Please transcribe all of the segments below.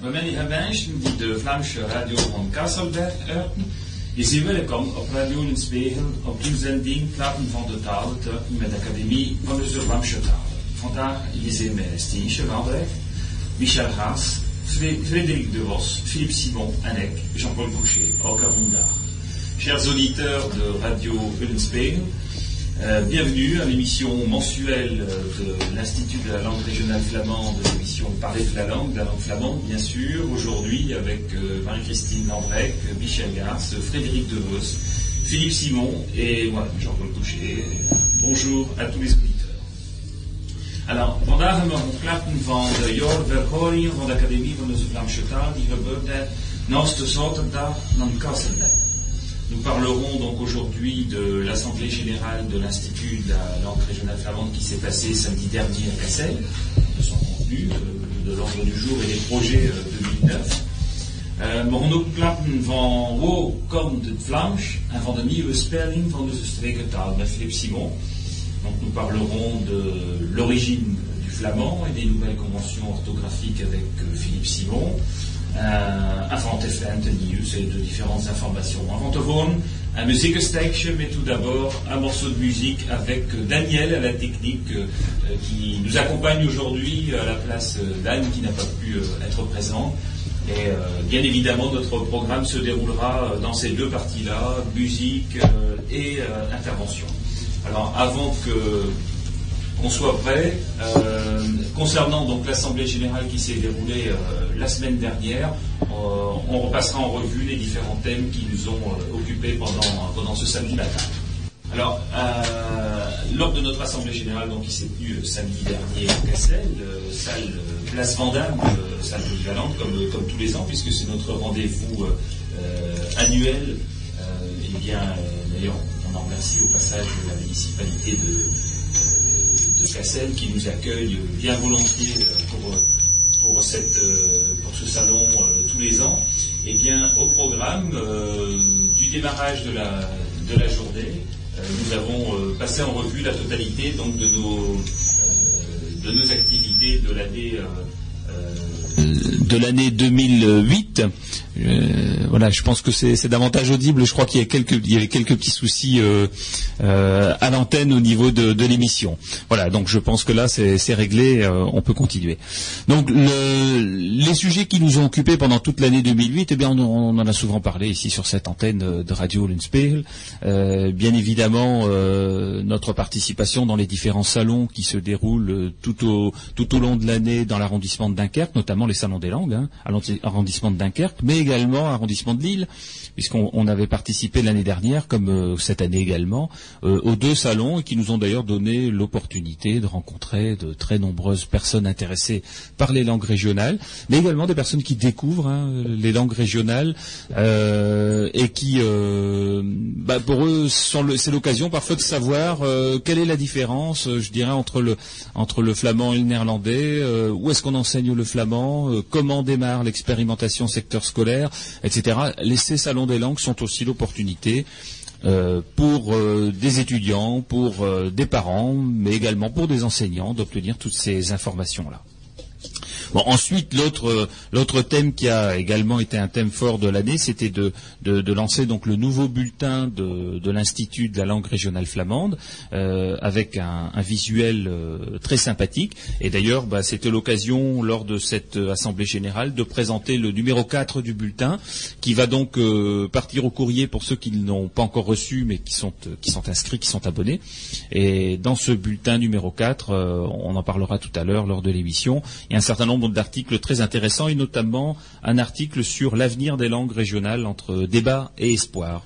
we hebben mensen die de Vlaamse radio van Kasselberg uiten. Je zeer welkom op Radio in Spiegel op de zending Platen van de Talen met de Academie van de Vlaamse Talen. Vandaag is er met Stientje Lambrecht, Michel Haas, Frédéric De Vos, Philippe Simon en ik, Jean-Paul Boucher, elke vandaag. Chers auditeurs de Radio Ullenspiegel, euh, bienvenue à l'émission mensuelle de l'Institut de la langue régionale flamande, l'émission Parler de la langue, de la langue flamande, bien sûr, aujourd'hui avec euh, Marie-Christine Lambrec, Michel Garce, Frédéric Devos, Philippe Simon et Jean-Paul Coucher. Bonjour à tous les auditeurs. Alors, vandaag hebben we een van de jaarverhoring van de Academie van de Vlaamse Taal, die gebeurde naast de zaterdag Kasselberg. Nous parlerons donc aujourd'hui de l'Assemblée générale de l'Institut de la langue régionale flamande qui s'est passée samedi dernier à Cassel, de son contenu, de, l'ordre du jour et des projets euh, 2009. Uh, maar ook klappen van met Philippe Simon. Donc nous parlerons de l'origine du flamand et des nouvelles conventions orthographiques avec euh, Philippe Simon. Uh, avant te nieuws et de différentes informations. Avant un muziekenstekje, mais tout d'abord un morceau de musique avec Daniel à la technique euh, qui nous accompagne aujourd'hui à la place d'Anne qui n'a pas pu euh, être présente. Et euh, bien évidemment, notre programme se déroulera dans ces deux parties-là, musique et intervention. Alors, avant que qu'on soit prêt. Euh, concernant donc l'Assemblée générale qui s'est déroulée euh, la semaine dernière, euh, on repassera en revue les différents thèmes qui nous ont occupés pendant, pendant ce samedi matin. Alors, lors de notre Assemblée générale donc, qui s'est tenue samedi dernier à Cassel, salle Place Vandame, salle polyvalente, comme, comme tous les ans, puisque c'est notre rendez-vous annuel, et bien, d'ailleurs, on en remercie au passage la municipalité de, de Cassel qui nous accueille bien volontiers euh, cette, euh, pour ce salon euh, tous les ans, et eh bien au programme du démarrage de la, journée, nous avons passé en revue la totalité donc, de, nos, de nos activités de l'année de l'année 2008. Euh, voilà, je pense que c'est davantage audible. Je crois qu'il y, y, avait quelques petits soucis euh, euh, à l'antenne au niveau de, l'émission. Voilà, donc je pense que là c'est réglé, on peut continuer. Donc les sujets qui nous ont occupés pendant toute l'année 2008, eh bien on, en a souvent parlé ici sur cette antenne de Radio Linspiegel. bien évidemment, notre participation dans les différents salons qui se déroulent tout au, long de l'année dans l'arrondissement de Dunkerque, notamment les salons des langues, hein, à l'arrondissement de Dunkerque, également arrondissement de Lille, puisqu'on avait participé l'année dernière, comme euh, cette année également, euh, aux deux salons et qui nous ont d'ailleurs donné l'opportunité de rencontrer de très nombreuses personnes intéressées par les langues régionales, mais également des personnes qui découvrent hein, les langues régionales euh, et qui, bah, pour eux, c'est l'occasion parfois de savoir quelle est la différence, je dirais, entre le, entre le flamand et le néerlandais, où est-ce qu'on enseigne le flamand, comment démarre l'expérimentation secteur scolaire, etc. ces salons des langues sont aussi l'opportunité euh, pour euh, des étudiants, pour euh, des parents, mais également pour des enseignants d'obtenir toutes ces informations-là ensuite, l'autre thème qui a également été un thème fort de l'année, c'était de, lancer donc le nouveau bulletin de, l'Institut de la langue régionale flamande, euh, avec un, visuel euh, très sympathique. Et d'ailleurs, bah, c'était l'occasion lors de cette assemblée générale de présenter le numéro 4 du bulletin, qui va donc euh, partir au courrier pour ceux qui ne l'ont pas encore reçu, mais qui sont, qui sont inscrits, qui sont abonnés. Et dans ce bulletin numéro 4, on en parlera tout à l'heure lors de l'émission, il y a un certain nombre d'articles très intéressants et notamment un article sur l'avenir des langues régionales entre débat et espoir.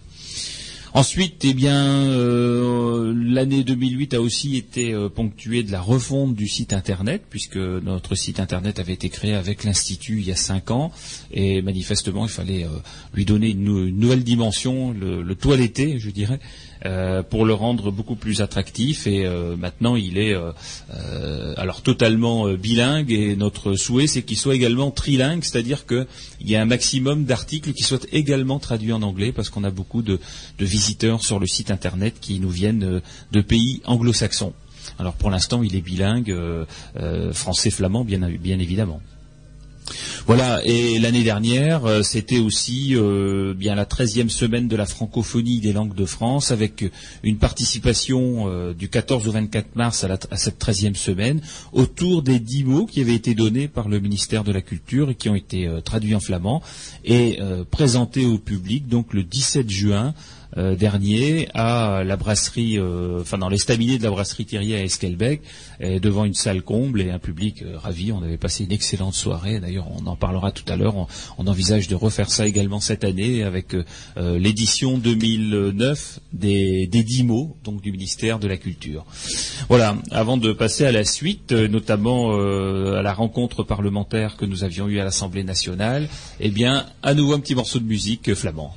Ensuite, eh bien, euh, l'année 2008 a aussi été euh, ponctuée de la refonte du site internet, puisque notre site internet avait été créé avec l'institut il y a cinq ans, et manifestement, il fallait euh, lui donner une, nouvelle dimension, le, le toiletter, je dirais, euh, pour le rendre beaucoup plus attractif. Et euh, maintenant, il est euh, alors totalement bilingue. Et notre souhait, c'est qu'il soit également trilingue, c'est-à-dire qu'il y a un maximum d'articles qui soient également traduits en anglais, parce qu'on a beaucoup de, visiteurs sur le site internet qui nous viennent de pays anglo-saxons. Alors pour l'instant, il est bilingue, français-flamand, bien, bien évidemment. Voilà, et l'année dernière, euh, c'était aussi euh, bien la 13e semaine de la francophonie des langues de France, avec une participation euh, du 14 au 24 mars à, cette 13e semaine, autour des dix mots qui avaient été donnés par le ministère de la Culture et qui ont été traduits en flamand et présentés au public donc le 17 juin euh, dernier à la brasserie, euh, enfin dans l'estaminet de la brasserie Thierry à Esquelbec, devant une salle comble et un public euh, ravi. On avait passé une excellente soirée. D'ailleurs, on en parlera tout à l'heure. On, envisage de refaire ça également cette année avec l'édition 2009 des, des dix mots, donc du ministère de la Culture. Voilà. Avant de passer à la suite, notamment à la rencontre parlementaire que nous avions eue à l'Assemblée nationale, eh bien, à nouveau un petit morceau de musique flamand.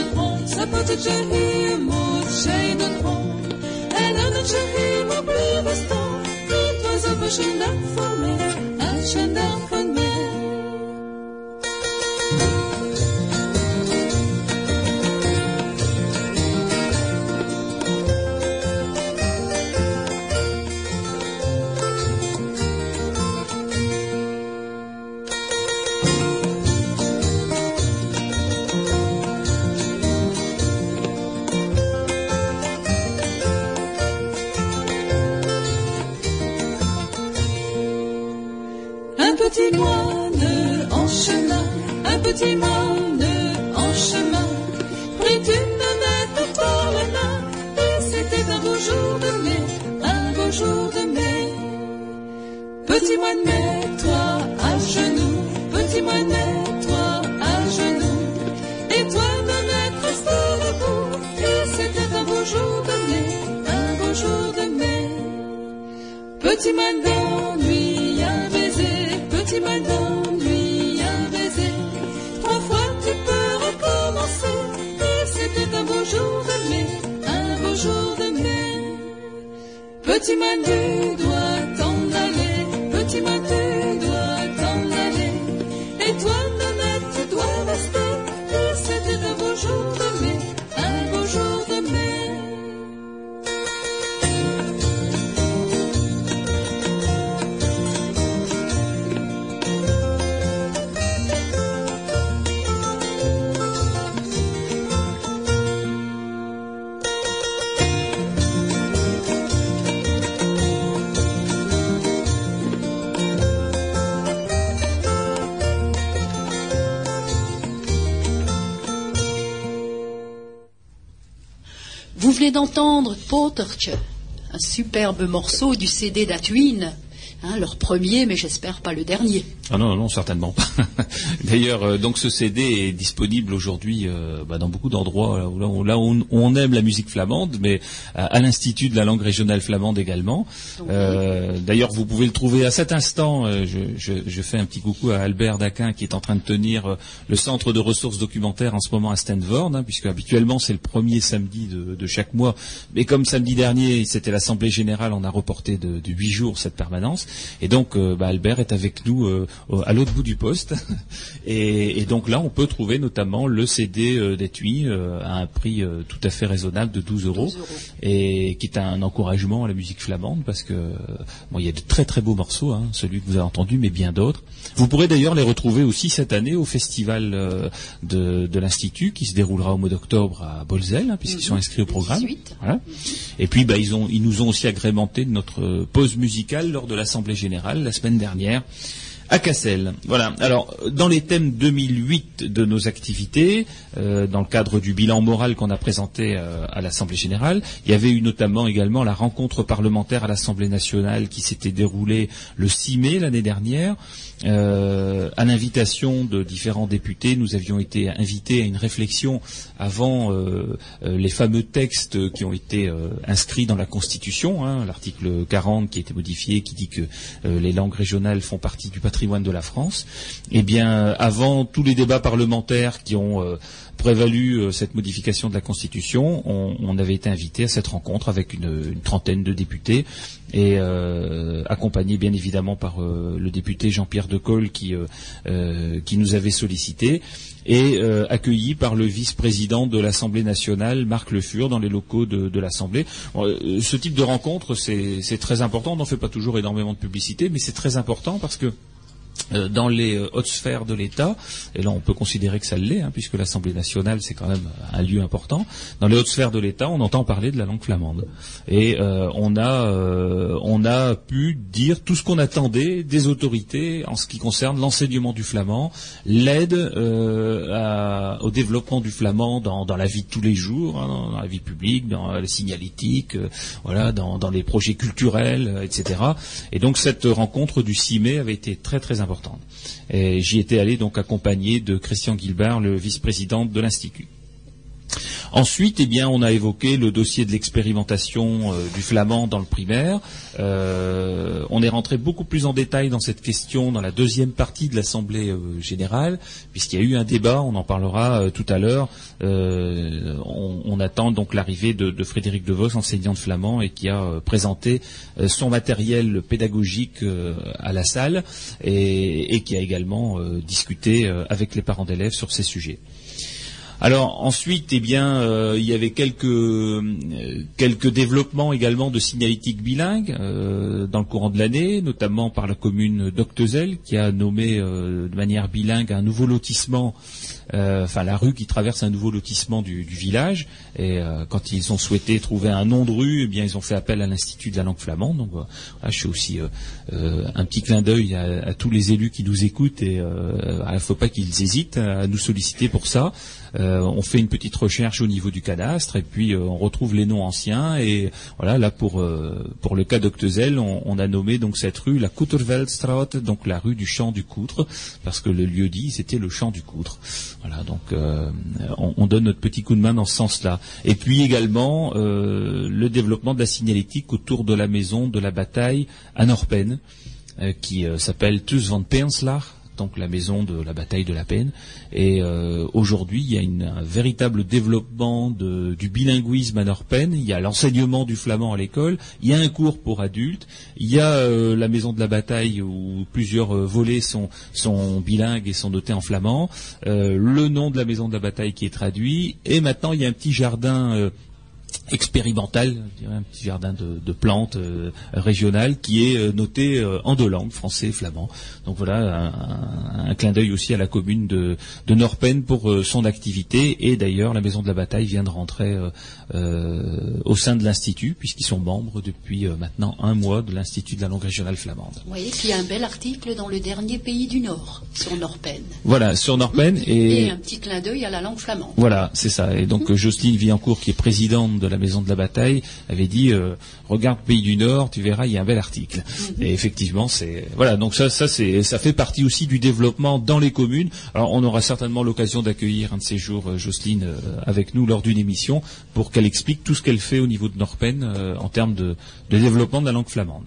لقد I'm. It for me, I shall for me. petit monde en chemin. Pourrais-tu me mettre par la main et C'était un beau jour de mai, un beau jour de mai. Petit mois de mai, toi à genoux, petit mois de mai, toi à genoux. Et toi me mettre resté debout, car c'était un beau jour de mai, un beau jour de mai. Petit mois d'ennui, un baiser, petit mois d'ennui. What am I do? D'entendre Potertje, un superbe morceau du CD d'Atwin, hein, leur premier, mais j'espère pas le dernier. Ah non, non, certainement pas. D'ailleurs, euh, donc ce CD est disponible aujourd'hui euh, bah, dans beaucoup d'endroits là, où, on aime la musique flamande, mais à, l'Institut de la langue régionale flamande également. Euh, d'ailleurs, vous pouvez le trouver à cet instant. Je, fais un petit coucou à Albert Daquin qui est en train de tenir le centre de ressources documentaires en ce moment à Stanford, hein, puisque habituellement c'est le premier samedi de, chaque mois. Mais comme samedi dernier c'était l'assemblée générale, on a reporté de huit jours cette permanence. Et donc, bah, Albert est avec nous à l'autre bout du poste. et, donc là, on peut trouver notamment le CD d'Etui à un prix tout à fait raisonnable de 12 euros, et qui est un encouragement à la musique flamande parce que bon, il y a de très très beaux morceaux, hein, celui que vous avez entendu, mais bien d'autres. Vous pourrez d'ailleurs les retrouver aussi cette année au festival de, de l'Institut qui se déroulera au mois d'octobre à Bolzel, hein, puisqu'ils sont mhm. inscrits au programme. Et puis, bah, ils, ont, ils nous ont aussi agrémenté de notre pause musicale lors de l'Assemblée la semaine dernière à Cassel. Voilà. Alors, dans les thèmes 2008 de nos activités, euh, dans le cadre du bilan moral qu'on a présenté euh, à l'Assemblée générale, il y avait eu notamment également la rencontre parlementaire à l'Assemblée nationale qui s'était déroulée le 6 mai l'année dernière. Euh, à l'invitation de différents députés, nous avions été invités à une réflexion avant euh, euh, les fameux textes qui ont été inscrits dans la Constitution, hein, l'article 40 qui a été modifié, qui dit que les langues régionales font partie du patrimoine de la France. Eh bien, avant tous les débats parlementaires qui ont prévalu cette modification de la Constitution, on, avait été invité à cette rencontre avec une trentaine de députés et euh, accompagné bien évidemment par euh, le député Jean-Pierre Decolle qui, euh, qui nous avait sollicité et accueilli par le vice-président de l'Assemblée nationale, Marc Le Fur, dans les locaux de, l'Assemblée. ce type de rencontre, c'est très important. On n'en fait pas toujours énormément de publicité, mais c'est très important parce que euh, dans les euh, hautes sphères de l'État, et là on peut considérer que ça l'est, hein, puisque l'Assemblée nationale c'est quand même un lieu important, dans les hautes sphères de l'État on entend parler de la langue flamande. Et euh, on, a, on a pu dire tout ce qu'on attendait des autorités en ce qui concerne l'enseignement du flamand, l'aide au développement du flamand dans, la vie de tous les jours, hein, dans la vie publique, dans la signalétique, voilà, dans, dans les projets culturels, etc. Et donc cette rencontre du 6 mai avait été très très importante. J'y étais allé donc accompagné de Christian Gilbert, le vice-président de l'Institut. Ensuite, eh bien, on a évoqué le dossier de l'expérimentation euh, du flamand dans le primaire. Euh, on est rentré beaucoup plus en détail dans cette question dans la deuxième partie de l'Assemblée euh, générale, puisqu'il y a eu un débat, on en parlera tout à l'heure. On, attend donc l'arrivée de, Frédéric De Vos, enseignant de flamand, et qui a présenté son matériel pédagogique à la salle, et qui a également discuté avec les parents d'élèves sur ces sujets. Alors ensuite, eh bien, euh, il y avait quelques euh, quelques développements également de signalétique bilingue euh, dans le courant de l'année, notamment par la commune d'Octezel qui a nommé de manière bilingue un nouveau lotissement euh, enfin la rue qui traverse un nouveau lotissement du, village. Et euh, quand ils ont souhaité trouver un nom de rue, eh bien ils ont fait appel à l'Institut de la langue flamande. Donc je fais aussi euh, un petit clin d'œil à, tous les élus qui nous écoutent et il ne faut pas qu'ils hésitent à nous solliciter pour ça. On fait une petite recherche au niveau du cadastre et puis on retrouve les noms anciens et voilà là pour pour le cas d'Octezel on, a nommé donc cette rue la Kouterveldstraat donc la rue du champ du Coutre parce que le lieu dit c'était le champ du Coutre voilà, donc euh, on, donne notre petit coup de main dans ce sens-là. Et puis également euh, le développement de la signalétique autour de la maison de la bataille à Norpen, euh, qui s'appelle Tus van Penslach, donc la maison de la bataille de la peine. Et euh, aujourd'hui, il y a un véritable développement du bilinguisme à Norpen. Il y a l'enseignement du flamand à l'école. Il y a un cours pour adultes. Il y a euh, la maison de la bataille où plusieurs euh, volets sont, bilingues et sont notés en flamand. le nom de la maison de la bataille qui est traduit. Et maintenant, il y a un petit jardin expérimental, je dirais un petit jardin de, plantes euh, régionales qui est euh, noté euh, en deux langues, français et flamand. Donc voilà un, clin d'œil aussi à la commune de, de Norpen pour son activité et d'ailleurs la Maison de la Bataille vient de rentrer au sein de l'institut puisqu'ils sont membres depuis maintenant un mois de l'institut de la langue régionale flamande. Vous voyez qu'il y a un bel article dans le dernier pays du Nord sur Norpen. Voilà sur Norpen et, et un petit clin d'œil à la langue flamande. Voilà c'est ça et donc Jocelyne Villancourt qui est présidente de la maison de la bataille avait dit euh, regarde Pays du Nord, tu verras, il y a un bel article. Mhm. Et effectivement, c'est voilà, donc ça, ça c'est, ça fait partie aussi du développement dans les communes. Alors, on aura certainement l'occasion d'accueillir un de ces jours euh, Jocelyne euh, avec nous lors d'une émission pour qu'elle explique tout ce qu'elle fait au niveau de Norpen en termes de, développement de la langue flamande.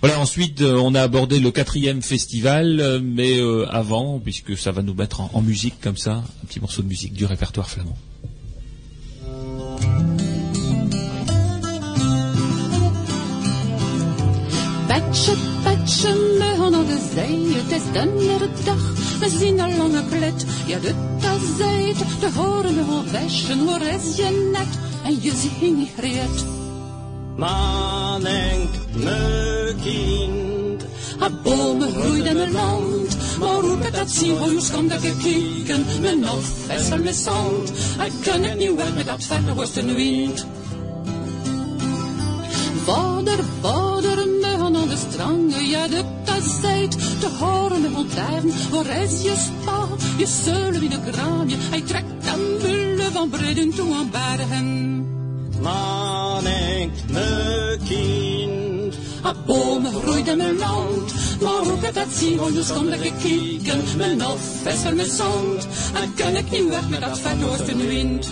Voilà, ensuite on a abordé le quatrième festival, mais avant, puisque ça va nous mettre en musique comme ça, un petit morceau de musique du répertoire flamand. Betje, betje, me handen de zee, het is de dag. We zien een lange klet, ja de tazeit. De horen we wäschen, hoe is je net? En je ziet niet reed. Man enkt me kind. A bomen groeiden mijn land, maar hoe kan dat zien? Hoe kan dat gekeken? Mijn nog vessel met zand. Ik kan het niet weg met dat vette woestenwind. Vader, vader, me aan de strangen, ja de tazeit. De horen me ontdijven, waar is je spa? Je zullen in een kraamje, hij trekt aan bullen van Breden toe aan bergen. Man enkt me kind. A bomen groeiden mijn land, maar hoe kan dat zien? Hoe dus kom ik kijken, mijn nog vessel met zand. En kan ik niet weg met dat vet oostenwind.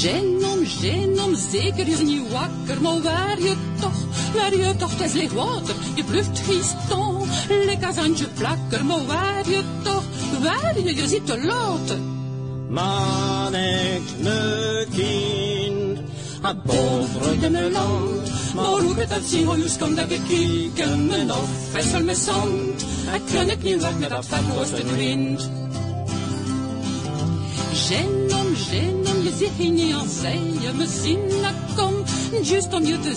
Genom, genom, zeker is niet wakker, maar waar je toch, waar je toch, het is leeg water, je bluft gieston, lekker aan je plakker, maar waar je toch, waar je, je zit te laten. Man enkt me kind. Groeide mijn land, maar hoe kan dat zien, hoe dus kom dat ik kijken, mijn nog vessel met zand? Ik kan ik niet met dat oostenwind. Aan zeien. We zien dat komt, juist om je te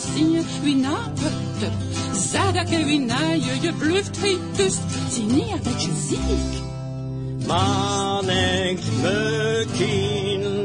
napert er? Zeg dat je bluft. Zie niet dat je ziek. Man me kind.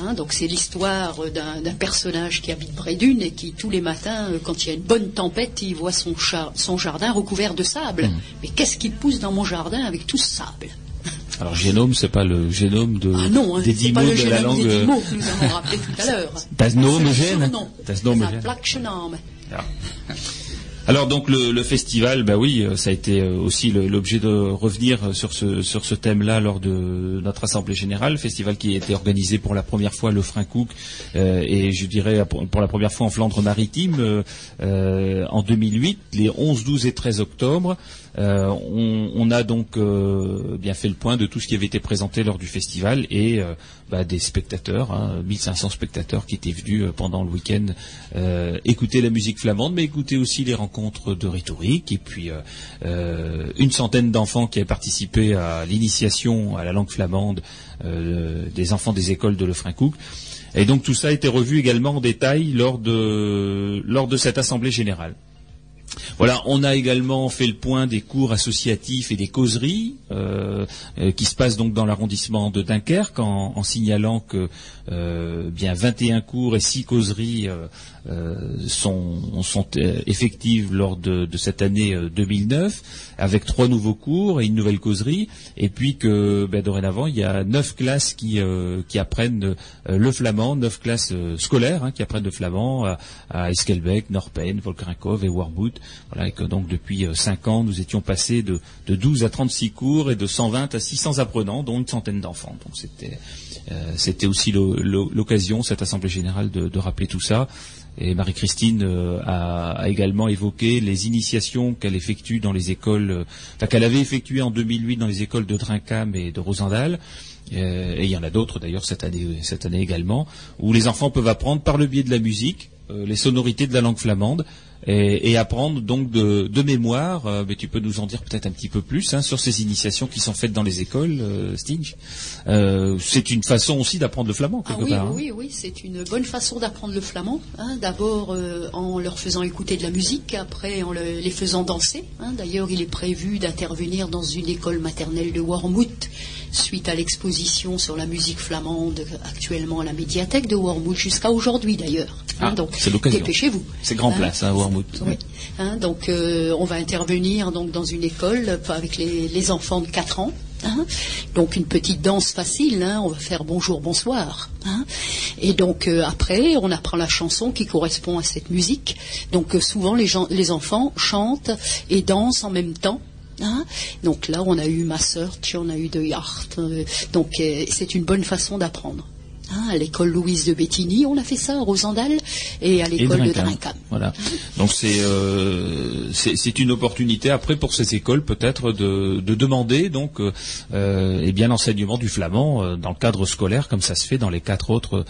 Hein, donc c'est l'histoire d'un personnage qui habite près d'une et qui tous les matins, euh, quand il y a une bonne tempête, il voit son, jardin recouvert de sable. Mais qu'est-ce qui pousse dans mon jardin avec tout ce sable? Alors génome, c'est pas le génome de, Ah non, hein, des dix mots de la langue. des euh, mots que nous avons rappelé tout à l'heure. Das Nome. Das Nome C'est Alors donc le, festival, bah oui, euh, ça a été euh, aussi l'objet de revenir sur ce sur ce thème-là lors de notre assemblée générale, festival qui a été organisé pour la première fois le Frincook euh, et je dirais pour, la première fois en Flandre-Maritime euh, euh, en 2008, les 11, 12 et 13 octobre. Euh, on, a donc euh, bien fait le point de tout ce qui avait été présenté lors du festival et euh, bah, des spectateurs, hein, 1500 spectateurs qui étaient venus euh, pendant le week-end écouter la musique flamande, mais écouter aussi les rencontres de rhétorique et puis une centaine d'enfants qui avaient participé à l'initiation à la langue flamande des enfants des écoles de Lefrancouc. Et donc tout ça a été revu également en détail lors de cette assemblée générale. Voilà, on a également fait le point des cours associatifs et des causeries euh, euh, qui se passent donc dans l'arrondissement de Dunkerque en, signalant que bien 21 cours et 6 causeries euh, euh, sont, sont euh, effectives lors de, de cette année euh, 2009 avec trois nouveaux cours et une nouvelle causerie et puis que ben, dorénavant il y a neuf classes qui, euh, qui apprennent euh, le flamand, neuf classes euh, scolaires hein, qui apprennent le flamand à, à Eskelbeck, Norpen, Volkerinkov et Warmouth. Voilà, et que donc depuis 5 ans, nous étions passés de, de 12 à 36 cours et de 120 à 600 apprenants, dont une centaine d'enfants. Donc c'était euh, c'était aussi l'occasion, cette assemblée générale, de, rappeler tout ça. Et Marie-Christine euh, a, également évoqué les initiations qu'elle effectue dans les écoles, euh, enfin qu'elle avait effectuées en 2008 dans les écoles de Drincam et de Rosendal. Euh, et il y en a d'autres d'ailleurs cette année, également, où les enfants peuvent apprendre par le biais de la musique euh, les sonorités de la langue flamande et, et apprendre donc de, de mémoire. euh, mais tu peux nous en dire peut-être un petit peu plus hein, sur ces initiations qui sont faites dans les écoles, euh, Sting. Euh, c'est une façon aussi d'apprendre le flamand Ah quelque oui, part. hein. oui, oui, c'est une bonne façon d'apprendre le flamand. hein. D'abord euh, en leur faisant écouter de la musique, après en le- les faisant danser. hein. D'ailleurs, il est prévu d'intervenir dans une école maternelle de Wormhout suite à l'exposition sur la musique flamande actuellement à la médiathèque de Wormhout jusqu'à aujourd'hui d'ailleurs. hein. Ah, donc c'est l'occasion. dépêchez-vous. C'est grand Hein. place, hein, Wormhout. Oui. Hein, donc euh, on va intervenir donc dans une école avec les, les enfants de 4 ans. hein. donc une petite danse facile, hein. on va faire bonjour, bonsoir. hein. Et donc euh, après, on apprend la chanson qui correspond à cette musique. Donc euh, souvent les, gens- les enfants chantent et dansent en même temps. Hein? Donc là, on a eu ma sœur, on a eu de Yacht. euh, donc euh, c'est une bonne façon d'apprendre. hein. à l'école Louise de Bettigny, on a fait ça à Rosendal et à l'école de Drinkham. Voilà. Donc c'est euh, c'est une opportunité après pour ces écoles peut-être de, de demander donc euh, eh bien l'enseignement du flamand euh, dans le cadre scolaire comme ça se fait dans les quatre autres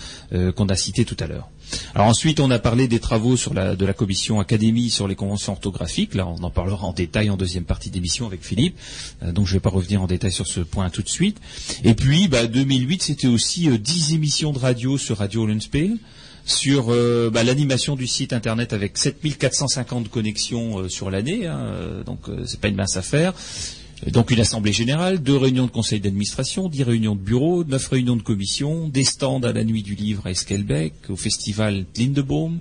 qu'on a cités tout à l'heure. Alors ensuite on a parlé des travaux de la commission académie sur les conventions orthographiques. Là on en parlera en détail en deuxième partie d'émission avec Philippe. Euh, donc je ne vais pas revenir en détail sur ce point tout de suite. Et puis bah, 2008 c'était aussi euh, 10 émissions de radio sur Radio Lundspeel sur euh, bah, l'animation du site internet avec 7450 connexions euh, sur l'année, hein, donc euh, c'est pas une mince affaire. Euh, Donc une assemblée générale, deux réunions de conseil d'administration, dix réunions de bureau, neuf réunions de commission, des stands à la nuit du livre à Esquelbec, au festival Lindebaum,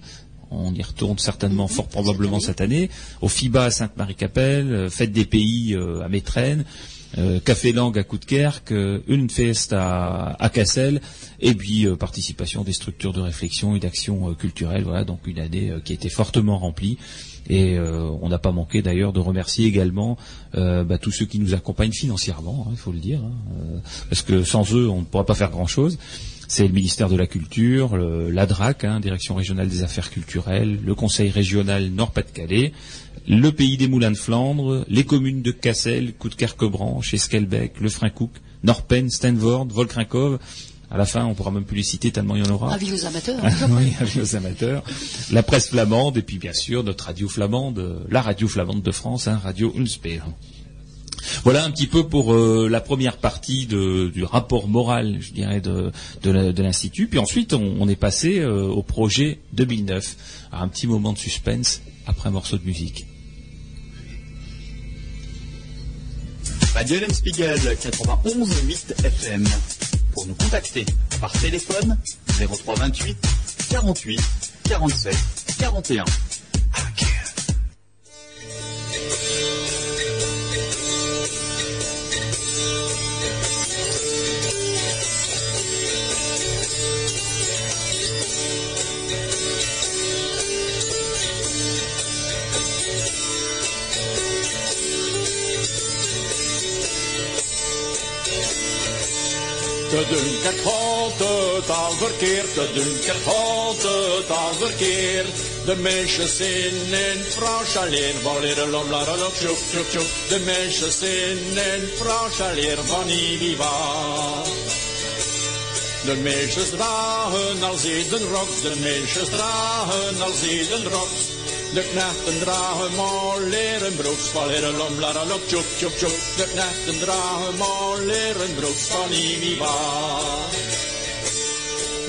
on y retourne certainement fort probablement cette année, au FIBA à Sainte-Marie-Capelle, euh, fête des pays euh, à Métrenne, euh, Café Langue à Coudekerque, une fest à, à Cassel, et puis euh, participation des structures de réflexion et d'action euh, culturelle. Voilà, donc une année qui a été fortement remplie. Et euh, on n'a pas manqué d'ailleurs de remercier également euh, bah, tous ceux qui nous accompagnent financièrement, hein, il faut le dire, hein, euh, parce que sans eux, on ne pourra pas faire grand-chose. C'est le ministère de la Culture, le- l'ADRAC, hein, Direction régionale des affaires culturelles, le Conseil régional Nord-Pas-de-Calais, le Pays des Moulins de Flandre, les communes de Cassel, Coudekerque-Branche, Esquelbec, Le Frincouc, Norpen, Stenvord, Volkrinkov. À la fin, on pourra même plus les citer tellement il y en aura. Avis aux amateurs. Oui, avis aux amateurs. La presse flamande et puis bien sûr notre radio flamande, euh, la radio flamande de France, hein, Radio Unspeel. Voilà un petit peu pour euh, la première partie de- du rapport moral, je dirais, de, de la- de l'Institut. Puis ensuite, on, on est passé euh, au projet 2009. Alors, un petit moment de suspense après un morceau de musique. Radio Spiegel 91.8 FM. Pour nous contacter par téléphone 0328 48 47 41. Te dunker gaat het al verkeerd, te dunker gaat het al verkeerd. De mensen zijn in Frans alleen, wanneer lom la la lop, tjoep tjoep tjoep. De mensen zijn in Frans alleen, wanneer wie waar. De meisjes dragen als eden roks, de meisjes dragen als eden roks. De knechten dragen maar leren broeks, van leren lom la la lop, tjoep tjoep tjoep. De knechten dragen maar leren broeks, van Iviva.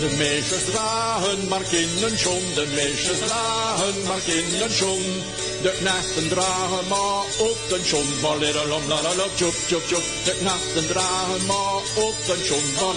De meisjes dragen maar kinderschoen, de meisjes dragen maar kinderschoen. De knechten dragen maar ook een schoen, van leren lom la la lop, tjoep tjoep tjoep. De knechten dragen maar ook een schoen, van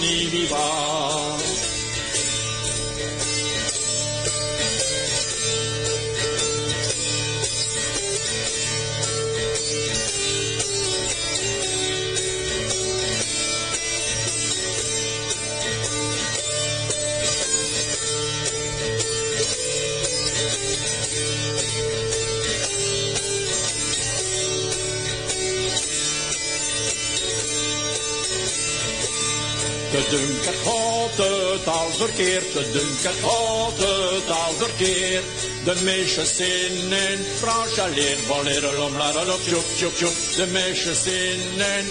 Iviva. De dunker gaat het al verkeerd, de dunker gaat het al verkeerd. De meisjes in Frans alleen, wanneer lom la la lop, tjoep tjoep tjoep. De meisjes in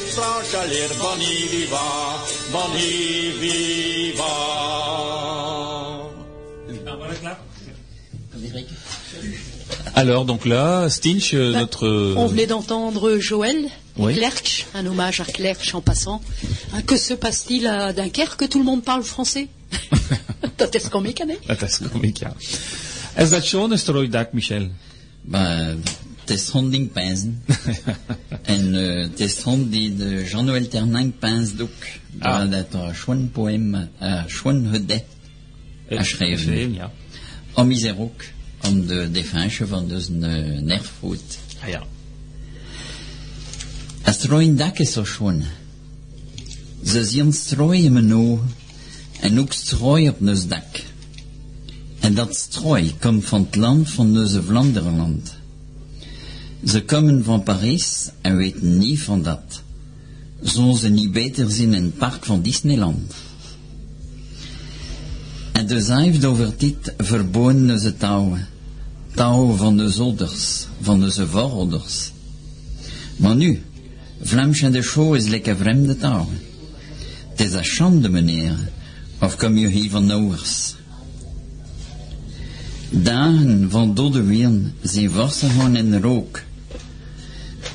Frans alleen, van Iviva, van Iviva. Alors donc là, Stinch, euh, Ben, notre euh, On venait d'entendre Joël, Oui. Clerch, un hommage à Clerch en passant. Hein, que se passe-t-il à Dunkerque que tout le monde parle français Dat is kom ik aan, hè? Dat kom ik, ja. Is dat schon een strooidak, Michel? Testron ding pinzen. en testron die de Jean-Noël. Ah. Ah. Dat er schwan poem, schwan hudde. Geschreven. ja. Om is er ook om de defensie van dus een nerfvoet. Ah ja. Er een dak is zo schwan. Ze zien strooi in mijn ogen en ook strooi op ons dak. En dat strooi komt van het land van onze Vlaanderenland. Ze komen van Parijs en weten niet van dat. Zullen ze niet beter zien in het park van Disneyland. En dus heeft over dit verboden onze touwen. Touwen van de ouders, van onze voorouders. Maar nu, Vlaams en de show is lekker vreemde taal. Het is een schande, meneer. Of kom je hier van ouders? Dagen van dode wien zijn gewoon in rook.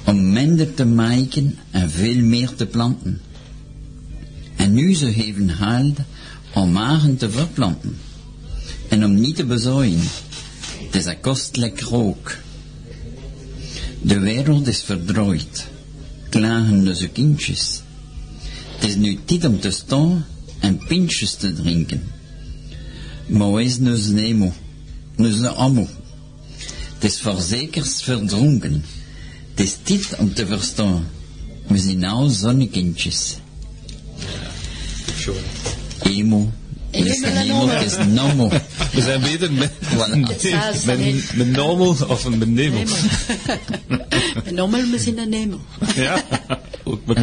Om minder te maken en veel meer te planten. En nu ze geven haald om magen te verplanten. En om niet te bezooien. Het is een kostelijk rook. De wereld is verdrooid. Klagen onze kindjes. Het is nu tijd om te staan en pintjes te drinken. Maar is dus nemo, dus amo. Het is verzekers verdronken. Het is tijd om te verstaan. We zijn nou zonnekindjes. Emo. Ik is Voilà. Ja, dat met, is- met normal of met nemo. Normal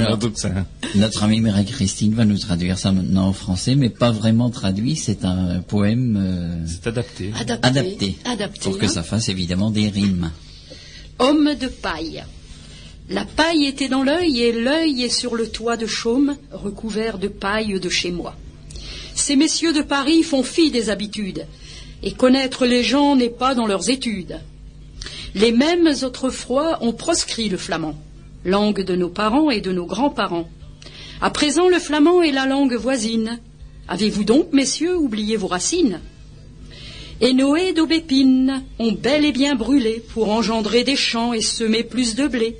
dat ook zeggen. Notre amie Marie-Christine va nous traduire ça maintenant en français, mais pas vraiment traduit, c'est un poème euh, C'est adapté. Adapté. adapté, Adapté, pour que ça fasse évidemment des rimes. Homme de paille. La paille était dans l'œil et l'œil est sur le toit de chaume, recouvert de paille de chez moi. Ces messieurs de Paris font fi des habitudes, et connaître les gens n'est pas dans leurs études. Les mêmes autrefois ont proscrit le flamand, langue de nos parents et de nos grands-parents. À présent, le flamand est la langue voisine. Avez-vous donc, messieurs, oublié vos racines? Et Noé d'aubépines ont bel et bien brûlé pour engendrer des champs et semer plus de blé.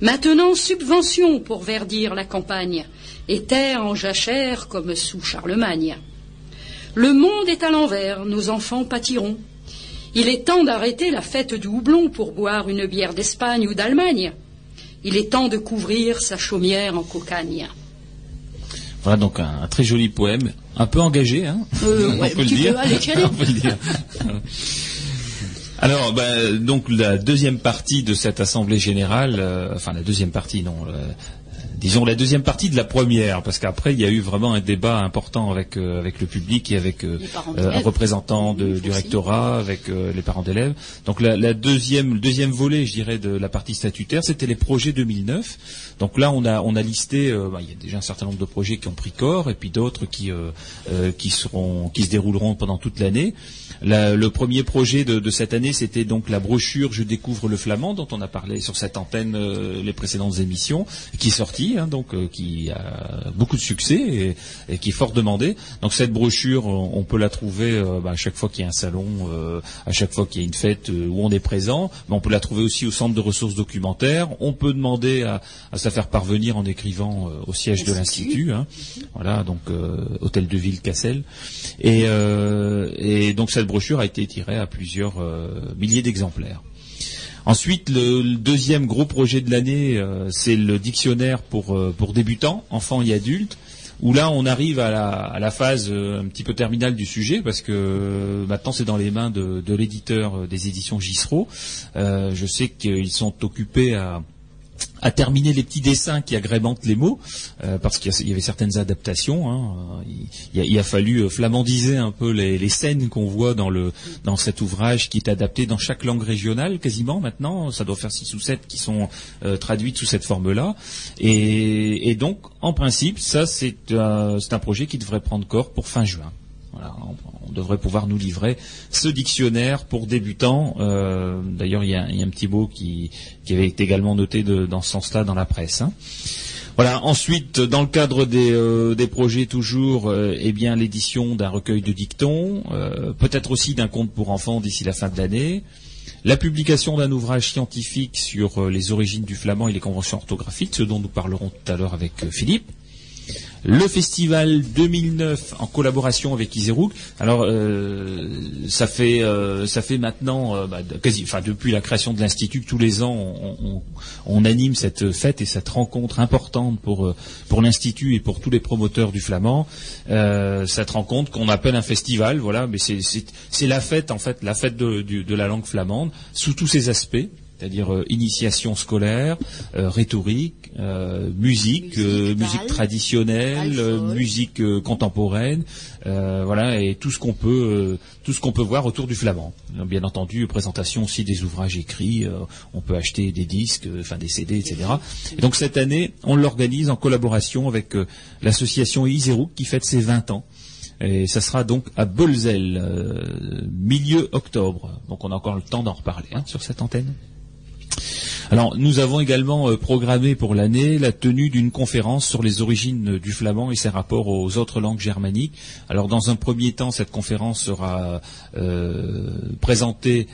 Maintenant, subvention pour verdir la campagne, et terre en jachère comme sous Charlemagne. Le monde est à l'envers, nos enfants pâtiront. Il est temps d'arrêter la fête du houblon pour boire une bière d'Espagne ou d'Allemagne. Il est temps de couvrir sa chaumière en cocagne. Voilà donc un, un très joli poème, un peu engagé, hein Euh, on ouais, peut un le petit dire. peu, allez, tiens, allez. on peut le dire. Alors, bah, donc la deuxième partie de cette assemblée générale, euh, enfin la deuxième partie, non, euh, disons la deuxième partie de la première, parce qu'après il y a eu vraiment un débat important avec euh, avec le public et avec euh, euh, un représentant de- du rectorat, avec euh, les parents d'élèves. Donc la, la deuxième le deuxième volet, je dirais, de la partie statutaire, c'était les projets 2009. Donc là, on a on a listé, bah, il y a déjà un certain nombre de projets qui ont pris corps et puis d'autres qui qui seront qui se dérouleront pendant toute l'année. La- le premier projet de, de cette année, c'était donc la brochure Je découvre le flamand, dont on a parlé sur cette antenne les précédentes émissions, qui est sortie, hein, donc euh, qui a beaucoup de succès et, et qui est fort demandée. Donc cette brochure, on, on peut la trouver euh, bah, à chaque fois qu'il y a un salon, euh, à chaque fois qu'il y a une fête où on est présent. Mais on peut la trouver aussi au centre de ressources documentaires. On peut demander à, à se la faire parvenir en écrivant au siège de l'institut. hein. Voilà, donc hôtel de ville Cassel. Et, et donc cette brochure a été tirée à plusieurs milliers d'exemplaires. Ensuite, le, deuxième gros projet de l'année, euh, c'est le dictionnaire pour, euh, pour débutants, enfants et adultes, où là on arrive à la, phase euh, un petit peu terminale du sujet, parce que maintenant c'est dans les mains de, l'éditeur des éditions Gisro. Euh, je sais qu'ils sont occupés à à terminer les petits dessins qui agrémentent les mots, euh, parce qu'il y avait certaines adaptations. hein. Il, a, fallu euh, flamandiser un peu les, scènes qu'on voit dans, le, dans cet ouvrage qui est adapté dans chaque langue régionale quasiment maintenant. Ça doit faire six ou sept qui sont euh, traduites sous cette forme-là. Et, et donc, en principe, ça c'est un projet qui devrait prendre corps pour fin juin. On, devrait pouvoir nous livrer ce dictionnaire pour débutants. Euh, D'ailleurs, il y, a un petit mot qui, avait été également noté dans ce sens-là dans la presse. hein. Voilà. Ensuite, dans le cadre des, euh, projets toujours, euh, eh bien l'édition d'un recueil de dictons, peut-être aussi d'un conte pour enfants d'ici la fin de l'année, la publication d'un ouvrage scientifique sur les origines du flamand et les conventions orthographiques, ce dont nous parlerons tout à l'heure avec Philippe. Le festival 2009 en collaboration avec Iserouk. Alors euh, ça fait euh, ça fait maintenant euh, bah, quasi, enfin depuis la création de l'institut, tous les ans on, on- on anime cette fête et cette rencontre importante pour euh, pour l'institut et pour tous les promoteurs du flamand. Euh, cette rencontre qu'on appelle un festival, voilà, mais c'est la fête en fait, la fête de, du- de la langue flamande sous tous ses aspects c'est-à-dire euh, initiation scolaire, euh, rhétorique, euh, musique, euh, Musique, bal, traditionnelle, euh, musique euh, contemporaine, euh, voilà, et tout ce qu'on peut, euh, tout ce qu'on peut voir autour du flamand. Euh, Bien entendu, présentation aussi des ouvrages écrits, euh, on peut acheter des disques, euh, enfin des CD, etc. Et donc cette année, on l'organise en collaboration avec euh, l'association Iserouk qui fête ses 20 ans. Et ça sera donc à Bolzel, euh, milieu octobre. Donc on a encore le temps d'en reparler hein, sur cette antenne. Alors, nous avons également euh, programmé pour l'année la tenue d'une conférence sur les origines euh, du flamand et ses rapports aux autres langues germaniques. Alors, dans un premier temps, cette conférence sera euh, présentée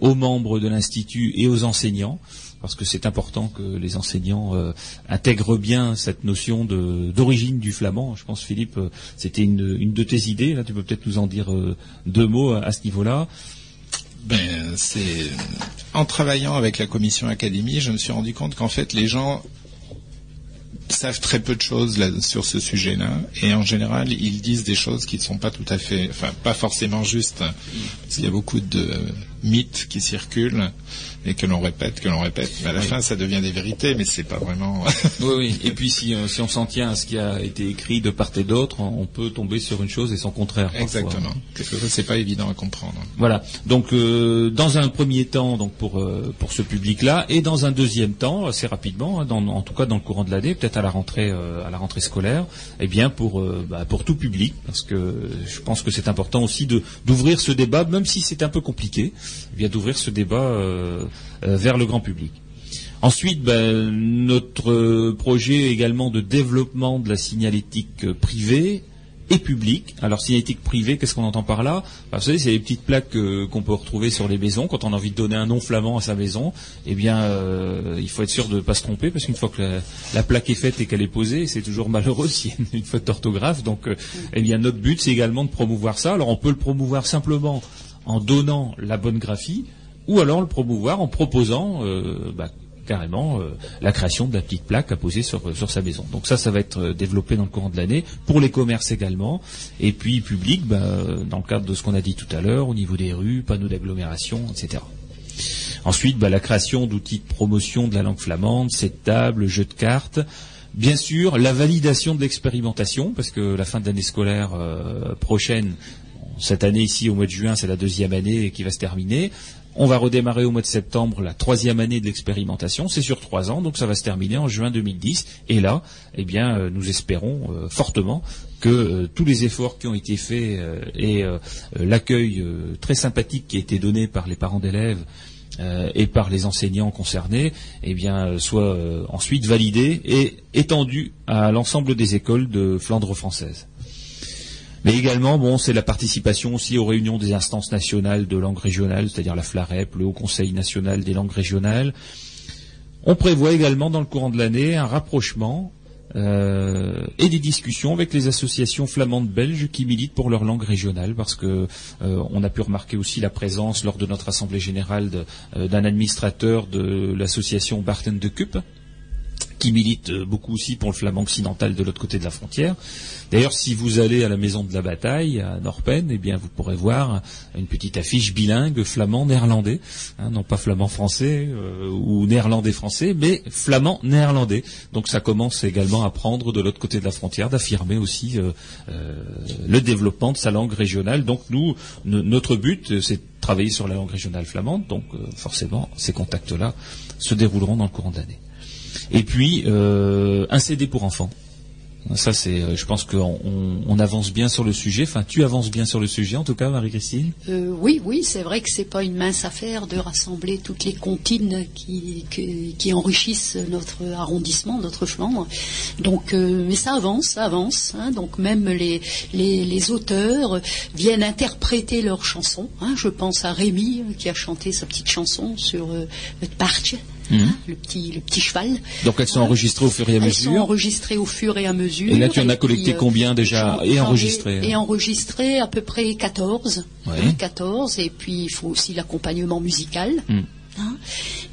aux membres de l'Institut et aux enseignants, parce que c'est important que les enseignants intègrent bien cette notion d'origine du flamand. Je pense, Philippe, c'était une, de tes idées. Là, tu peux peut-être nous en dire deux mots à ce niveau-là. Ben, c'est en travaillant avec la commission académie, je me suis rendu compte qu'en fait les gens savent très peu de choses sur ce sujet-là, et en général ils disent des choses qui ne sont pas tout à fait, enfin pas forcément justes, parce qu'il y a beaucoup de mythes qui circulent et que l'on répète, que l'on répète, mais à la fin ça devient des vérités, mais c'est pas vraiment. Oui, oui. Et puis si, euh, si on s'en tient à ce qui a été écrit de part et d'autre, on peut tomber sur une chose et son contraire. parfois. Exactement. C'est pas évident à comprendre. Voilà. Donc euh, dans un premier temps, donc pour euh, pour ce public-là, et dans un deuxième temps, assez rapidement, hein, dans- en tout cas dans le courant de l'année, peut-être à la rentrée euh, à la rentrée scolaire, eh bien pour euh, bah, pour tout public, parce que je pense que c'est important aussi de d'ouvrir ce débat, même si c'est un peu compliqué, eh bien d'ouvrir ce débat euh, euh, vers le grand public. Ensuite, ben, notre euh, projet également de développement de la signalétique euh, privée et publique. Alors signalétique privée, qu'est-ce qu'on entend par là? Ben, Vous savez, c'est les petites plaques euh, qu'on peut retrouver sur les maisons quand on a envie de donner un nom flamand à sa maison. Eh bien, euh, il faut être sûr de ne pas se tromper parce qu'une fois que la, la plaque est faite et qu'elle est posée, c'est toujours malheureux s'il y a une, faute d'orthographe. Donc, euh, eh bien, notre but, c'est également de promouvoir ça. Alors, on peut le promouvoir simplement en donnant la bonne graphie, ou alors le promouvoir en proposant euh, bah, carrément euh, la création de la petite plaque à poser sur, sur sa maison. Donc ça, ça va être euh, développé dans le courant de l'année, pour les commerces également, et puis public, bah, dans le cadre de ce qu'on a dit tout à l'heure, au niveau des rues, panneaux d'agglomération, etc. Ensuite, bah, la création d'outils de promotion de la langue flamande, cette table, jeux de cartes. Bien sûr, la validation de l'expérimentation, parce que la fin de l'année scolaire euh, prochaine, cette année ici au mois de juin, c'est la deuxième année qui va se terminer. On va redémarrer au mois de septembre la troisième année de l'expérimentation. C'est sur trois ans, donc ça va se terminer en juin 2010. Et là, eh bien, euh, nous espérons euh, fortement que euh, tous les efforts qui ont été faits et l'accueil très sympathique qui a été donné par les parents d'élèves et par les enseignants concernés, eh bien, soit ensuite validé et étendu à l'ensemble des écoles de Flandre française. Mais également, bon, c'est la participation aussi aux réunions des instances nationales de langue régionale, c'est-à-dire la FLAREP, le Haut Conseil national des langues régionales. On prévoit également dans le courant de l'année un rapprochement euh, et des discussions avec les associations flamandes belges qui militent pour leur langue régionale, parce que euh, on a pu remarquer aussi la présence lors de notre assemblée générale euh, d'un administrateur de l'association Barten de Cup, qui milite euh, beaucoup aussi pour le flamand occidental de l'autre côté de la frontière. D'ailleurs, si vous allez à la maison de la bataille à Norpen, eh bien, vous pourrez voir une petite affiche bilingue flamand-néerlandais, hein, non pas flamand-français euh, ou néerlandais-français, mais flamand-néerlandais. Donc, ça commence également à prendre de l'autre côté de la frontière, d'affirmer aussi euh, euh, le développement de sa langue régionale. Donc, nous, no- notre but, euh, c'est de travailler sur la langue régionale flamande. Donc, forcément, ces contacts-là se dérouleront dans le courant de l'année. Et puis euh, un CD pour enfants. Ça c'est, euh, je pense qu'on on- on avance bien sur le sujet. Enfin, tu avances bien sur le sujet, en tout cas, Marie-Christine. Euh, oui, oui, c'est vrai que c'est pas une mince affaire de rassembler toutes les comptines qui, enrichissent notre arrondissement, notre Flandre. Donc, mais ça avance, ça avance. hein. donc même les, les, auteurs viennent interpréter leurs chansons. hein. Je pense à Rémi qui a chanté sa petite chanson sur euh, le Hein, le petit le petit cheval. Donc elles sont enregistrées au fur et à Elles sont mesure. enregistrées au fur et à mesure. Et là, tu en as collecté euh, combien déjà et enregistré Et enregistré à peu près 14. Ouais. hein, 14. Et puis il faut aussi l'accompagnement musical. Hmm. hein.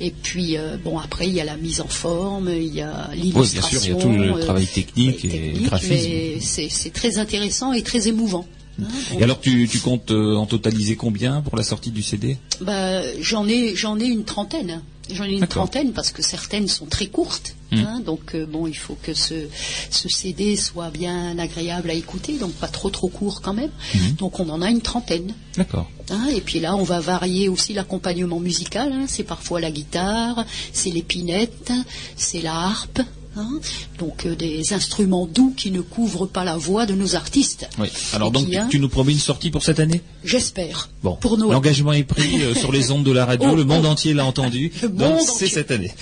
Et puis euh, bon après il y a la mise en forme, il y a Oui, bien sûr, l'illustration. il y a tout le euh, travail technique et technique, graphisme. c'est très intéressant et très émouvant. Hein. Et alors, tu, tu comptes euh, en totaliser combien pour la sortie du CD Bah, j'en ai, j'en ai une trentaine. J'en ai une D'accord. trentaine parce que certaines sont très courtes. Hmm. hein, donc euh, bon, il faut que ce, ce CD soit bien agréable à écouter, donc pas trop trop court quand même. Hmm. Donc on en a une trentaine. D'accord. hein, et puis là, on va varier aussi l'accompagnement musical. hein, c'est parfois la guitare, c'est l'épinette, c'est la harpe. Hein, donc euh, des instruments doux qui ne couvrent pas la voix de nos artistes. Oui. Alors Et donc, tu nous promets une sortie pour cette année? J'espère. Bon, Pour Noël. l'engagement est pris euh, sur les ondes de la radio, Oh, le monde oh. entier l'a entendu, Le donc c'est cette année.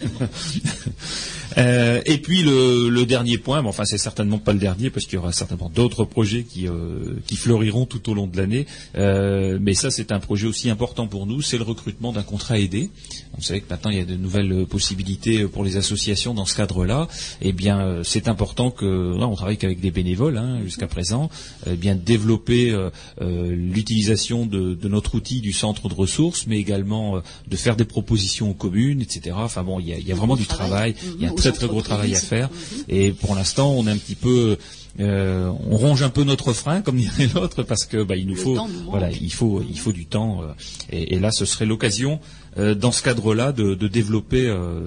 Euh, et puis le, le dernier point, mais enfin c'est certainement pas le dernier parce qu'il y aura certainement d'autres projets qui, euh, qui fleuriront tout au long de l'année. Euh, mais ça c'est un projet aussi important pour nous, c'est le recrutement d'un contrat aidé. Vous savez que maintenant il y a de nouvelles euh, possibilités pour les associations dans ce cadre-là. Eh bien euh, c'est important que là, on travaille qu'avec des bénévoles hein, jusqu'à présent, eh bien développer euh, euh, l'utilisation de, de notre outil du centre de ressources, mais également euh, de faire des propositions aux communes, etc. Enfin bon, il y a, il y a vraiment du travail, il y a un Mhm, très très gros travail à faire. Et pour l'instant, on est un petit peu, euh, on ronge un peu notre frein, comme dirait l'autre, parce que bah, il nous Le faut, voilà, il faut, il faut du temps. euh, et, et là, ce serait l'occasion, euh, dans ce cadre-là, de, développer euh,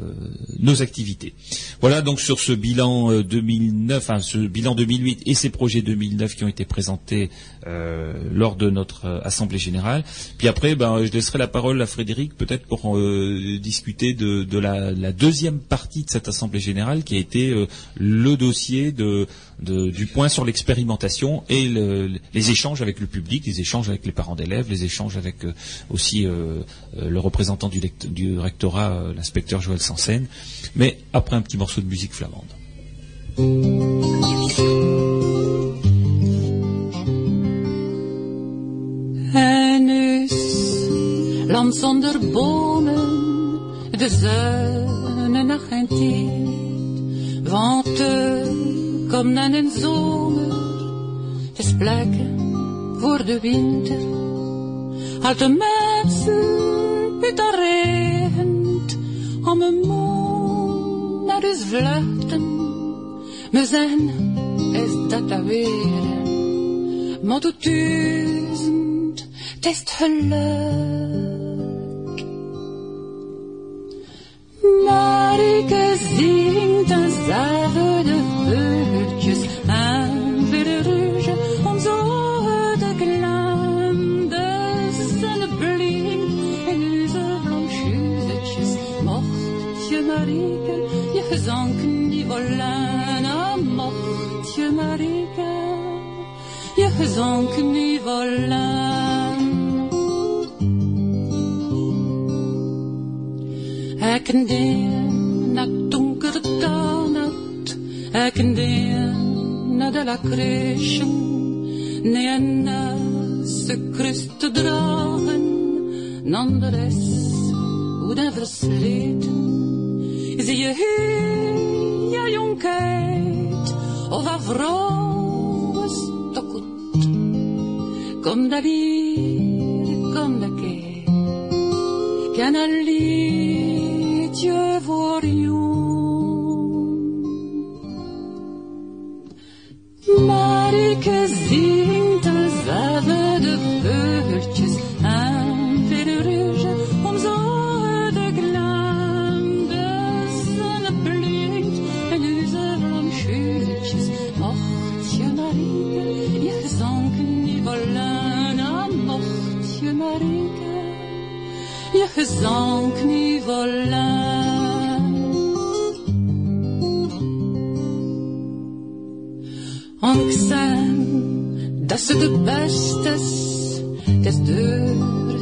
nos activités. Voilà donc sur ce bilan euh, 2009, enfin ce bilan 2008 et ces projets 2009 qui ont été présentés euh, lors de notre euh, assemblée générale. Puis après, ben, je laisserai la parole à Frédéric peut-être pour euh, discuter de, la, deuxième partie de cette assemblée générale qui a été euh, le dossier du point sur l'expérimentation et le- les échanges avec le public, les échanges avec les parents d'élèves, les échanges avec euh, aussi euh, euh, le représentant du, rectorat, euh, l'inspecteur Joël Sansen. Mais après un petit morceau de musique flamande. De regent, om een moe naar huis vluchten. We zijn, is dat dat weer? Maar tot duizend, niet willen, ah, mocht je Marike je gezang niet willen. Ik ken naar donkere nacht, ik ken naar de la crèche, nee naast Christ te dragen, nanderes, hoe de versleten. Zie je hier, ja jonkheid, of een vrouw is te goed. Kom daar hier, kom daar keer, ken een liedje voor jou. Marike zingt dezelfde veultjes aan je gezang niet willen. Angstzaam, dat ze de beste is, des deur,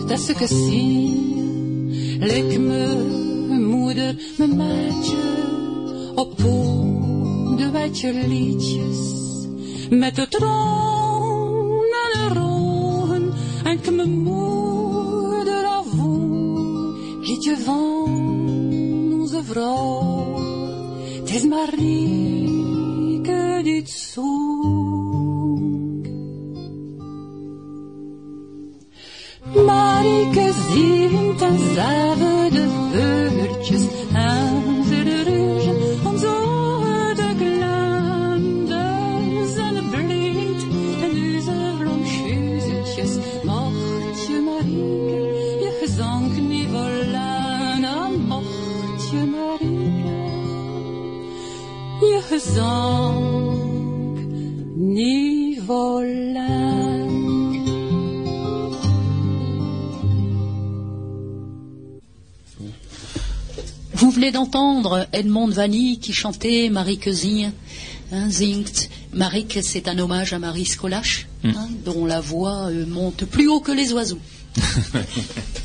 dat ze gezien. Lek me, moeder, mijn maatje, op de wijtje liedjes. Met de troon vrouw, het is Marieke die het zoekt. Marieke zingt en zagen de beurtjes Vous venez d'entendre Edmond Vanny qui chantait Marie Zing, hein, zingt. Marie, c'est un hommage à Marie Scolache, hein, dont la voix euh, monte plus haut que les oiseaux.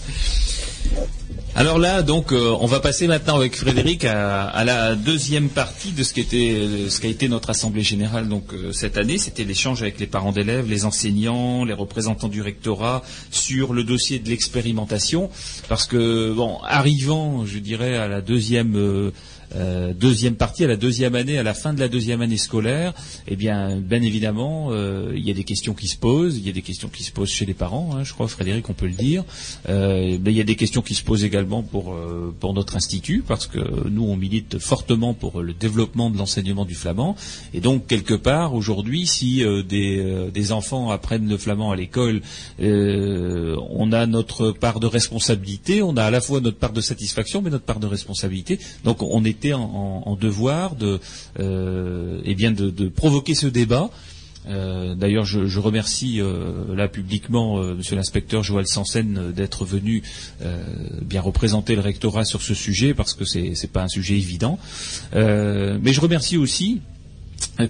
Alors là, donc, euh, on va passer maintenant avec Frédéric à, la deuxième partie de ce qui était, ce qu'a été notre assemblée générale donc euh, cette année. C'était l'échange avec les parents d'élèves, les enseignants, les représentants du rectorat sur le dossier de l'expérimentation, parce que bon, arrivant, je dirais, à la deuxième. euh, euh, deuxième partie, à la deuxième année, à la fin de la deuxième année scolaire, eh bien, bien évidemment, euh, il y a des questions qui se posent, il y a des questions qui se posent chez les parents, hein, je crois, Frédéric, on peut le dire. Euh, mais il y a des questions qui se posent également pour, euh, pour notre institut, parce que nous, on milite fortement pour le développement de l'enseignement du flamand. Et donc, quelque part, aujourd'hui, si euh, des, euh, des enfants apprennent le flamand à l'école, on a notre part de responsabilité, on a à la fois notre part de satisfaction, mais notre part de responsabilité. Donc, on en, devoir de, euh, eh bien de, provoquer ce débat. Euh, D'ailleurs, je, remercie euh, là publiquement Monsieur l'inspecteur Joël Sansen d'être venu bien représenter le rectorat sur ce sujet parce que c'est c'est pas un sujet évident. Mais je remercie aussi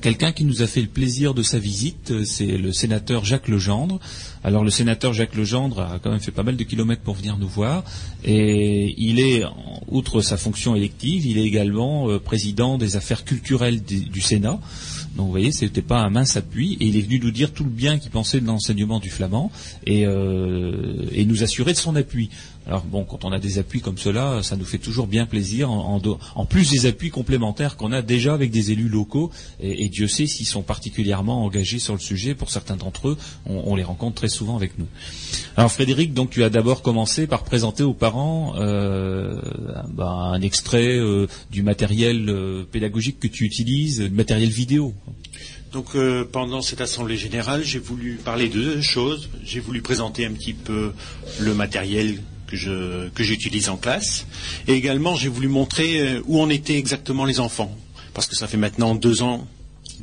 Quelqu'un qui nous a fait le plaisir de sa visite, euh, c'est le sénateur Jacques Legendre. Alors le sénateur Jacques Legendre a quand même fait pas mal de kilomètres pour venir nous voir et il est, outre sa fonction élective, il est également euh, président des affaires culturelles du, Sénat. Donc vous voyez, c'était pas un mince appui et il est venu nous dire tout le bien qu'il pensait de l'enseignement du flamand euh, et nous assurer de son appui. Alors bon, quand on a des appuis comme cela, ça nous fait toujours bien plaisir, en, plus des appuis complémentaires qu'on a déjà avec des élus locaux, et, Dieu sait s'ils sont particulièrement engagés sur le sujet. Pour certains d'entre eux, on, les rencontre très souvent avec nous. Alors Frédéric, donc tu as d'abord commencé par présenter aux parents euh, ben, un extrait euh, du matériel euh, pédagogique que tu utilises, du matériel vidéo. Donc pendant cette assemblée générale, j'ai voulu parler de deux choses. J'ai voulu présenter un petit peu le matériel que je que j'utilise en classe, et également j'ai voulu montrer euh, où en étaient exactement les enfants, parce que ça fait maintenant deux ans,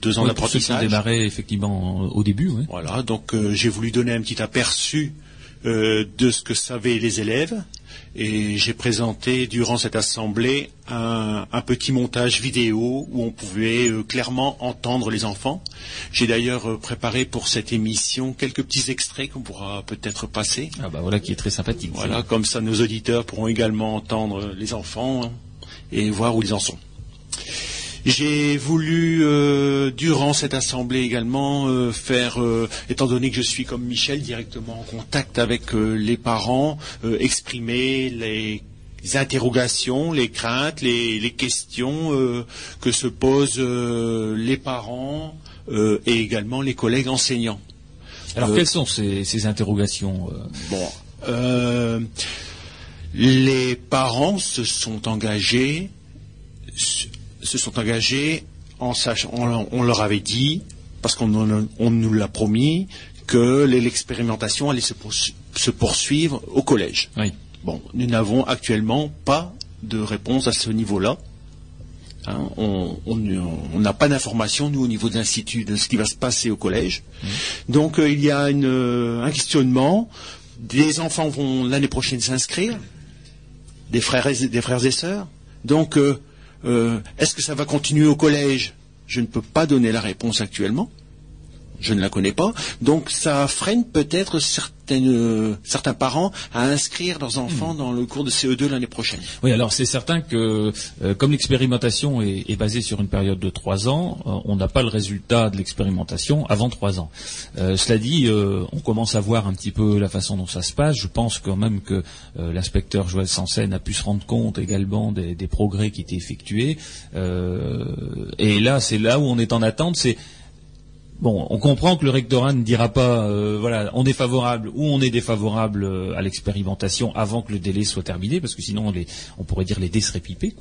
deux ans ont d'apprentissage. démarré effectivement au début. Voilà, donc euh, j'ai voulu donner un petit aperçu euh, de ce que savaient les élèves et j'ai présenté durant cette assemblée un, un petit montage vidéo où on pouvait euh, clairement entendre les enfants. J'ai d'ailleurs euh, préparé pour cette émission quelques petits extraits qu'on pourra peut-être passer. Ah bah voilà qui est très sympathique. Voilà, comme ça nos auditeurs pourront également entendre les enfants hein, et voir où ils en sont. J'ai voulu, euh, durant cette assemblée également, euh, faire, euh, étant donné que je suis comme Michel directement en contact avec euh, les parents, euh, exprimer les les interrogations, les craintes, les, les questions euh, que se posent euh, les parents euh, et également les collègues enseignants. Alors Euh, quelles sont ces, ces interrogations euh? Bon, euh, les parents se sont engagés, se sont engagés en sachant, on, on leur avait dit, parce qu'on on nous l'a promis, que l'expérimentation allait se, poursu- se poursuivre au collège. Oui. Bon, nous n'avons actuellement pas de réponse à ce niveau-là. Hein, on n'a pas d'informations, nous, au niveau de l'Institut, de ce qui va se passer au collège. Donc, euh, il y a une, euh, un questionnement. Des enfants vont l'année prochaine s'inscrire, des frères et, des frères et sœurs. Donc, euh, est-ce que ça va continuer au collège? Je ne peux pas donner la réponse actuellement. Je ne la connais pas. Donc ça freine peut-être euh, certains parents à inscrire leurs enfants Hmm. dans le cours de CE2 l'année prochaine. Oui, alors c'est certain que euh, comme l'expérimentation est, est basée sur une période de trois ans, euh, on n'a pas le résultat de l'expérimentation avant trois ans. Euh, cela dit, euh, on commence à voir un petit peu la façon dont ça se passe. Je pense quand même que euh, l'inspecteur Joël Sansen a pu se rendre compte également des, des progrès qui étaient effectués. Euh, et là, c'est là où on est en attente. C'est Bon, on comprend que le rectorat ne dira pas, euh, voilà, on est favorable ou on est défavorable euh, à l'expérimentation avant que le délai soit terminé, parce que sinon on, les, on pourrait dire les dés seraient pipés.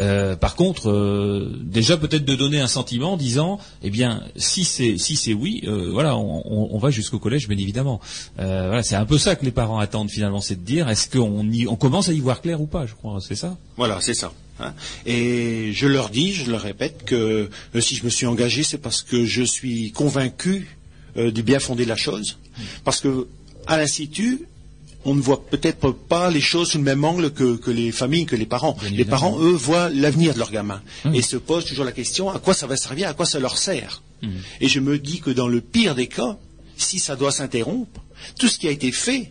Euh, par contre, déjà peut-être de donner un sentiment en disant, eh bien, si c'est si c'est oui, voilà, on, va jusqu'au collège, bien évidemment. Voilà, c'est un peu ça que les parents attendent finalement, c'est de dire, est-ce qu'on on commence à y voir clair ou pas, je crois, c'est ça? Voilà, c'est ça. Hein. Et je leur dis, je leur répète que euh, si je me suis engagé, c'est parce que je suis convaincu euh, du bien fondé de la chose. Parce que à l'institut, on ne voit peut-être pas les choses sous le même angle que, que les familles, que les parents. Bien les évidemment. parents, eux, voient l'avenir de leurs gamins Hum. et se posent toujours la question à quoi ça va servir, à quoi ça leur sert. Hum. Et je me dis que dans le pire des cas, si ça doit s'interrompre, tout ce qui a été fait,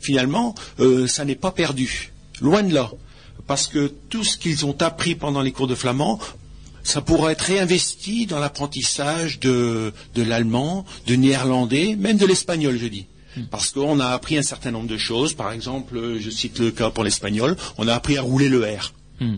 finalement, euh, ça n'est pas perdu. Loin de là. Parce que tout ce qu'ils ont appris pendant les cours de flamand, ça pourra être réinvesti dans l'apprentissage de, de l'allemand, de néerlandais, même de l'espagnol, je dis. Parce qu'on a appris un certain nombre de choses. Par exemple, je cite le cas pour l'espagnol, on a appris à rouler le R. Hmm.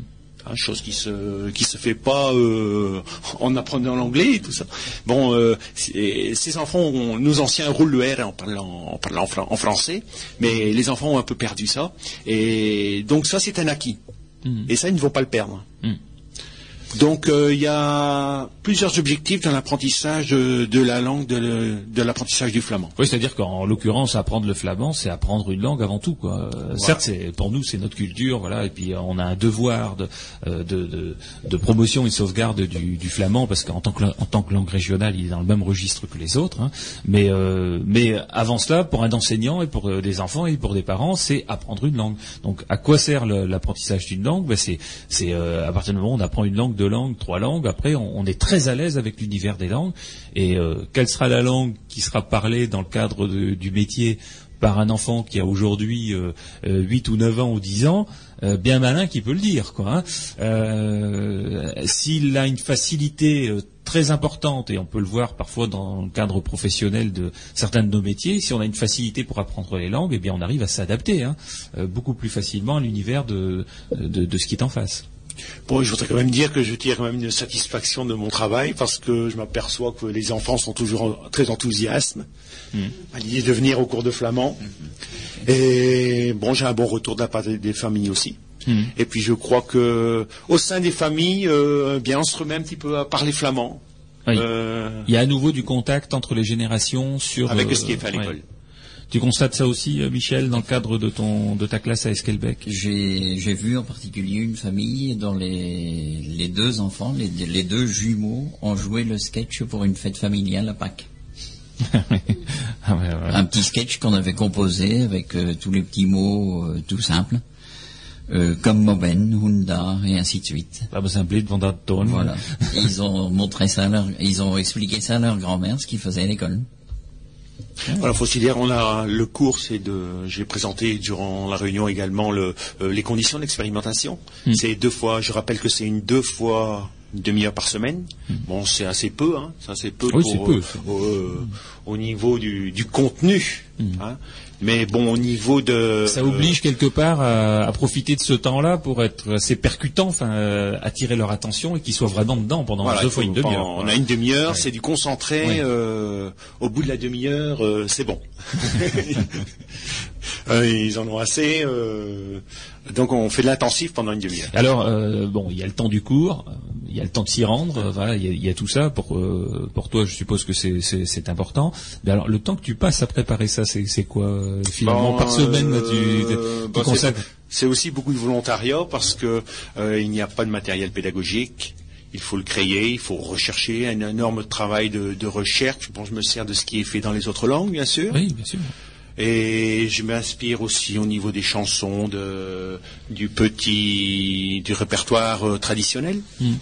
Hein, chose qui se qui se fait pas euh, en apprenant l'anglais et tout ça. Bon, euh, ces enfants, ont- nous anciens roulent le R en parlant en parlant en fran- en français, mais les enfants ont un peu perdu ça. Et donc ça, c'est un acquis. Hmm. Et ça, ils ne vont pas le perdre. Hmm. Donc euh, il y a plusieurs objectifs dans l'apprentissage de, de la langue, de, de l'apprentissage du flamand. Oui, c'est-à-dire qu'en l'occurrence, apprendre le flamand, c'est apprendre une langue avant tout. Quoi. Euh, Certes, c'est pour nous, c'est notre culture, voilà, et puis euh, on a un devoir de, euh, de, de, de promotion et de sauvegarde du, du flamand, parce qu'en tant que, en tant que langue régionale, il est dans le même registre que les autres. hein. Mais, euh, mais avant cela, pour un enseignant et pour euh, des enfants et pour des parents, c'est apprendre une langue. Donc, à quoi sert l'apprentissage d'une langue? Ben, C'est c'est, euh, à partir du moment où on apprend une langue, deux langues, trois langues, après, on, est très à l'aise avec l'univers des langues. Et euh, quelle sera la langue qui sera parlée dans le cadre du métier par un enfant qui a aujourd'hui euh, euh, 8 ou 9 ans ou 10 ans, euh, bien malin qui peut le dire. quoi. hein. Euh, S'il a une facilité euh, très importante, et on peut le voir parfois dans le cadre professionnel de certains de nos métiers, si on a une facilité pour apprendre les langues, eh bien on arrive à s'adapter hein, euh, beaucoup plus facilement à l'univers de ce qui est en face. Bon, je voudrais quand même dire que je tire quand même une satisfaction de mon travail parce que je m'aperçois que les enfants sont toujours très enthousiastes à l'idée de venir au cours de flamand. Et bon, j'ai un bon retour de la part des, familles aussi. Et puis je crois que au sein des familles, euh, bien on se remet un petit peu à parler flamand. Oui. Euh, Il y a à nouveau du contact entre les générations sur avec euh, ce qui est fait à l'école. ouais. Tu constates ça aussi, euh, Michel, dans le cadre de ton de ta classe à Esquelbec? J'ai j'ai vu en particulier une famille dont les, les deux enfants, les, les deux jumeaux, ont joué le sketch pour une fête familiale à Pâques. Ah ouais, ouais. Un petit sketch qu'on avait composé avec euh, tous les petits mots euh, tout simples, euh, comme Moben, Hunda et ainsi de suite. Blé, Van Tonne. Voilà. Ils ont montré ça, à leur, ils ont expliqué ça à leur grand-mère, ce qu'ils faisaient à l'école. Voilà, faut aussi dire, on a le cours, c'est de, j'ai présenté durant la réunion également le, euh, les conditions d'expérimentation. C'est deux fois, je rappelle que c'est une deux fois une demi-heure par semaine. Bon, c'est assez peu, hein, c'est assez peu Oui, pour, peu, euh, euh, au niveau du, du contenu. hein. Mais bon, au niveau de Ça oblige quelque part à, à profiter de ce temps-là pour être assez percutant, enfin euh, attirer leur attention et qu'ils soient vraiment dedans pendant Voilà, deux fois une demi-heure. On a une demi-heure, Ouais. c'est du concentré. Ouais. euh, au bout de la demi-heure, euh, c'est bon. Euh, ils en ont assez. euh, donc on fait de l'intensif pendant une demi-heure. Alors euh, bon, il y a le temps du cours, il y a le temps de s'y rendre, voilà, il y a, il y a tout ça pour pour toi, je suppose que c'est important. Mais alors le temps que tu passes à préparer ça, c'est quoi finalement Bon, par semaine tu, tu bon, c'est- consacres C'est aussi beaucoup de volontariat parce que il n'y a pas de matériel pédagogique. Il faut le créer, il faut rechercher un énorme travail de, de recherche. Bon, je me sers de ce qui est fait dans les autres langues, bien sûr. Oui, bien sûr. Et je m'inspire aussi au niveau des chansons, de, du petit, du répertoire euh, traditionnel. Mm.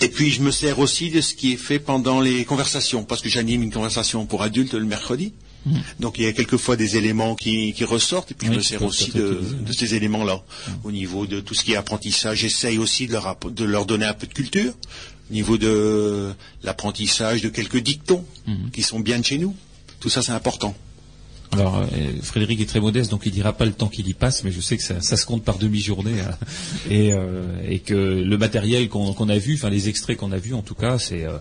Et puis je me sers aussi de ce qui est fait pendant les conversations, parce que j'anime une conversation pour adultes le mercredi. Donc il y a quelqueuvent des éléments qui, qui ressortent, et puis Oui, je me sers aussi de, ces éléments-là. Au niveau de tout ce qui est apprentissage, j'essaye aussi de leur, de leur donner un peu de culture. Au niveau de l'apprentissage de quelques dictons qui sont bien de chez nous. Tout ça c'est important. Alors, euh, Frédéric est très modeste, donc il dira pas le temps qu'il y passe, mais je sais que ça, ça se compte par demi-journée, hein. et, euh, et que le matériel qu'on a vu, enfin les extraits qu'on a vus, en tout cas, c'est, euh,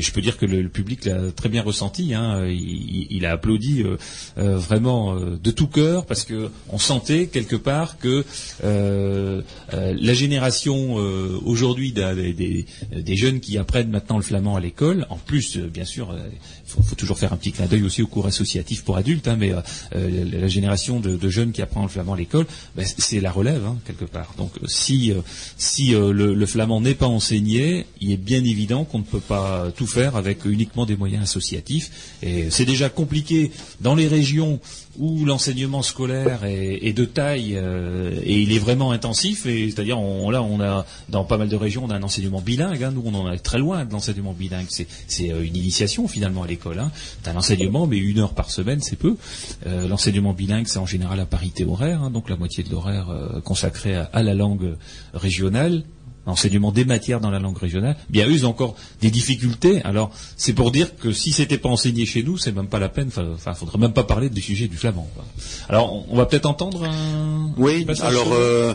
je peux dire que le, le public l'a très bien ressenti. Hein, il, il a applaudi euh, euh, vraiment de tout cœur parce que on sentait quelque part que la génération aujourd'hui des, des- des jeunes qui apprennent maintenant le flamand à l'école, en plus, bien sûr. il faut, faut toujours faire un petit clin d'œil aussi au cours associatif pour adultes, hein, mais euh, euh, la, génération de, jeunes qui apprend le flamand à l'école, ben, c'est la relève hein, quelque part. Donc si euh, le flamand n'est pas enseigné, il est bien évident qu'on ne peut pas tout faire avec uniquement des moyens associatifs. Et c'est déjà compliqué dans les régions où l'enseignement scolaire est, est de taille euh, et il est vraiment intensif. Et c'est-à-dire, on, là, on a dans pas mal de régions, on a un enseignement bilingue. hein. nous, on en est très loin de l'enseignement bilingue. C'est, euh, une initiation finalement à l'école. Hein. T'as l'enseignement, mais une heure par semaine, c'est peu. Euh, l'enseignement bilingue, c'est en général à parité horaire, hein, donc la moitié de l'horaire euh, consacré à, à la langue régionale enseignement des matières dans la langue régionale, bien eux, ils ont encore des difficultés. Alors, c'est pour dire que si c'était pas enseigné chez nous, c'est même pas la peine. Enfin, faudrait même pas parler du sujet du flamand. quoi. Alors, on, on va peut-être entendre un. Oui, alors euh,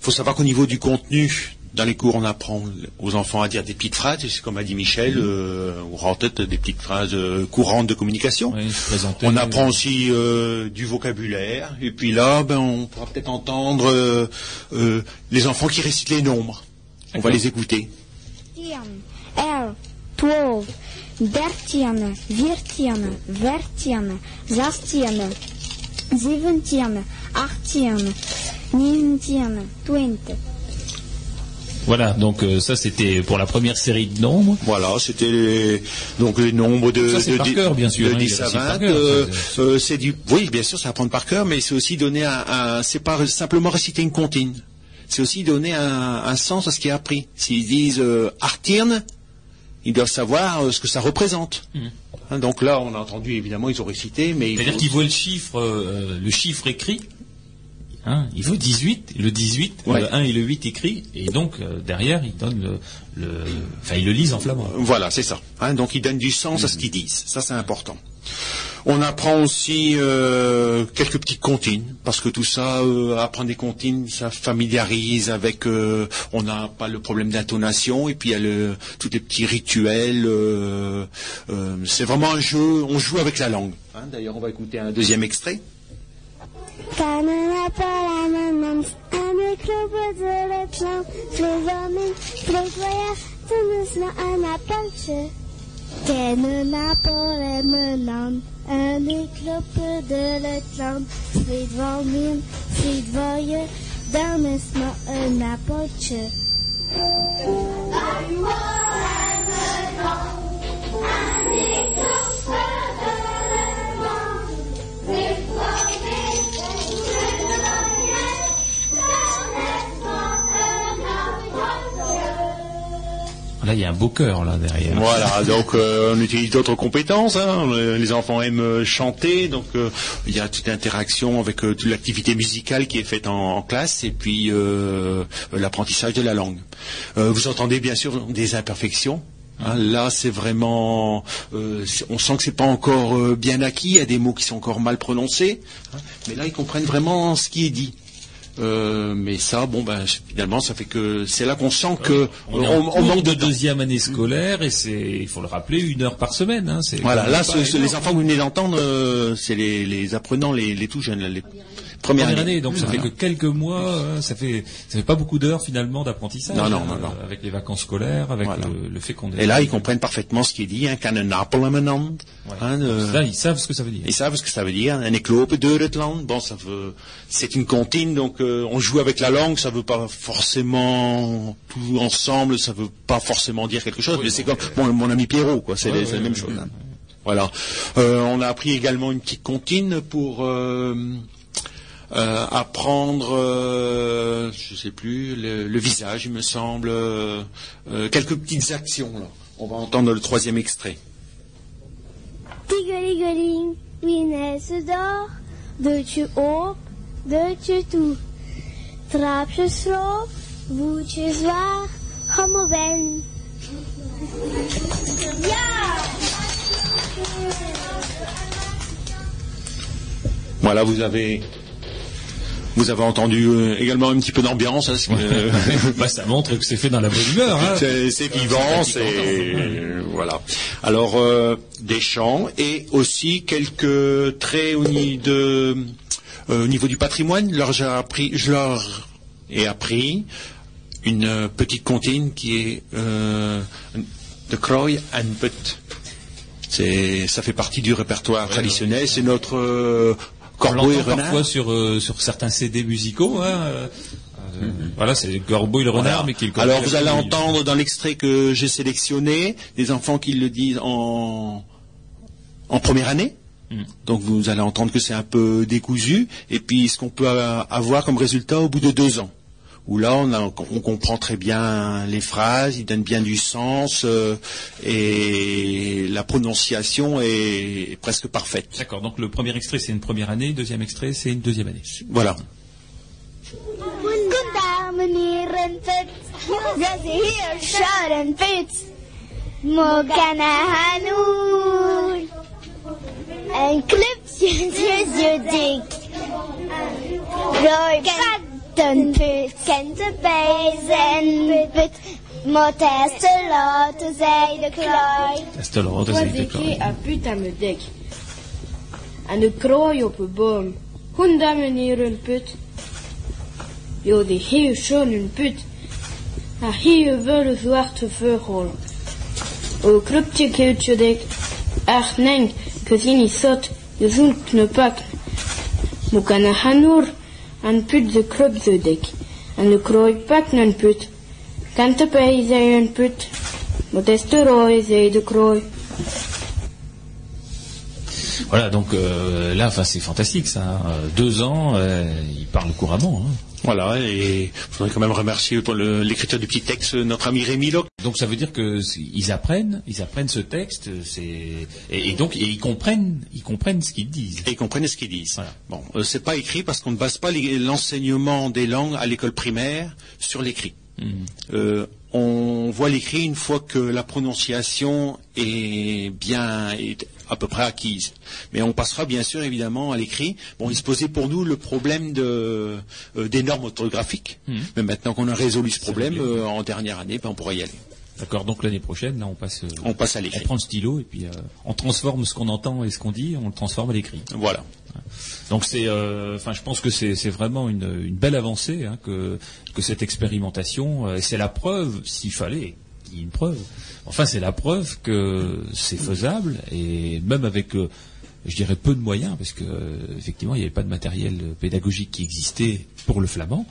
faut savoir qu'au niveau du contenu, dans les cours, on apprend aux enfants à dire des petites phrases, c'est comme a dit Michel, euh, ou en tête des petites phrases euh, courantes de communication. Oui. On apprend aussi euh, du vocabulaire, et puis là, ben, on pourra peut-être entendre euh, euh, les enfants qui récitent les nombres. On va les écouter. 10, 11, 12, 13, 14, 15, 16, 17, 18, 19, 20. Voilà, donc euh, ça c'était pour la première série de nombres. Voilà, c'était les, donc les nombres de, Ça, c'est de, par dix- cœur, bien sûr, de hein, il 10 y a à aussi par 20. cœur, euh, ça, euh, c'est du, oui, bien sûr, c'est apprendre par cœur, mais c'est aussi donner un, un- c'est pas simplement réciter une comptine. C'est aussi donner un, un sens à ce qui est appris. S'ils disent euh, Artirn, ils doivent savoir euh, ce que ça représente. Hein, donc là, on a entendu évidemment, ils ont récité, mais C'est-à-dire faut- qu'ils voient le chiffre, euh, le chiffre écrit. Hein, il vaut 18, le 18, Ouais. le 1 et le 8 écrit, et donc euh, derrière ils donnent le, le, enfin ils le lisent en flamand. Voilà, c'est ça. Hein, donc ils donnent du sens à ce qu'ils disent. Ça, c'est important. On apprend aussi euh, quelques petites comptines, parce que tout ça, euh, apprendre des comptines, ça familiarise avec. euh, on n'a pas le problème d'intonation, et puis il y a le, tous les petits rituels. c'est vraiment un jeu. On joue avec la langue. Hein, D'ailleurs, on va écouter un deuxième extrait. Panna pola mam Amy klubu zaleczną Frywomin, frygwoja To nuzno, a na polczy Kenu na pole mną Amy klubu zaleczną Frywomin, frygwoja To nuzno, a na polczy Pani pola Là il y a un beau cœur là derrière. Voilà, donc euh, on utilise d'autres compétences. hein. Les enfants aiment euh, chanter, donc euh, il y a toute interaction avec toute l'activité musicale qui est faite en, classe et puis l'apprentissage de la langue. Vous entendez bien sûr des imperfections. hein. là, c'est vraiment, on sent que c'est pas encore bien acquis. Il y a des mots qui sont encore mal prononcés, hein. mais là, ils comprennent vraiment ce qui est dit. Euh, mais ça, bon, ben finalement, ça fait que c'est là qu'on sent que On on- on manque de deuxième année scolaire et c'est, il faut le rappeler, une heure par semaine. Hein, Voilà, là, ce- ce- les enfants que vous venez d'entendre, euh, c'est les, les apprenants, les, les tout jeunes, les Première années. année, donc ça Voilà. fait que quelques mois, hein, ça fait ça fait pas beaucoup d'heures finalement d'apprentissage. Non, non, non, non. euh, Avec les vacances scolaires, avec Voilà. le, le fait qu'on. Et là, ils comprennent parfaitement ce qui est dit, un Kannenapelamenand. Ouais. Hein, euh, Là, ils savent ce que ça veut dire. ils savent ce que ça veut dire, un éclope de Retland. Bon, ça veut, c'est une comptine, donc euh, on joue avec la langue, ça veut pas forcément tout ensemble, ça veut pas forcément dire quelque chose, Oui, mais c'est comme mon, mon ami Pierrot, quoi, c'est Ouais, ouais, la même chose. hein. Voilà. Euh, on a appris également une petite comptine pour euh, euh, apprendre, euh, je sais plus, le, le visage, il me semble, euh, euh, quelques petites actions. Là. On va entendre le troisième extrait. Tiggelingeling, wie nesse dag, deurtje op, deurtje toe. Trapjes erop, voetjes waar, allemaal ben. Ja! Voilà, vous avez vous avez entendu euh, également un petit peu d'ambiance. hein, euh, Bah, ça montre que c'est fait dans la bonne humeur. Hein. c'est vivant, c'est euh, voilà. Alors euh, des chants et aussi quelques traits au niveau de au niveau du patrimoine. Leur j'ai appris, je leur ai appris une petite comptine qui est de Croy and Put. C'est ça fait partie du répertoire traditionnel. C'est notre euh, corbeau et renard. parfois sur, euh, sur certains CD musicaux. hein, euh, euh, Voilà, c'est le corbeau et le renard, Voilà. mais Alors vous allez entendre dans l'extrait que j'ai sélectionné des enfants qui le disent en, en première année. Mm. Donc vous allez entendre que c'est un peu décousu. Et puis ce qu'on peut avoir comme résultat au bout de deux ans. Où là on, a- on comprend très bien les phrases, ils donnent bien du sens euh, et la prononciation est, presque parfaite. D'accord, donc le premier extrait c'est une première année, le deuxième extrait c'est une deuxième année. Voilà. En put, dat is hier schoon en put. Mogana hanoen. Een clubje zo dik. Roy patten put, kent de bijzen put. Moet te laten zij de klooi. C'est alors, Toi deke a put aan me dek. En de krooi op een boom. Honderd meneer een put? Jo, de heel schoon een put. A heel veel zwarte vogel. O kruptje keeltje dek. Ach nee, gezien is zot. Je zoekt ne pak. Moet aan een hanoer? En put de krup zo dek. En de krooi pakt een put. Kan te bij zij een put. Moet is de rooi, zei de krooi. Voilà, donc euh, là, c'est fantastique ça. hein. Euh, Deux ans, euh, il parle couramment. hein. Voilà, et il faudrait quand même remercier pour l'écriture du petit texte notre ami Rémi Locke. Donc ça veut dire que c'est- ils apprennent, ils apprennent ce texte, c'est et, et donc et ils comprennent, ils comprennent ce qu'ils disent. Et ils comprennent ce qu'ils disent. Voilà. Bon, euh, c'est pas écrit parce qu'on ne base pas l'enseignement des langues à l'école primaire sur l'écrit. Mhm. Euh, on voit l'écrit une fois que la prononciation est bien est à peu près acquise. Mais on passera bien sûr évidemment à l'écrit. Bon, il se posait pour nous le problème de, euh, des normes orthographiques. Mhm. Mais maintenant qu'on a résolu ce problème euh, en dernière année, ben, on pourra y aller. D'accord. Donc l'année prochaine, là, on passe, euh, On passe à on l'écrit. prend le stylo et puis on transforme ce qu'on entend et ce qu'on dit, on le transforme à l'écrit. Voilà. Donc c'est, enfin, je pense que c'est vraiment une, une belle avancée hein, que que cette expérimentation. c'est la preuve, s'il fallait, Enfin, c'est la preuve que c'est faisable et même avec, euh, je dirais, peu de moyens, parce que euh, effectivement, il n'y avait pas de matériel pédagogique qui existait pour le flamand.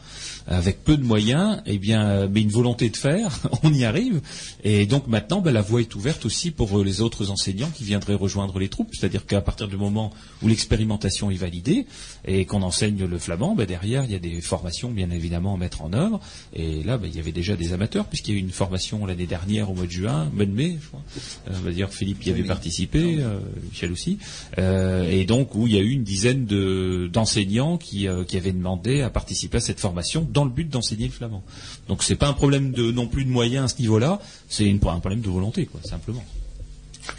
Avec peu de moyens, eh bien, euh, mais une volonté de faire, on y arrive. Et donc maintenant, ben, la voie est ouverte aussi pour euh, les autres enseignants qui viendraient rejoindre les troupes. C'est-à-dire qu'à partir du moment où l'expérimentation est validée et qu'on enseigne le flamand, ben, derrière, il y a des formations, bien évidemment, à mettre en œuvre. Et là, ben, il y avait déjà des amateurs, puisqu'il y a eu une formation l'année dernière au mois de juin, mois de mai, je crois. Euh, on va dire Philippe y avait participé, euh, Michel aussi. Euh, et donc, où il y a eu une dizaine de- d'enseignants qui, qui avaient demandé à participer à cette formation dans le but d'enseigner le flamand. Donc, c'est pas un problème de, non plus de moyens à ce niveau-là, c'est un problème de volonté, quoi, simplement.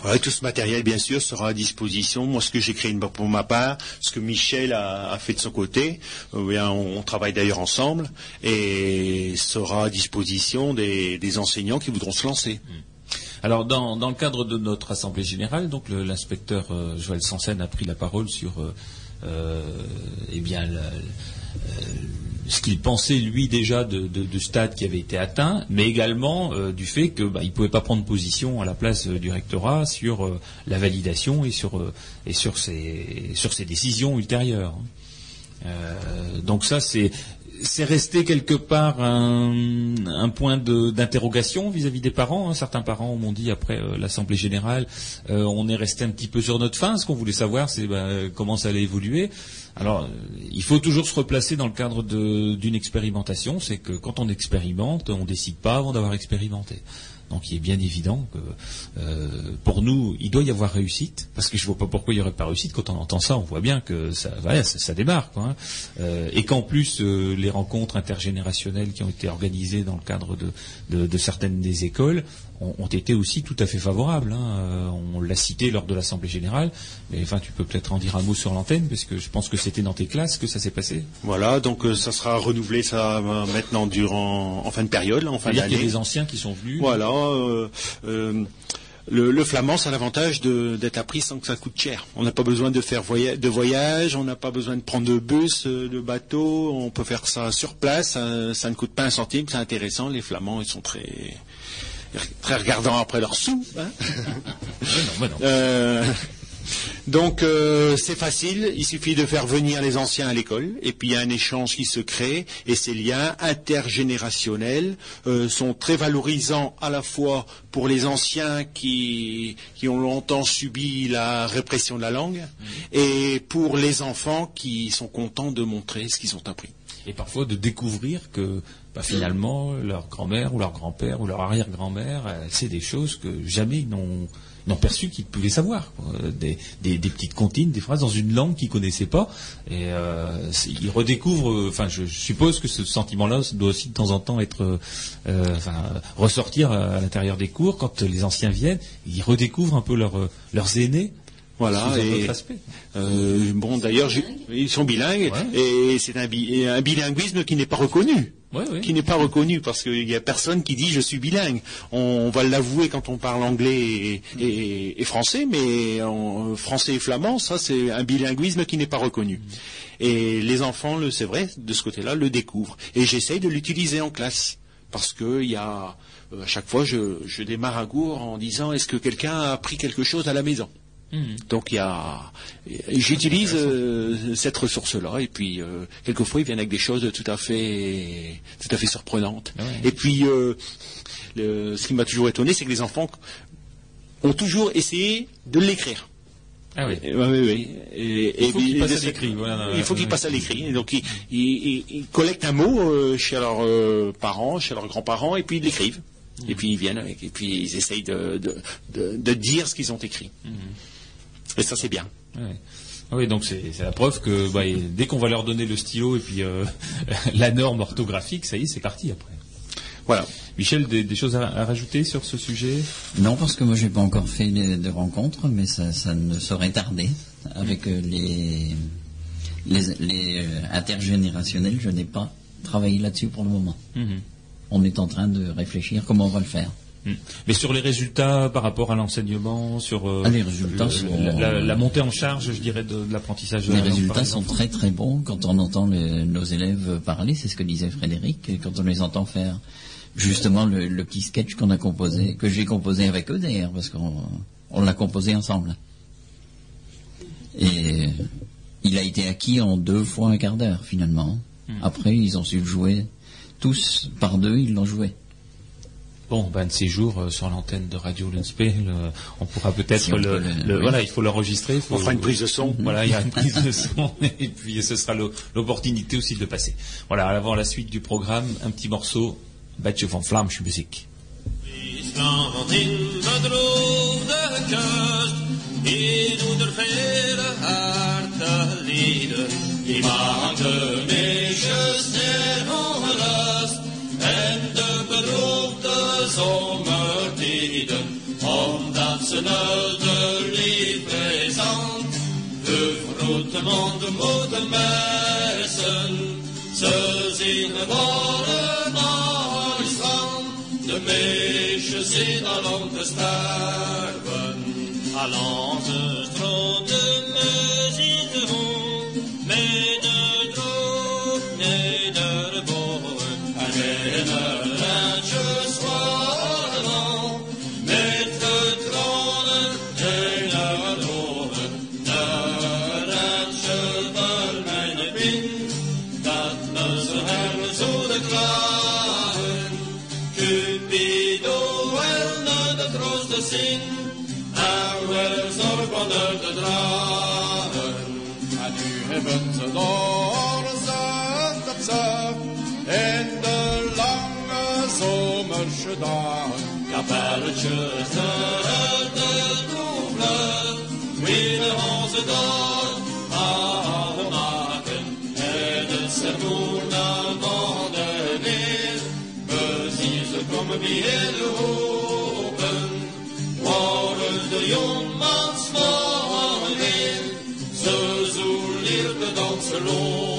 Voilà, tout ce matériel, bien sûr, sera à disposition. Moi, ce que j'ai créé pour ma part, ce que Michel a, a fait de son côté, euh, bien, on, on travaille d'ailleurs ensemble, et sera à disposition des, des enseignants qui voudront se lancer. Alors, dans, dans le cadre de notre assemblée générale, donc l'inspecteur euh, Joël Sansen a pris la parole sur, euh, euh, eh bien, la- ce qu'il pensait lui déjà de, de- du stade qui avait été atteint, mais également euh, du fait que bah, il pouvait pas prendre position à la place euh, du rectorat sur euh, la validation et sur euh, et sur ses sur ses décisions ultérieures. Euh, donc ça c'est c'est resté quelque part un, un point de- d'interrogation vis-à-vis des parents. hein. Certains parents m'ont dit après l'assemblée générale, euh, on est resté un petit peu sur notre fin. Ce qu'on voulait savoir, c'est bah, comment ça allait évoluer. Alors, euh, il faut toujours se replacer dans le cadre d'une expérimentation. C'est que quand on expérimente, on décide pas avant d'avoir expérimenté. Donc, il est bien évident que euh, pour nous, il doit y avoir réussite, parce que je vois pas pourquoi il y aurait pas réussite. Quand on entend ça, on voit bien que ça, voilà, ça, ça démarre, quoi, hein. Euh, et qu'en plus, les rencontres intergénérationnelles qui ont été organisées dans le cadre de certaines des écoles ont, été aussi tout à fait favorables. hein. Euh, on l'a cité lors de l'assemblée générale, mais enfin, tu peux peut-être en dire un mot sur l'antenne, parce que je pense que c'était dans tes classes que ça s'est passé. Voilà, donc euh, ça sera renouvelé ça euh, maintenant durant en fin de période, là, en fin C'est-à-dire qu'il y a d'année. des anciens qui sont venus. Voilà. euh, euh, le, le flamand, ça a l'avantage d'être appris sans que ça coûte cher. On n'a pas besoin de faire voya- de voyage, on n'a pas besoin de prendre de bus, de bateau. On peut faire ça sur place. Ça, ça ne coûte pas un centime, c'est intéressant. Les flamands, ils sont très très regardants après leur sous. hein. Euh, donc euh, c'est facile, il suffit de faire venir les anciens à l'école et puis il y a un échange qui se crée et ces liens intergénérationnels euh, sont très valorisants à la fois pour les anciens qui, qui ont longtemps subi la répression de la langue et pour les enfants qui sont contents de montrer ce qu'ils ont appris. et parfois de découvrir que bah, finalement leur grand-mère ou leur grand-père ou leur arrière-grand-mère euh, c'est des choses que jamais ils n'ont n'ont perçu qu'ils pouvaient savoir. Euh, des, des, des petites comptines des phrases dans une langue qu'ils connaissaient pas. Et euh, ils redécouvrent euh, enfin je, je suppose que ce sentiment là doit aussi de temps en temps être euh, enfin ressortir à, à l'intérieur des cours. Quand les anciens viennent ils redécouvrent un peu leurs leurs aînés. Voilà, sous un et- autre aspect. Euh, bon, d'ailleurs, j'ai- ils sont bilingues et c'est un, bi- et un bilinguisme qui n'est pas reconnu. Qui n'est pas reconnu parce qu'il n'y a personne qui dit je suis bilingue. On, on va l'avouer quand on parle anglais et, et- et français, mais en français et flamand, ça c'est un bilinguisme qui n'est pas reconnu. Et les enfants, le- c'est vrai, de ce côté-là, le découvrent. Et j'essaye de l'utiliser en classe parce que il y a euh, à chaque fois je, je démarre à cours en disant est-ce que quelqu'un a appris quelque chose à la maison? Donc il y a, j'utilise euh, cette ressource-là et puis euh, quelquefois ils viennent avec des choses tout à fait, tout à fait surprenantes. Et puis euh, le- ce qui m'a toujours étonné, c'est que les enfants ont toujours essayé de l'écrire. Ah oui. Ouais, ouais. Et- Il faut qu'ils passent à l'écrit, voilà. il faut qu'ils passent à l'écrit. Donc ils, ils- ils- collectent un mot euh, chez leurs parents, chez leurs grands-parents, et puis ils l'écrivent. Et puis ils viennent avec, et puis ils essayent de, de, de- de dire ce qu'ils ont écrit. Et ça c'est bien. Ouais. Ah oui, donc c'est c'est la preuve que bah, dès qu'on va leur donner le stylo et puis euh, la norme orthographique, ça y est, c'est parti après. Voilà. Michel, des, des choses à, à rajouter sur ce sujet? Non, parce que moi, j'ai pas encore fait de, de rencontres, mais ça, ça ne saurait tarder. Avec euh, les, les, les, euh, intergénérationnels, je n'ai pas travaillé là-dessus pour le moment. Mhm. On est en train de réfléchir comment on va le faire. Mm. Mais sur les résultats par rapport à l'enseignement, sur euh, Ah, les résultats le- sont- la, la- la montée en charge, je dirais, de, de l'apprentissage. de Les langue résultats sont très très bons quand on entend nos élèves parler, c'est ce que disait Frédéric, quand on les entend faire justement le, le petit sketch qu'on a composé, que j'ai composé avec eux d'ailleurs, parce qu'on on l'a composé ensemble. Et il a été acquis en deux fois un quart d'heure finalement. Hmm. Après, ils ont su le jouer tous par deux, ils l'ont joué. Bon, ben de ces jours euh, sur l'antenne de Radio Lunspel, euh, on pourra peut-être Si le, peut le- le- oui. voilà, il faut l'enregistrer. On fera une prise de son. Voilà, il y a une prise de son et puis ce sera l'o- l'opportunité aussi de le passer. Voilà, avant la suite du programme, un petit morceau, Batje van Vlaamse lieden, die maakt de meisjes en de beroemde zomertijden, omdat ze de liefde zand, de groeten ontmoeten mensen, ze zien geboren naar het strand, de meisjes zien al om te sterven. Allons ze stroten muziek rond, met de droog zomerse dagen. Kapelletjes de doebelen, willen onze dag hadden maken. En het sermoenen van de leer, we zien ze komen weer roepen. Worden de jongmans van weer, ze zo leerde dansen lopen.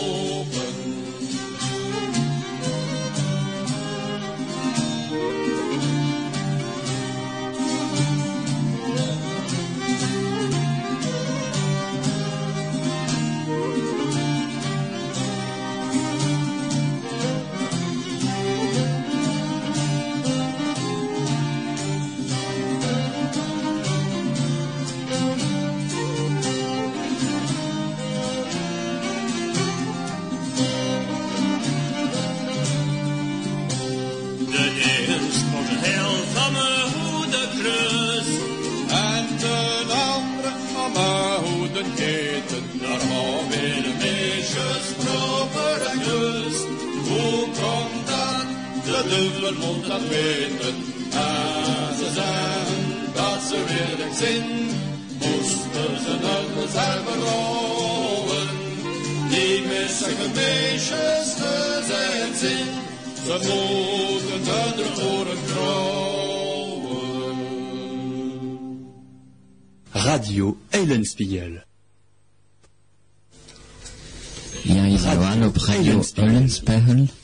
Dat? De duivel moet dat weten. En ze zeggen dat ze weer de zin. Moesten ze het zelf rouwen. Die missige meisjes te zijn zin. Ze moeten hun oren krauwen. Radio. Ja, wel op Radio Eulenspiegel.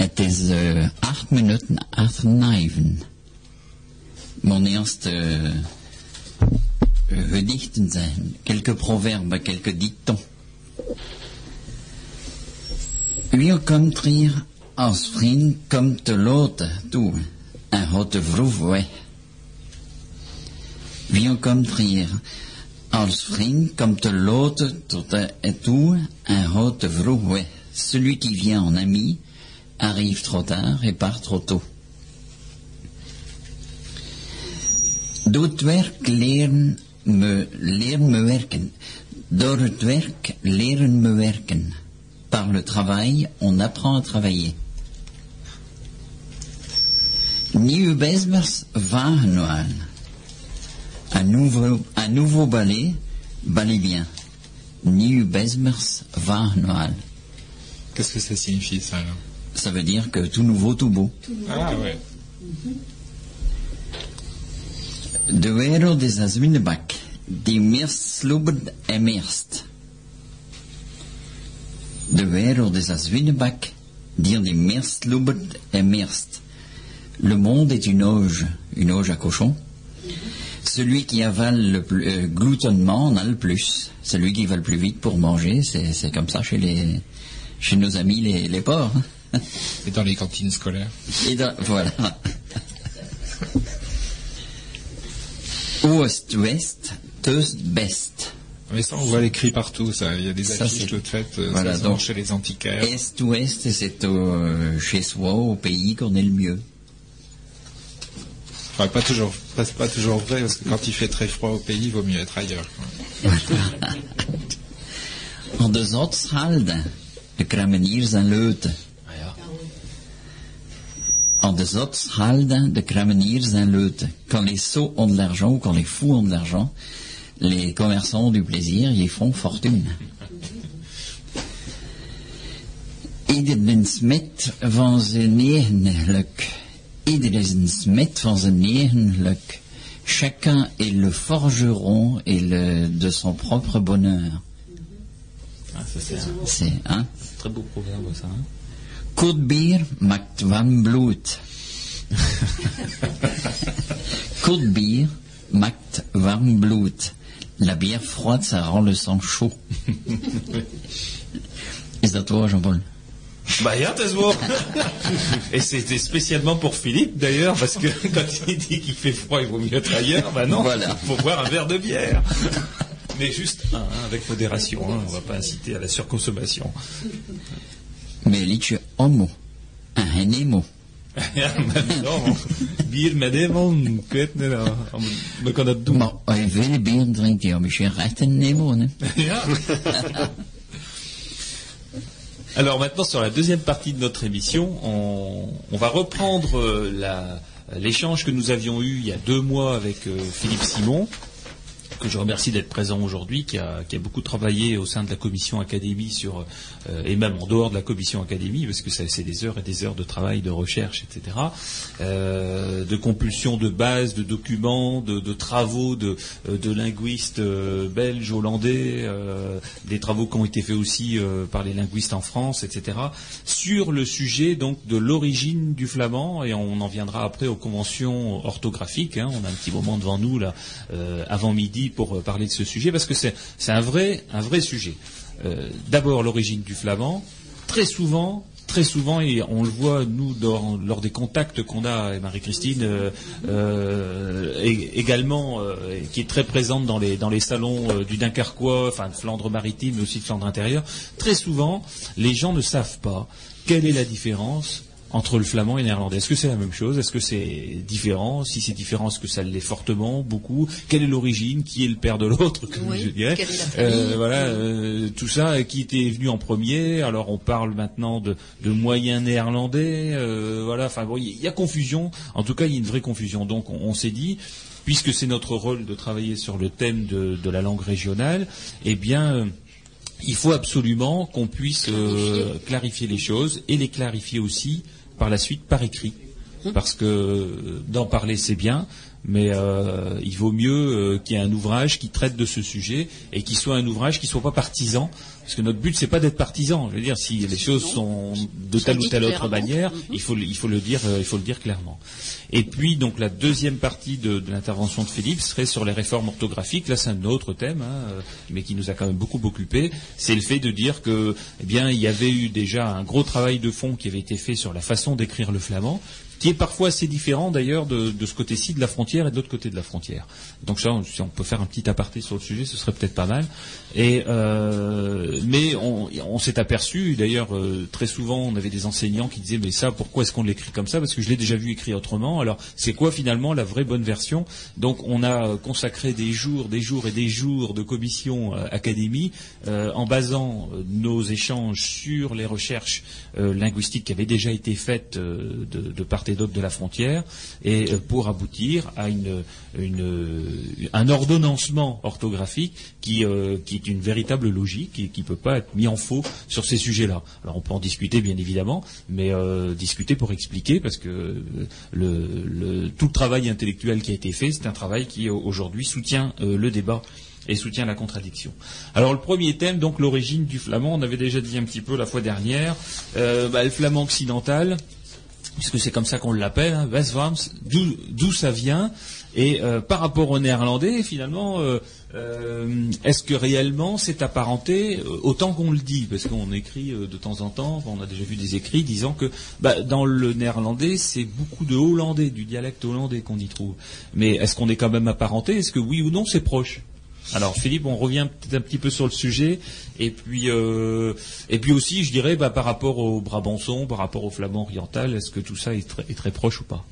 Het is eh, acht minuten achter negen. Mijn eerste uh, gedichten. Quelques proverbes, quelques dictons. Wie komt hier als vriend komt de loten toe en houdt de vroeg weg. Wie komt hier als vriend komt de loten toe en houdt de vroeg. Celui qui vient en ami arrive trop tard et part trop tôt. Door het werk leren me, leren me werken. Door werk leren me werken. Par le travail, on apprend à travailler. Nieuwe Besmers Vagenwal. Un nouveau, un nouveau ballet, ballet bien. Nieuwe Besmers Vagenwal. Qu'est-ce que ça signifie ça alors? Ça veut dire que tout nouveau, tout beau. Ah ouais. De wereld is als winnebak, die meest sloebert en meest. De wereld is als winnebak, die sloebert en meest. Le monde est une auge, une auge à cochon. Celui qui avale le plus, euh, gloutonnement en a le plus. Celui qui va le plus vite pour manger, c'est c'est comme ça chez les, chez nos amis les, les porcs. hein. Et dans les cantines scolaires. Et dans- voilà. Ouest-ouest, teus best. Mais ça, on voit l'écrit partout, ça. Il y a des Ça, affiches toutes faites euh, Voilà, ça, donc- chez les antiquaires. Est-ouest, c'est euh, chez soi, au pays qu'on est le mieux. Enfin, pas toujours, pas, pas toujours vrai, parce que quand il fait très froid au pays, il vaut mieux être ailleurs. En de Zotshalden, de kruimeniers en leuten. En de de kruimeniers en leuten. Quand les sots ont de l'argent ou quand les fous ont de l'argent, les commerçants ont du plaisir, ils font fortune. Iedereen smet van zijn eigen geluk. Iedereen smet van zijn eigen geluk. Chacun est le forgeron et le, de son propre bonheur. Ah, ça, c'est un hein? très beau proverbe, ça. hein? Koud bier maakt warm bloed. Koud bier maakt warm bloed. La bière froide, ça rend le sang chaud. Is dat waar, Jean-Paul? Bah, ja, is waar. Et c'était spécialement pour Philippe, d'ailleurs, parce que quand il dit qu'il fait froid, il vaut mieux être ailleurs, bah non, Voilà. faut boire un verre de bière. Mais juste un, hein, avec modération, hein, on va pas inciter à la surconsommation. En geen emo. Ja, maar dan, bier met eenmaal, ik weet niet, uh, we kunnen dat doen. Maar als je veel bier drinkt, ja, misschien echt een emo, hè? Ja. Alors maintenant, sur la deuxième partie de notre émission, on, va reprendre euh, l'échange que nous avions eu il y a deux mois avec euh, Philippe Simon que je remercie d'être présent aujourd'hui, qui a, beaucoup travaillé au sein de la commission académie sur euh, et même en dehors de la commission académie, parce que c'est des heures et des heures de travail, de recherche, etc., euh, de compulsion de base, de documents, de, travaux de, euh, linguistes belges, hollandais, des travaux qui ont été faits aussi par les linguistes en France, etc., sur le sujet donc de l'origine du flamand, et on en viendra après aux conventions orthographiques. Hein. on a un petit moment devant nous là, avant midi, pour parler de ce sujet, parce que c'est un vrai, un vrai sujet. Euh, d'abord l'origine du flamand. Très souvent, très souvent, et on le voit nous lors des contacts qu'on a, et Marie-Christine euh, euh, également, qui est très présente dans les, dans les salons du Dunkerquois, enfin de Flandre maritime, mais aussi de Flandre intérieure, très souvent, les gens ne savent pas quelle est la différence entre le flamand et le néerlandais. Est-ce que c'est la même chose? Est-ce que c'est différent? Si c'est différent, est-ce que ça l'est fortement, beaucoup? Quelle est l'origine? Qui est le père de l'autre? Je dirais. euh, Voilà, euh, tout ça. Qui était venu en premier? Alors on parle maintenant de, de moyen néerlandais. Euh, voilà, enfin bon, il y, a confusion. En tout cas, il y a une vraie confusion. Donc on, s'est dit puisque c'est notre rôle de travailler sur le thème de, de la langue régionale, eh bien, il faut absolument qu'on puisse clarifier les choses et les clarifier aussi par la suite par écrit. Hum. Parce que d'en parler, c'est bien, mais euh, il vaut mieux euh, qu'il y ait un ouvrage qui traite de ce sujet et qui soit un ouvrage qui ne soit pas partisan, parce que notre but c'est pas d'être partisan. Je veux dire, si les choses sont de telle ou telle autre manière, mhm. il faut, il faut le dire, euh, il faut le dire clairement. Et puis donc la deuxième partie de, l'intervention de Philippe serait sur les réformes orthographiques. Là, c'est un autre thème, hein, mais qui nous a quand même beaucoup occupé. C'est le fait de dire que, eh bien, il y avait eu déjà un gros travail de fond qui avait été fait sur la façon d'écrire le flamand qui est parfois assez différent d'ailleurs de, ce côté-ci de la frontière et de l'autre côté de la frontière. Donc ça, si on peut faire un petit aparté sur le sujet, ce serait peut-être pas mal. Et euh, mais on, s'est aperçu, d'ailleurs euh, très souvent, on avait des enseignants qui disaient mais ça, pourquoi est-ce qu'on l'écrit comme ça? Parce que je l'ai déjà vu écrit autrement. Alors c'est quoi finalement la vraie bonne version? Donc on a consacré des jours, des jours et des jours de commission euh, académie en basant nos échanges sur les recherches linguistiques qui avaient déjà été faites de, de part et d'autre de la frontière, et pour aboutir à un ordonnancement orthographique qui, qui est une véritable logique et qui ne peut pas être mis en faux sur ces sujets-là. Alors on peut en discuter bien évidemment, mais euh, discuter pour expliquer parce que tout le travail intellectuel qui a été fait, c'est un travail qui aujourd'hui soutient euh, le débat et soutient la contradiction. Alors le premier thème, donc l'origine du flamand, on avait déjà dit un petit peu la fois dernière, euh, bah, le flamand occidental, puisque c'est comme ça qu'on l'appelle, hein, d'où ça vient, et par rapport au néerlandais, finalement, euh, est-ce que réellement c'est apparenté euh, autant qu'on le dit? Parce qu'on écrit euh, de temps en temps, on a déjà vu des écrits disant que bah, dans le néerlandais, c'est beaucoup de hollandais, du dialecte hollandais qu'on y trouve. Mais est-ce qu'on est quand même apparenté? Est-ce que oui ou non c'est proche? Alors Philippe, on revient peut-être un petit peu sur le sujet, et puis et puis aussi, je dirais, bah, par rapport au Brabançon, par rapport au flamand oriental, est-ce que tout ça est très proche ou pas?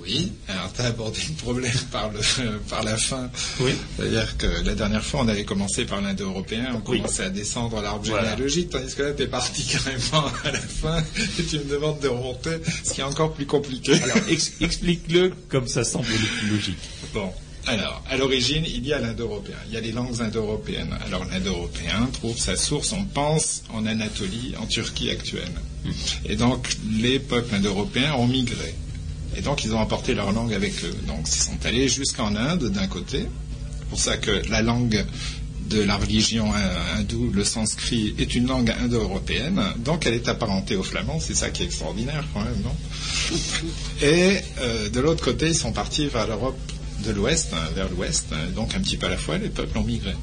Oui, alors tu as abordé le problème par, le, par la fin. Oui. C'est-à-dire que la dernière fois, on avait commencé par l'indo-européen, on commençait à descendre l'arbre généalogique, tandis que là, tu es parti carrément à la fin et tu me demandes de remonter, ce qui est encore plus compliqué. Alors, explique-le comme ça semble le plus logique. Bon. Alors, à l'origine, il y a l'indo-européen, il y a les langues indo-européennes. Alors, l'indo-européen trouve sa source, on pense, en Anatolie, en Turquie actuelle. Hmm. Et donc, les peuples indo-européens ont migré. Et donc, ils ont apporté leur langue avec eux. Donc, ils sont allés jusqu'en Inde, d'un côté. C'est pour ça que la langue de la religion hindoue, le sanskrit, est une langue indo-européenne. Donc, elle est apparentée au flamand. C'est ça qui est extraordinaire, quand même, non? Et euh, de l'autre côté, ils sont partis vers l'Europe de l'Ouest, hein, vers l'Ouest. Hein, donc, un petit peu à la fois, les peuples ont migré.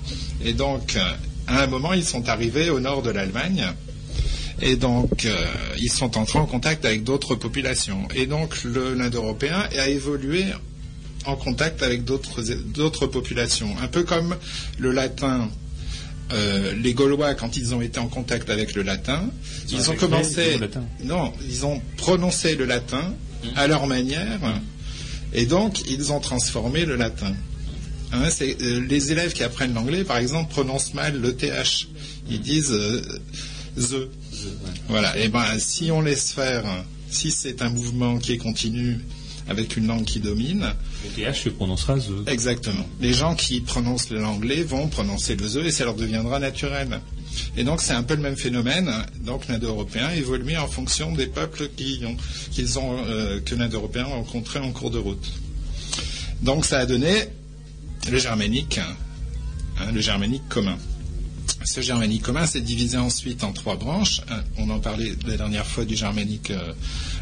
Et donc, euh, à un moment, ils sont arrivés au nord de l'Allemagne et donc, euh, ils sont entrés en contact avec d'autres populations. Et donc, l'Indo-européen a évolué en contact avec d'autres populations. Un peu comme le latin. Euh, les Gaulois, quand ils ont été en contact avec le latin, ils ont commencé. Non, ils ont prononcé le latin mmh. à leur manière, et donc ils ont transformé le latin. Hein, euh, les élèves qui apprennent l'anglais, par exemple, prononcent mal le th. Ils disent The. Voilà. Et ben, si on laisse faire, si c'est un mouvement qui est continu avec une langue qui domine. Le TH se prononcera the. Exactement. Les gens qui prononcent l'anglais vont prononcer le the et ça leur deviendra naturel. Et donc c'est un peu le même phénomène. Donc l'indo-européen évolue en fonction des peuples qu'ils ont, euh, que l'indo-européen a rencontrés en cours de route. Donc ça a donné le germanique, hein, le germanique commun. Ce germanique commun s'est divisé ensuite en trois branches. On en parlait la dernière fois du germanique euh,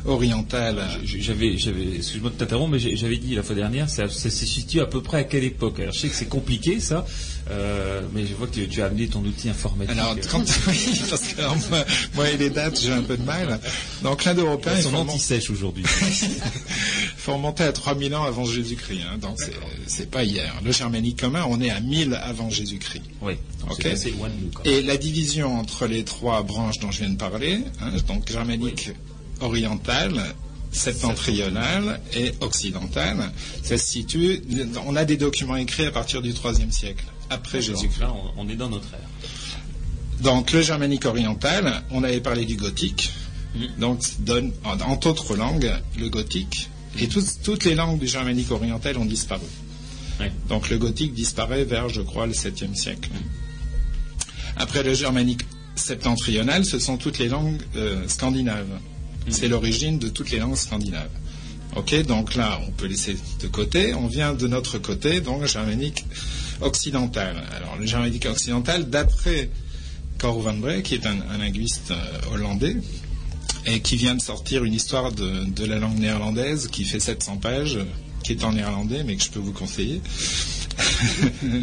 oriental. J'avais, j'avais, excuse-moi de t'interrompre, mais j'avais dit la fois dernière, ça, ça se situe à peu près à quelle époque? Alors je sais que c'est compliqué ça, euh, mais je vois que tu, tu, as amené ton outil informatique. Alors, quand, oui, parce que alors, moi, moi, et les dates, j'ai un peu de mal. Donc l'Indo-européen... Ils sont anti-sèches aujourd'hui. Il faut remonter à 3000 ans avant Jésus-Christ. Hein, donc c'est pas hier. Le germanique commun, on est à 1000 avant Jésus-Christ. Oui. Ok. Et la division entre les trois branches dont je viens de parler, hein, donc germanique oriental, septentrional et occidental, ça se situe. On a des documents écrits à partir du IIIe siècle, après Jésus-Christ. On, est dans notre ère. Donc le germanique oriental, on avait parlé du gothique, mm. donc donne, en d'autres langues, le gothique, et toutes les langues du germanique oriental ont disparu. Donc le gothique disparaît vers, je crois, le 7e siècle. Après le germanique septentrional, ce sont toutes les langues euh, scandinaves. C'est l'origine de toutes les langues scandinaves. Ok, donc là, on peut laisser de côté. On vient de notre côté, donc germanique occidental. Alors le germanique occidental, d'après Cor van Bree, qui est un, linguiste euh, hollandais, et qui vient de sortir une histoire de, la langue néerlandaise qui fait 700 pages, qui est en néerlandais, mais que je peux vous conseiller.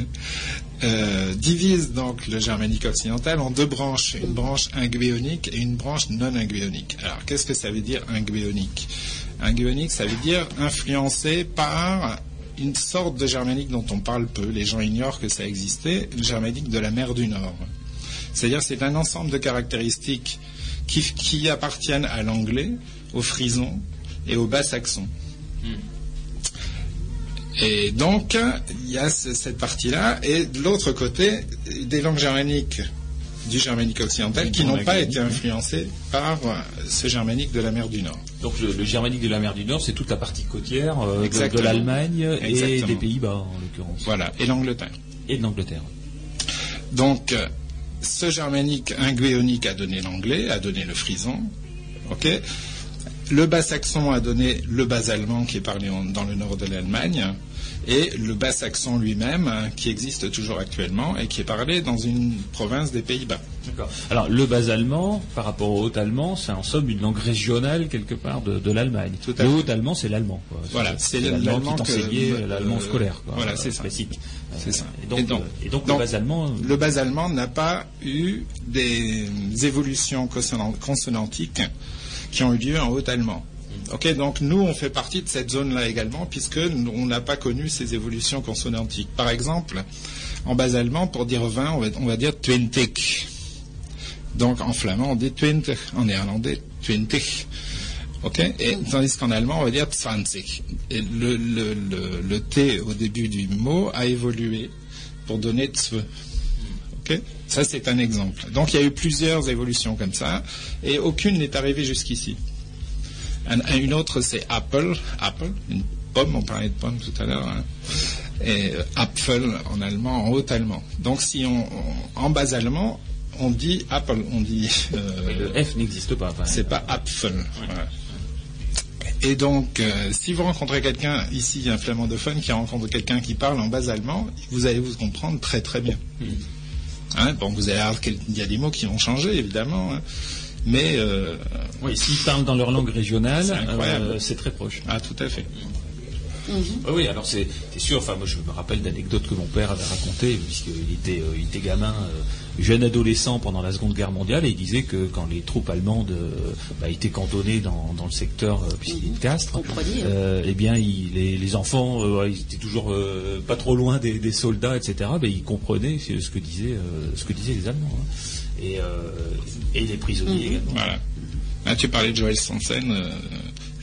Euh, divise donc le germanique occidental en deux branches, une branche ingvéonique et une branche non ingvéonique. Alors, qu'est-ce que ça veut dire ingvéonique? Ingvéonique, ça veut dire influencé par une sorte de germanique dont on parle peu. Les gens ignorent que ça existait, le germanique de la mer du Nord. C'est-à-dire, c'est un ensemble de caractéristiques qui, appartiennent à l'anglais, au frison et au bas saxon. Et donc, il y a cette partie-là, et de l'autre côté, des langues germaniques du germanique occidental qui n'ont pas été influencées par ce germanique de la mer du Nord. Donc le, germanique de la mer du Nord, c'est toute la partie côtière euh, de, l'Allemagne et des Pays-Bas en l'occurrence. Voilà, et l'Angleterre. Et de l'Angleterre. Donc ce germanique ingvéonique a donné l'anglais, a donné le frison. ok le bas saxon a donné le bas allemand qui est parlé dans le nord de l'Allemagne et le bas saxon lui-même hein, qui existe toujours actuellement et qui est parlé dans une province des Pays-Bas. D'accord. Alors le bas allemand par rapport au haut allemand, c'est en somme une langue régionale quelque part de, l'Allemagne. Le haut allemand, c'est l'allemand. Voilà, c'est l'allemand qui euh, l'allemand scolaire. voilà, c'est ça. C'est ça. Et donc, le bas allemand. Euh, le bas allemand n'a pas eu des évolutions consonantiques qui ont eu lieu en haut allemand. Ok, donc nous, on fait partie de cette zone-là également, puisque on n'a pas connu ces évolutions consonantiques. Par exemple, en bas allemand, pour dire 20, on va, dire twentig. Donc en flamand, on dit twintig. En néerlandais, twintig. Ok Et tandis qu'en allemand, on va dire zwanzig. Et le, le, T au début du mot a évolué pour donner tzve. Ok Ça, c'est un exemple. Donc, il y a eu plusieurs évolutions comme ça, et aucune n'est arrivée jusqu'ici. Une autre, c'est Apple. Apple, une pomme, on parlait de pomme tout à l'heure. Hein. Et euh, Apfel en allemand, en haut allemand. Donc, si on, en bas allemand, on dit Apple, on dit. Euh, le F n'existe pas. c'est pas Apfel. Et donc, euh, si vous rencontrez quelqu'un ici, un flamandophone qui rencontre quelqu'un qui parle en bas allemand, vous allez vous comprendre très très bien. Hmm. Hein, bon, vous allez voir qu'il y a des mots qui vont changer, évidemment. Hein. Mais. Euh, oui, s'ils parlent dans leur langue régionale, c'est très proche. Ah, tout à fait. Mhm. Oui, alors c'est sûr. Enfin, moi, je me rappelle d'anecdotes que mon père avait racontées, puisqu'il était, euh, il était gamin, euh, jeune adolescent pendant la Seconde Guerre mondiale, et il disait que quand les troupes allemandes euh, bah, étaient cantonnées dans, le secteur, puisqu'il est de Castres, eh bien, les, enfants, ils étaient toujours pas trop loin des, soldats, etc. Mais ils comprenaient ce que disaient, ce que disaient les Allemands, hein. Et, les prisonniers mhm. également. Voilà. tu parlais de Joël Sansen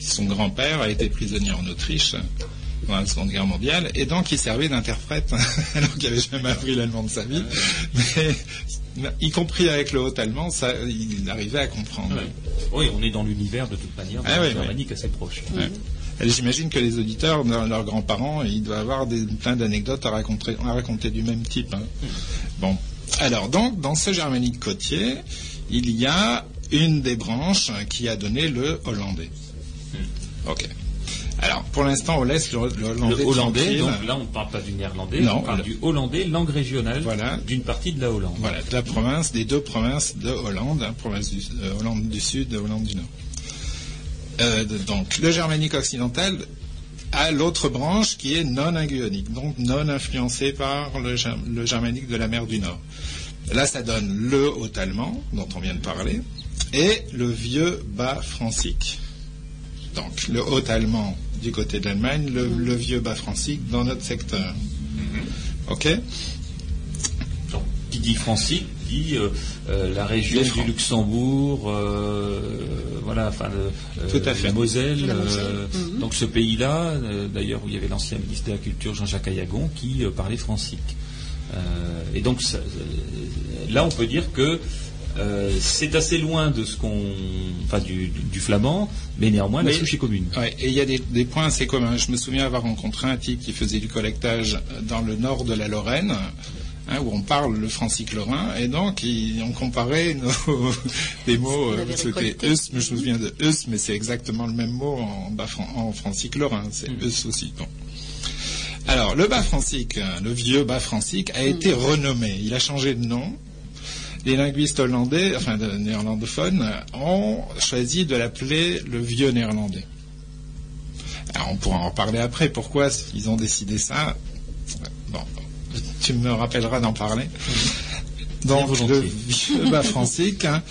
son grand-père a été prisonnier en Autriche pendant la Seconde Guerre mondiale, et donc il servait d'interprète, alors qu'il n'avait jamais appris l'allemand de sa vie, mais y compris avec le haut allemand, ça, il arrivait à comprendre. Oui, on est dans l'univers de toute manière, dans Ah la oui, germanique assez proche. Et J'imagine que les auditeurs, leurs grands-parents, ils doivent avoir des, plein d'anecdotes à raconter, à raconter du même type. hein. Bon. Alors, donc, dans ce germanique côtier, il y a une des branches qui a donné le hollandais. Ok. Alors, pour l'instant, on laisse le, le hollandais. Le hollandais, donc là on ne parle pas du néerlandais, Non, on parle le- du hollandais, langue régionale d'une partie de la Hollande. Voilà, de la province, des deux provinces de Hollande, hein, province du, euh, Hollande du Sud, Hollande du Nord. Euh, donc, le germanique occidental a l'autre branche qui est non inguionique, donc non influencée par le, ger- le germanique de la mer du Nord. Là, ça donne le haut-allemand, dont on vient de parler, et le vieux bas francique. Donc, le haut-allemand du côté de l'Allemagne, le, le vieux bas francique dans notre secteur. OK? Donc, qui dit francique dit euh, euh, la région du. Luxembourg, euh, voilà, enfin euh, Tout à fait. la Moselle. La Moselle. euh, Mhm. Donc ce pays-là, euh, d'ailleurs où il y avait l'ancien ministre de la Culture Jean-Jacques Ayagon qui euh, parlait francique. Euh, et donc ça- là, on peut dire que euh, c'est assez loin de ce qu'on, enfin du, du- du flamand, mais néanmoins la souche est commune. Ouais, et il y a des, des points assez communs. Je me souviens avoir rencontré un type qui faisait du collectage dans le nord de la Lorraine, hein, où on parle le francique lorrain, et donc ils ont comparé nos, des mots. Euh, C'était eus, mais je me souviens de eus, mais c'est exactement le même mot en, en francique lorrain. C'est eus aussi. Bon. Alors, le bas francique, hein, le vieux bas francique, a été renommé. Il a changé de nom. Les linguistes hollandais, enfin néerlandophones, ont choisi de l'appeler le vieux néerlandais. Alors, on pourra en reparler après. Pourquoi ils ont décidé ça? Bon, tu me rappelleras d'en parler. Donc, le vieux bas francique hein,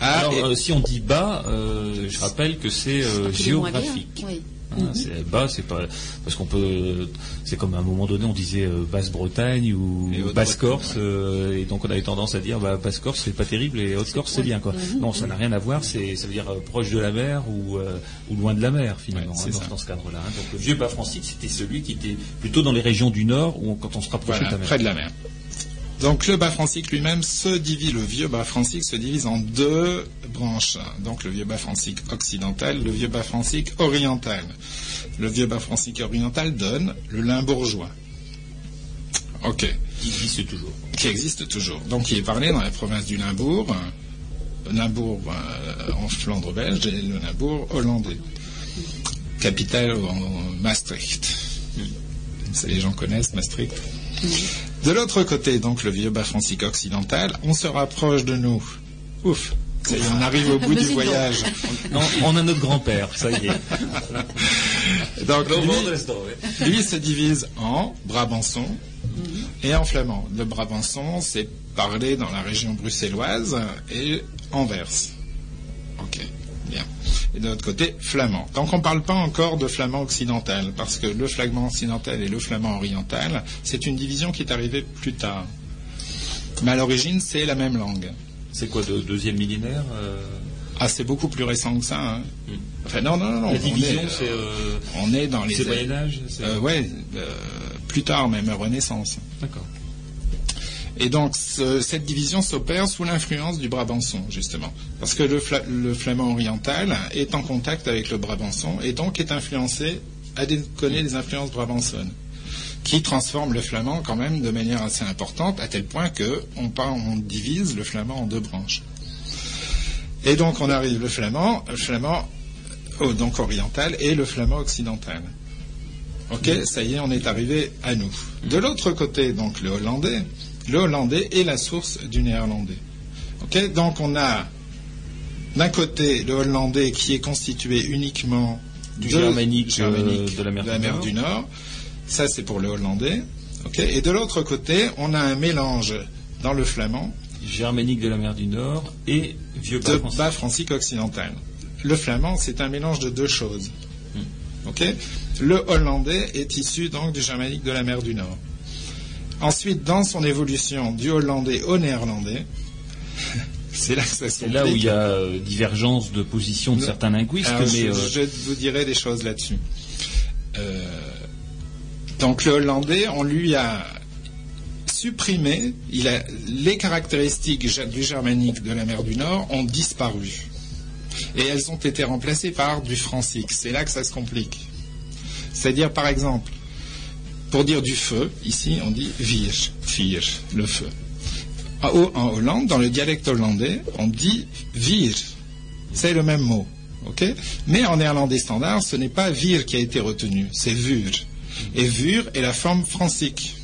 a Alors, euh, si on dit bas, euh, je rappelle que c'est euh, bien, géographique. oui. Hein, c'est bas, c'est pas parce qu'on peut, c'est comme à un moment donné on disait euh, Basse-Bretagne ou Basse-Corse, euh, et donc on avait tendance à dire bah, Basse-Corse c'est pas terrible et Haute-Corse c'est bien quoi. Mhm. Non, ça n'a rien à voir, c'est ça veut dire euh, proche de la mer ou, euh, ou loin de la mer finalement Ouais, hein, c'est dans, ça. dans ce cadre-là. hein. Donc le vieux bas francique c'était celui qui était plutôt dans les régions du nord où on- quand on se rapprochait Voilà, de la mer. près de la mer. Donc le bas francique lui-même se divise, le vieux bas francique se divise en deux branches. Donc le vieux bas francique occidental, le vieux bas francique oriental. Le vieux bas francique oriental donne le limbourgeois. Ok. Qui existe toujours. Qui existe toujours. Donc il est parlé dans la province du Limbourg, le Limbourg euh, en Flandre belge et le Limbourg hollandais. Capitale en Maastricht. Ça, les gens connaissent Maastricht. De l'autre côté, donc le vieux bas francique occidental, on se rapproche de nous. Ouf, ça y est, on arrive au bout du voyage. Non, on a notre grand-père, ça y est. Donc lui se divise en Brabançon et en flamand. Le Brabançon, c'est parlé dans la région bruxelloise et Anvers. Ok, bien. Et de l'autre côté, flamand. Donc on ne parle pas encore de flamand occidental, parce que le flamand occidental et le flamand oriental, c'est une division qui est arrivée plus tard. Mais à l'origine, c'est la même langue. C'est quoi, de deuxième millénaire euh? Ah, c'est beaucoup plus récent que ça. hein. Enfin, non, non, non. non, La on division, est, c'est, euh, on est dans les. c'est Moyen Âge, c'est- Euh, ouais, euh, plus tard même, Renaissance. D'accord. Et donc, ce- cette division s'opère sous l'influence du Brabançon, justement. Parce que le, fla- le flamand oriental est en contact avec le Brabançon et donc est influencé, des, connaît les influences brabançonnes, qui transforment le flamand quand même de manière assez importante, à tel point que on divise le flamand en deux branches. Et donc, on arrive le flamand, le flamand oh, donc oriental et le flamand occidental. Ok, ça y est, on est arrivé à nous. De l'autre côté, donc le hollandais, le hollandais est la source du néerlandais. Donc on a d'un côté le hollandais qui est constitué uniquement Du de- germanique, germanique euh, de la mer du Nord. du Nord. Ça, c'est pour le hollandais. Et de l'autre côté, on a un mélange dans le flamand Germanique de la mer du Nord et vieux bas de bas francique occidental. Le flamand, c'est un mélange de deux choses. Hmm. Le hollandais est issu donc du germanique de la mer du Nord. Ensuite, dans son évolution du hollandais au néerlandais, c'est là que ça se C'est là où il y a euh, divergence de position de Non. certains linguistes, Alors, mais je, euh, je vous dirai des choses là-dessus. Euh, Donc le hollandais, on lui a supprimé, il a, les caractéristiques du germanique de la mer du Nord ont disparu. Et elles ont été remplacées par du francique. C'est là que ça se complique. C'est-à-dire, par exemple, pour dire du feu, ici on dit vir, vir, le feu. En Hollande, dans le dialecte hollandais, on dit vir. C'est le même mot. Mais en néerlandais standard, ce n'est pas vir qui a été retenu, c'est vur. Et vur est la forme francique.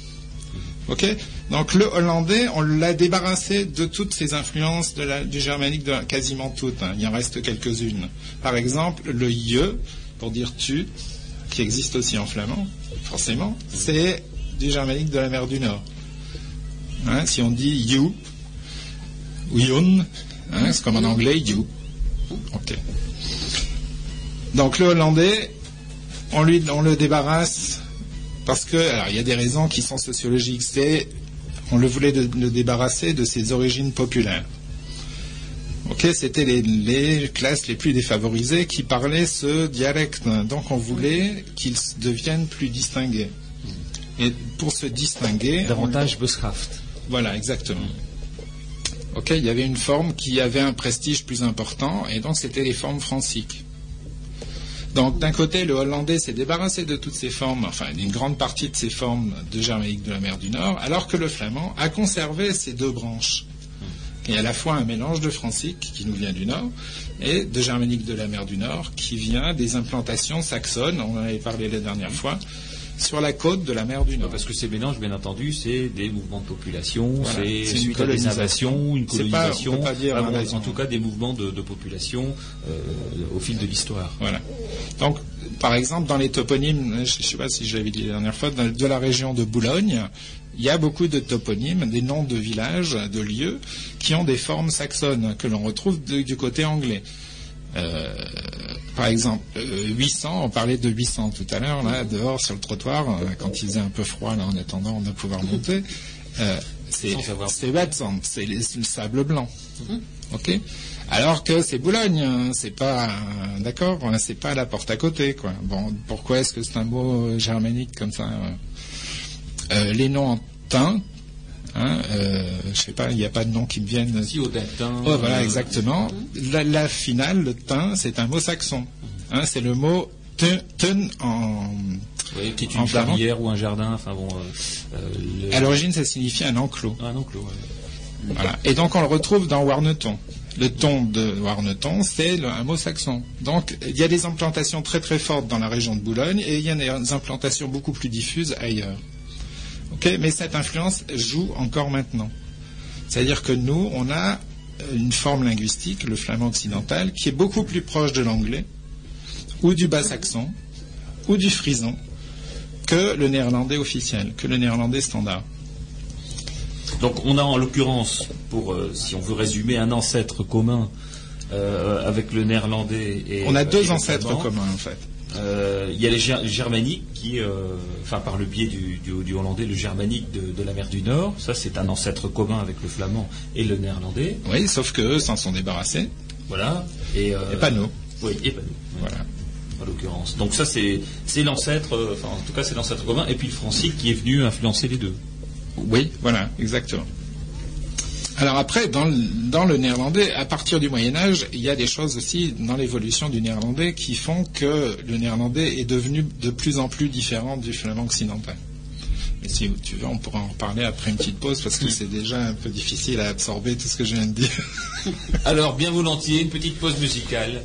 Donc le hollandais, on l'a débarrassé de toutes ces influences du germanique, quasiment toutes. Hein. Il en reste quelques-unes. Par exemple, le ye, pour dire tu, qui existe aussi en flamand, forcément, c'est du germanique de la mer du Nord. Hein, si on dit you ou yun, hein, c'est comme en anglais you. Donc le hollandais, on, lui, on le débarrasse parce que, alors il y a des raisons qui sont sociologiques. C'est, on le voulait le débarrasser de ses origines populaires. Ok, c'était les, classes les plus défavorisées qui parlaient ce dialecte. Donc on voulait qu'ils deviennent plus distingués. Et pour se distinguer. Davantage Beschaft. Voilà, exactement. Ok, il y avait une forme qui avait un prestige plus important, et donc c'était les formes franciques. Donc d'un côté, le hollandais s'est débarrassé de toutes ces formes, enfin d'une grande partie de ces formes de germanique de la mer du Nord, alors que le flamand a conservé ces deux branches. Il y a à la fois un mélange de francique qui nous vient du Nord et de germanique de la mer du Nord qui vient des implantations saxonnes, on en avait parlé la dernière fois, sur la côte de la mer du Nord. Parce que ces mélanges, bien entendu, c'est des mouvements de population, c'est suite à des invasions, une colonisation, ah en tout cas des mouvements de, population euh, au fil de l'histoire. Voilà. Donc, par exemple, dans les toponymes, je ne sais pas si j'avais dit la dernière fois, de la région de Boulogne, il y a beaucoup de toponymes, des noms de villages, de lieux, qui ont des formes saxonnes que l'on retrouve du côté anglais. Euh, par exemple, 800, euh, on parlait de 800 tout à l'heure, là, dehors sur le trottoir, euh, quand il faisait un peu froid, là, en attendant de pouvoir monter. c'est Watsand, c'est le sable blanc. Mhm. Ok? Alors que c'est Boulogne, hein, c'est pas d'accord, hein, c'est pas la porte à côté, quoi. Bon, pourquoi est-ce que c'est un mot germanique comme ça Les noms en teint, Hein, euh, je sais pas, il n'y a pas de nom qui me viennent. Si, Odintin. Oh, voilà, euh, exactement. La, finale, le teint, c'est un mot saxon. Hein, c'est le mot ten en. Oui, qui est une clairière ou un jardin. Enfin bon. Euh, à l'origine, ça signifie un enclos. Un enclos. Voilà. Et donc on le retrouve dans Warneton. Le ton de Warneton, c'est un mot saxon. Donc il y a des implantations très très fortes dans la région de Boulogne et il y a des implantations beaucoup plus diffuses ailleurs mais cette influence joue encore maintenant. C'est-à-dire que nous, on a une forme linguistique, le flamand occidental, qui est beaucoup plus proche de l'anglais, ou du bas-saxon, ou du frison, que le néerlandais officiel, que le néerlandais standard. Donc on a en l'occurrence, pour euh, si on veut résumer, un ancêtre commun euh, avec le néerlandais et. On a deux ancêtres communs en fait. Euh, il y a les germaniques qui, euh, enfin par le biais du, hollandais, le germanique de, la mer du Nord, ça c'est un ancêtre commun avec le flamand et le néerlandais. Oui, sauf qu'eux s'en sont débarrassés. Voilà. Et, euh, pas nous. Oui, et pas nous. Voilà. En l'occurrence. Donc ça c'est l'ancêtre, enfin en tout cas c'est l'ancêtre commun, et puis le francique qui est venu influencer les deux. Oui, voilà, exactement. Alors après, dans le, néerlandais, à partir du Moyen Âge, il y a des choses aussi dans l'évolution du néerlandais qui font que le néerlandais est devenu de plus en plus différent du flamand occidental. Mais si tu veux, on pourra en reparler après une petite pause parce que c'est déjà un peu difficile à absorber tout ce que je viens de dire. Alors, bien volontiers, une petite pause musicale.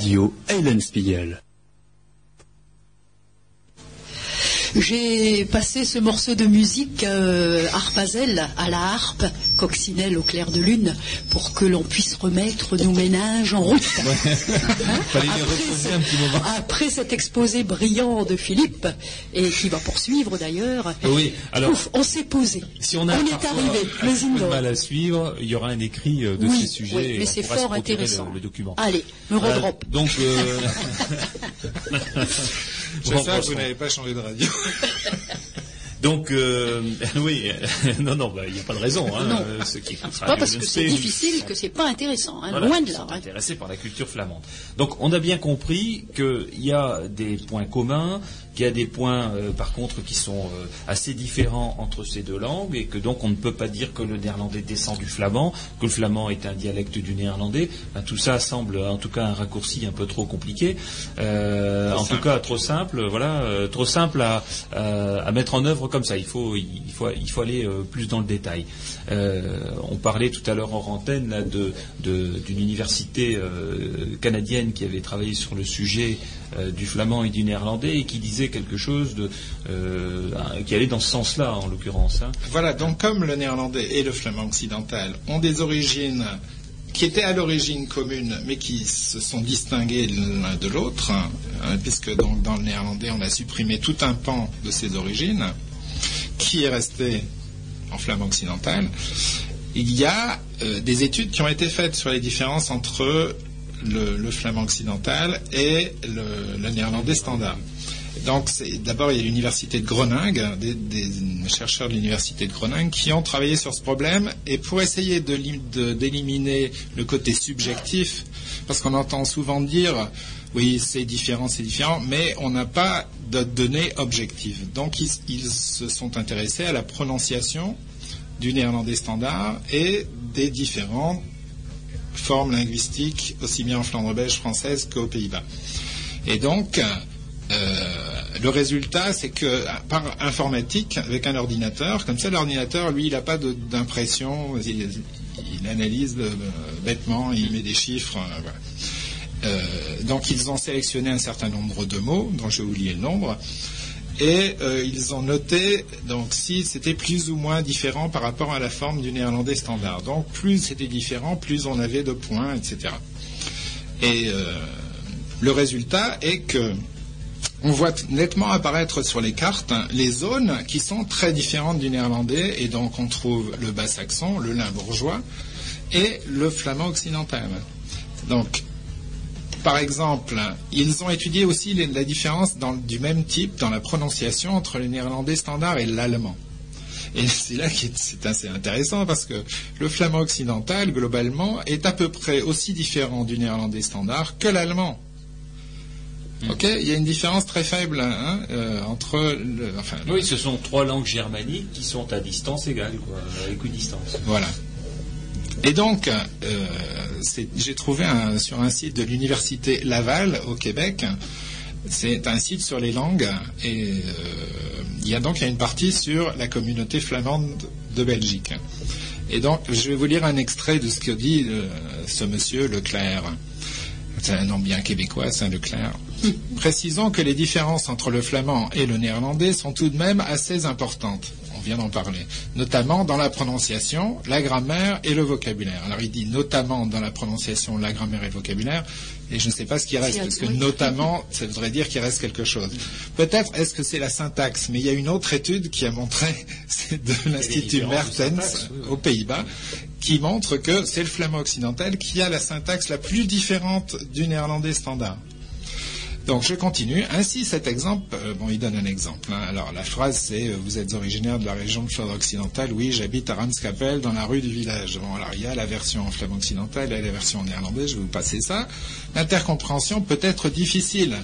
Radio Helen Spiegel. J'ai passé ce morceau de musique euh, Harpazel à la harpe, coccinelle au clair de lune, pour que l'on puisse remettre nos ménages en route. Un petit moment. Après cet exposé brillant de Philippe, et qui va poursuivre d'ailleurs, Oui, alors. ouf, on s'est posé. Si on a est arrivé, un peu de mal à suivre, il y aura un écrit euh, de Oui, ces sujets oui, et mais on c'est fort intéressant. le, le document. Allez, redrop. donc, euh, J'espère que vous n'avez pas changé de radio. donc, euh, oui, non, non, bah, il n'y a pas de raison. Hein, Non. euh, ce qui C'est pas parce que c'est difficile que c'est pas intéressant, hein, Voilà, loin de là. sont hein. intéressés par la culture flamande. Donc on a bien compris qu'il y a des points communs, qu'il y a des points euh, par contre qui sont euh, assez différents entre ces deux langues et que donc on ne peut pas dire que le néerlandais descend du flamand, que le flamand est un dialecte du néerlandais. Ben, tout ça semble en tout cas un raccourci un peu trop compliqué, Euh, en tout cas trop simple, voilà, trop simple à, à- à mettre en œuvre comme ça. Il faut, il faut, il faut aller plus dans le détail. On parlait tout à l'heure en antenne là, de- de- d'une université canadienne qui avait travaillé sur le sujet euh, du flamand et du néerlandais et qui disait quelque chose euh, qui allait dans ce sens-là en l'occurrence. hein. Voilà, donc comme le néerlandais et le flamand occidental ont des origines qui étaient à l'origine communes, mais qui se sont distinguées l'un de l'autre, hein, puisque donc dans le néerlandais on a supprimé tout un pan de ses origines, qui est resté en flamand occidental. Il y a euh, des études qui ont été faites sur les différences entre le, flamand occidental et le, néerlandais standard. Donc, d'abord, il y a l'université de Groningue, des, chercheurs de l'université de Groningue qui ont travaillé sur ce problème et pour essayer d'éliminer le côté subjectif, parce qu'on entend souvent dire oui, c'est différent, c'est différent, mais on n'a pas de données objectives. Donc, ils, ils se sont intéressés à la prononciation du néerlandais standard et des différentes formes linguistiques, aussi bien en Flandre belge française qu'aux Pays-Bas. Et donc, euh, le résultat, c'est que par informatique, avec un ordinateur, comme ça, l'ordinateur, lui, il n'a pas d'impression, il, analyse bêtement, il met des chiffres. euh. Euh, donc, ils ont sélectionné un certain nombre de mots, dont j'ai oublié le nombre, et euh, ils ont noté si c'était plus ou moins différent par rapport à la forme du néerlandais standard. Donc, plus c'était différent, plus on avait de points, etc. Et euh, le résultat est que on voit nettement apparaître sur les cartes hein, les zones qui sont très différentes du néerlandais, et donc on trouve le bas saxon, le limbourgeois, et le flamand occidental. Donc, par exemple, ils ont étudié aussi les- la différence dans- du même type dans la prononciation entre le néerlandais standard et l'allemand. Et c'est là que c'est assez intéressant parce que le flamand occidental, globalement, est à peu près aussi différent du néerlandais standard que l'allemand. Ok, il y a une différence très faible hein, euh, entre le, enfin, Oui, ce sont trois langues germaniques qui sont à distance égale, quoi, à équidistance. Voilà. Et donc, euh, j'ai trouvé un- sur un site de l'université Laval au Québec, c'est un site sur les langues et euh, il y a donc une partie sur la communauté flamande de Belgique. Et donc, je vais vous lire un extrait de ce que dit euh, ce monsieur Leclerc. C'est un nom bien québécois, c'est un Leclerc. Précisons que les différences entre le flamand et le néerlandais sont tout de même assez importantes. On vient d'en parler. Notamment dans la prononciation, la grammaire et le vocabulaire. Alors il dit notamment dans la prononciation, la grammaire et le vocabulaire. Et je ne sais pas ce qui reste, parce que notamment, ça voudrait dire qu'il reste quelque chose. Peut-être est-ce que c'est la syntaxe, mais il y a une autre étude qui a montré, c'est de l'Institut Mertens syntaxe, oui, oui. aux Pays-Bas, qui montre que c'est le flamand occidental qui a la syntaxe la plus différente du néerlandais standard. Donc je continue. Ainsi cet exemple, euh, bon il donne un exemple. hein. Alors la phrase c'est euh, vous êtes originaire de la région de Flandre occidentale, oui j'habite à Ramskapelle dans la rue du village. Bon alors il y a la version en flamand occidental et la version en néerlandais, je vais vous passer ça. L'intercompréhension peut être difficile.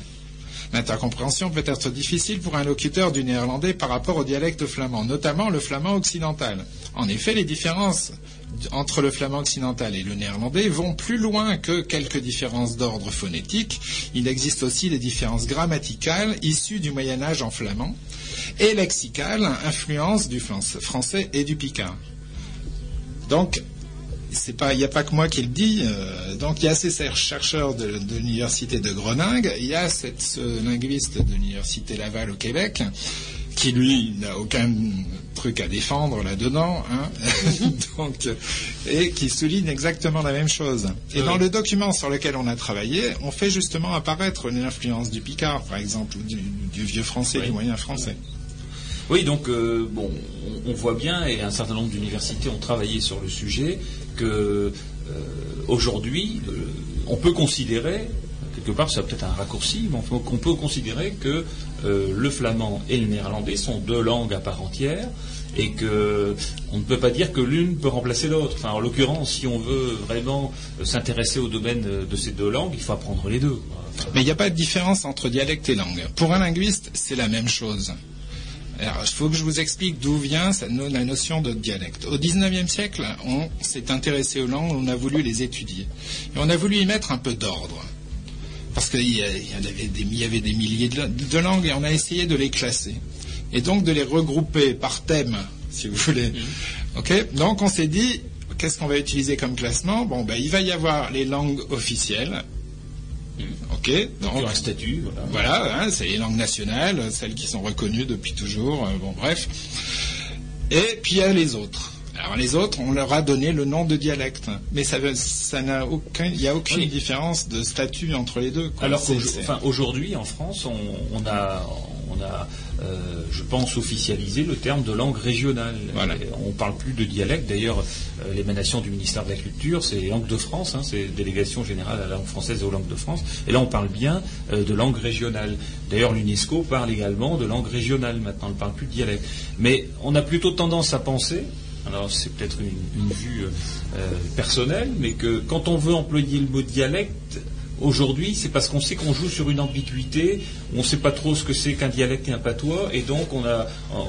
L'intercompréhension peut être difficile pour un locuteur du néerlandais par rapport au dialecte flamand, notamment le flamand occidental. En effet, les différences entre le flamand occidental et le néerlandais vont plus loin que quelques différences d'ordre phonétique. Il existe aussi des différences grammaticales issues du Moyen Âge en flamand et lexicales, influence du français et du picard. Donc, il n'y a pas que moi qui le dis. euh, donc il y a ces chercheurs de, de l'université de Groningue, il y a cette, ce linguiste de l'université Laval au Québec qui lui n'a aucun truc à défendre là-dedans, hein, donc, et qui souligne exactement la même chose. Et dans le document sur lequel on a travaillé, on fait justement apparaître l'influence du Picard, par exemple, ou du, du vieux français, du moyen français. Oui, donc euh, bon, on, on voit bien, et un certain nombre d'universités ont travaillé sur le sujet, que euh, aujourd'hui, euh, on peut considérer, quelque part, c'est peut-être un raccourci, mais on peut, on peut considérer que euh, le flamand et le néerlandais sont deux langues à part entière, et que on ne peut pas dire que l'une peut remplacer l'autre. Enfin, en l'occurrence, si on veut vraiment euh, s'intéresser au domaine euh, de ces deux langues, il faut apprendre les deux. Mais il n'y a pas de différence entre dialecte et langue. Pour un linguiste, c'est la même chose. Alors, il faut que je vous explique d'où vient la notion de dialecte. Au XIXe siècle, on s'est intéressé aux langues, on a voulu les étudier. Et on a voulu y mettre un peu d'ordre. Parce qu'il y, avait des- il y avait des milliers de, de langues et on a essayé de les classer. Et donc de les regrouper par thème, si vous voulez. Ok? Donc on s'est dit, qu'est-ce qu'on va utiliser comme classement? Bon, ben, il va y avoir les langues officielles. Ok, donc Il y aura un statut, voilà. voilà, hein, c'est les langues nationales, celles qui sont reconnues depuis toujours. euh, bon, bref. Et puis il y a les autres. Alors les autres, on leur a donné le nom de dialecte, mais ça, n'a aucun, il n'y a aucune Oui. différence de statut entre les deux. quoi. Alors qu'aujourd'hui, enfin, en France, on, on a, on a euh, je pense, officialisé le terme de langue régionale. On ne parle plus de dialecte. D'ailleurs, euh, l'émanation du ministère de la Culture, c'est Langue de France, hein, c'est Délégation générale à la langue française et aux langues de France. Et là, on parle bien euh, de langue régionale. D'ailleurs, l'UNESCO parle également de langue régionale. Maintenant, on ne parle plus de dialecte. Mais on a plutôt tendance à penser alors c'est peut-être une, une vue euh, euh, personnelle, mais que quand on veut employer le mot dialecte, aujourd'hui, c'est parce qu'on sait qu'on joue sur une ambiguïté, on ne sait pas trop ce que c'est qu'un dialecte et un patois, et donc on, a,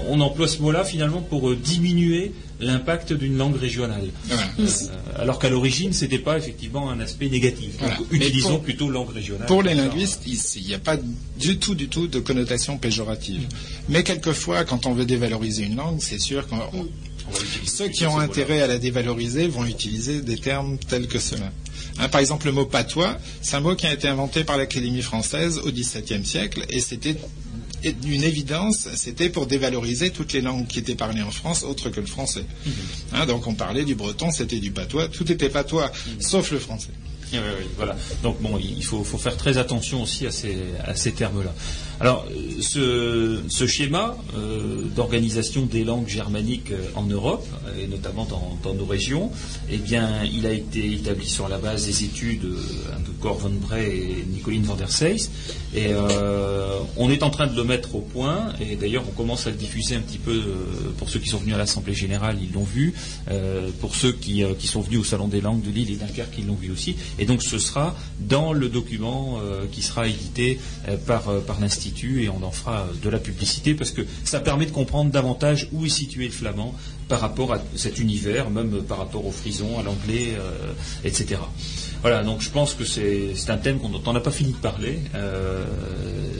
on emploie ce mot-là finalement pour euh, diminuer l'impact d'une langue régionale. Euh, alors qu'à l'origine, ce n'était pas effectivement un aspect négatif. Voilà. Utilisons pour- plutôt langue régionale. Pour les linguistes, ici, il n'y a pas du tout, du tout de connotation péjorative. Mais quelquefois, quand on veut dévaloriser une langue, c'est sûr qu'on ceux qui ont intérêt à la dévaloriser vont utiliser des termes tels que cela. Hein, par exemple, le mot patois, c'est un mot qui a été inventé par l'Académie française au XVIIe siècle, et c'était une évidence, c'était pour dévaloriser toutes les langues qui étaient parlées en France autres que le français. Hein, donc on parlait du breton, c'était du patois, tout était patois, sauf le français. Oui, oui, oui, voilà. Donc bon, il faut, faut faire très attention aussi à ces, à ces termes-là. Alors, ce, schéma euh, d'organisation des langues germaniques euh, en Europe, et notamment dans, nos régions, eh bien, il a été établi sur la base des études euh, de Cor von Bray et Nicoline van der Seyss, et on est en train de le mettre au point, et d'ailleurs, on commence à le diffuser un petit peu pour ceux qui sont venus à l'Assemblée générale, ils l'ont vu, pour ceux qui, qui sont venus au Salon des langues de Lille et Dunkerque, ils l'ont vu aussi, et donc ce sera dans le document qui sera édité par, par l'Institut et on en fera euh, de la publicité parce que ça permet de comprendre davantage où est situé le flamand par rapport à cet univers, même euh, par rapport au frison, à l'anglais, euh, etc. Voilà, donc je pense que c'est un thème dont on n'a pas fini de parler. Euh,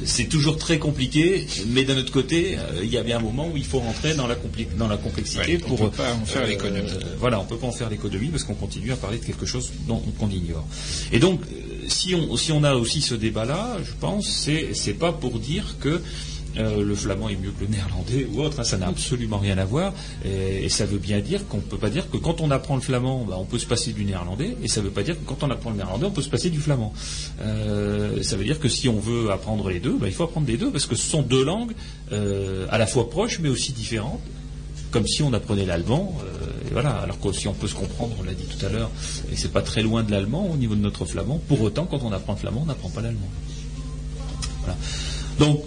c'est toujours très compliqué, mais d'un autre côté, euh, il y a bien un moment où il faut rentrer dans la, compli- dans la complexité Ouais, on pour peut pas en faire l'économie. voilà, on peut pas en faire l'économie parce qu'on continue à parler de quelque chose dont qu'on ignore. Et donc, si on, a aussi ce débat-là, je pense, c'est c'est pas pour dire que euh, le flamand est mieux que le néerlandais ou autre, hein, ça n'a absolument rien à voir. Et, et ça veut bien dire qu'on ne peut pas dire que quand on apprend le flamand, bah, on peut se passer du néerlandais, et ça ne veut pas dire que quand on apprend le néerlandais, on peut se passer du flamand. Euh, ça veut dire que si on veut apprendre les deux, bah, il faut apprendre les deux, parce que ce sont deux langues euh, à la fois proches, mais aussi différentes comme si on apprenait l'allemand, euh, et voilà, alors que si on peut se comprendre, on l'a dit tout à l'heure, et c'est pas très loin de l'allemand au niveau de notre flamand, pour autant, quand on apprend le flamand, on n'apprend pas l'allemand. Voilà. Donc,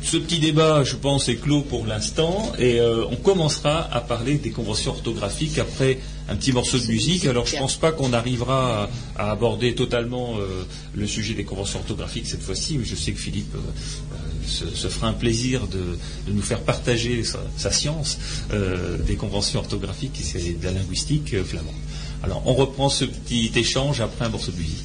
ce petit débat, je pense, est clos pour l'instant, et euh, on commencera à parler des conventions orthographiques après un petit morceau de musique. Alors, je pense pas qu'on arrivera à, à aborder totalement euh, le sujet des conventions orthographiques cette fois-ci, mais je sais que Philippe euh, se, se, fera un plaisir de, nous faire partager sa, science euh, des conventions orthographiques et de la linguistique euh, flamande. Alors, on reprend ce petit échange après un morceau de musique.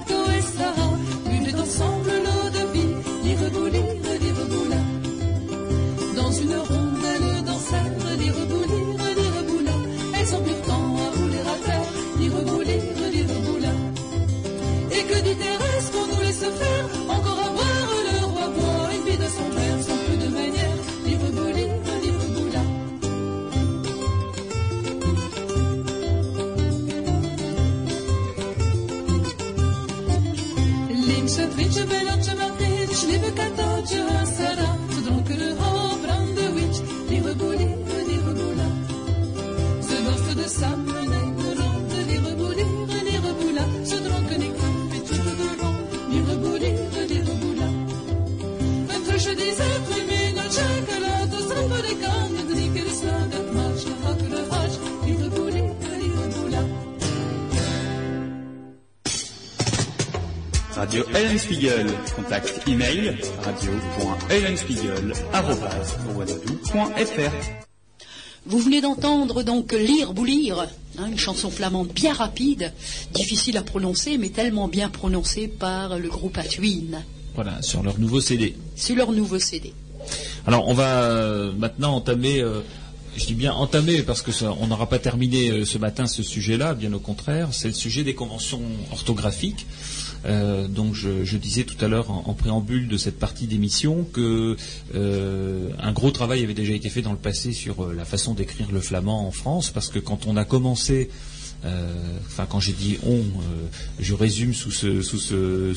never got told you. Radio Ellen Spiegel. Contact email radio.ellenspiegel.fr Vous venez d'entendre donc Lire Boulir, hein, une chanson flamande bien rapide, difficile à prononcer, mais tellement bien prononcée par le groupe Atwin, Voilà, sur leur nouveau CD. sur leur nouveau CD. Alors on va euh, maintenant entamer, euh, je dis bien entamer parce que ça- on n'aura pas terminé euh, ce matin ce sujet-là, bien au contraire, c'est le sujet des conventions orthographiques. Euh, donc je, disais tout à l'heure en, préambule de cette partie d'émission que euh, un gros travail avait déjà été fait dans le passé sur euh, la façon d'écrire le flamand en France, parce que quand on a commencé enfin quand j'ai dit on, je résume sous ce, sous ce,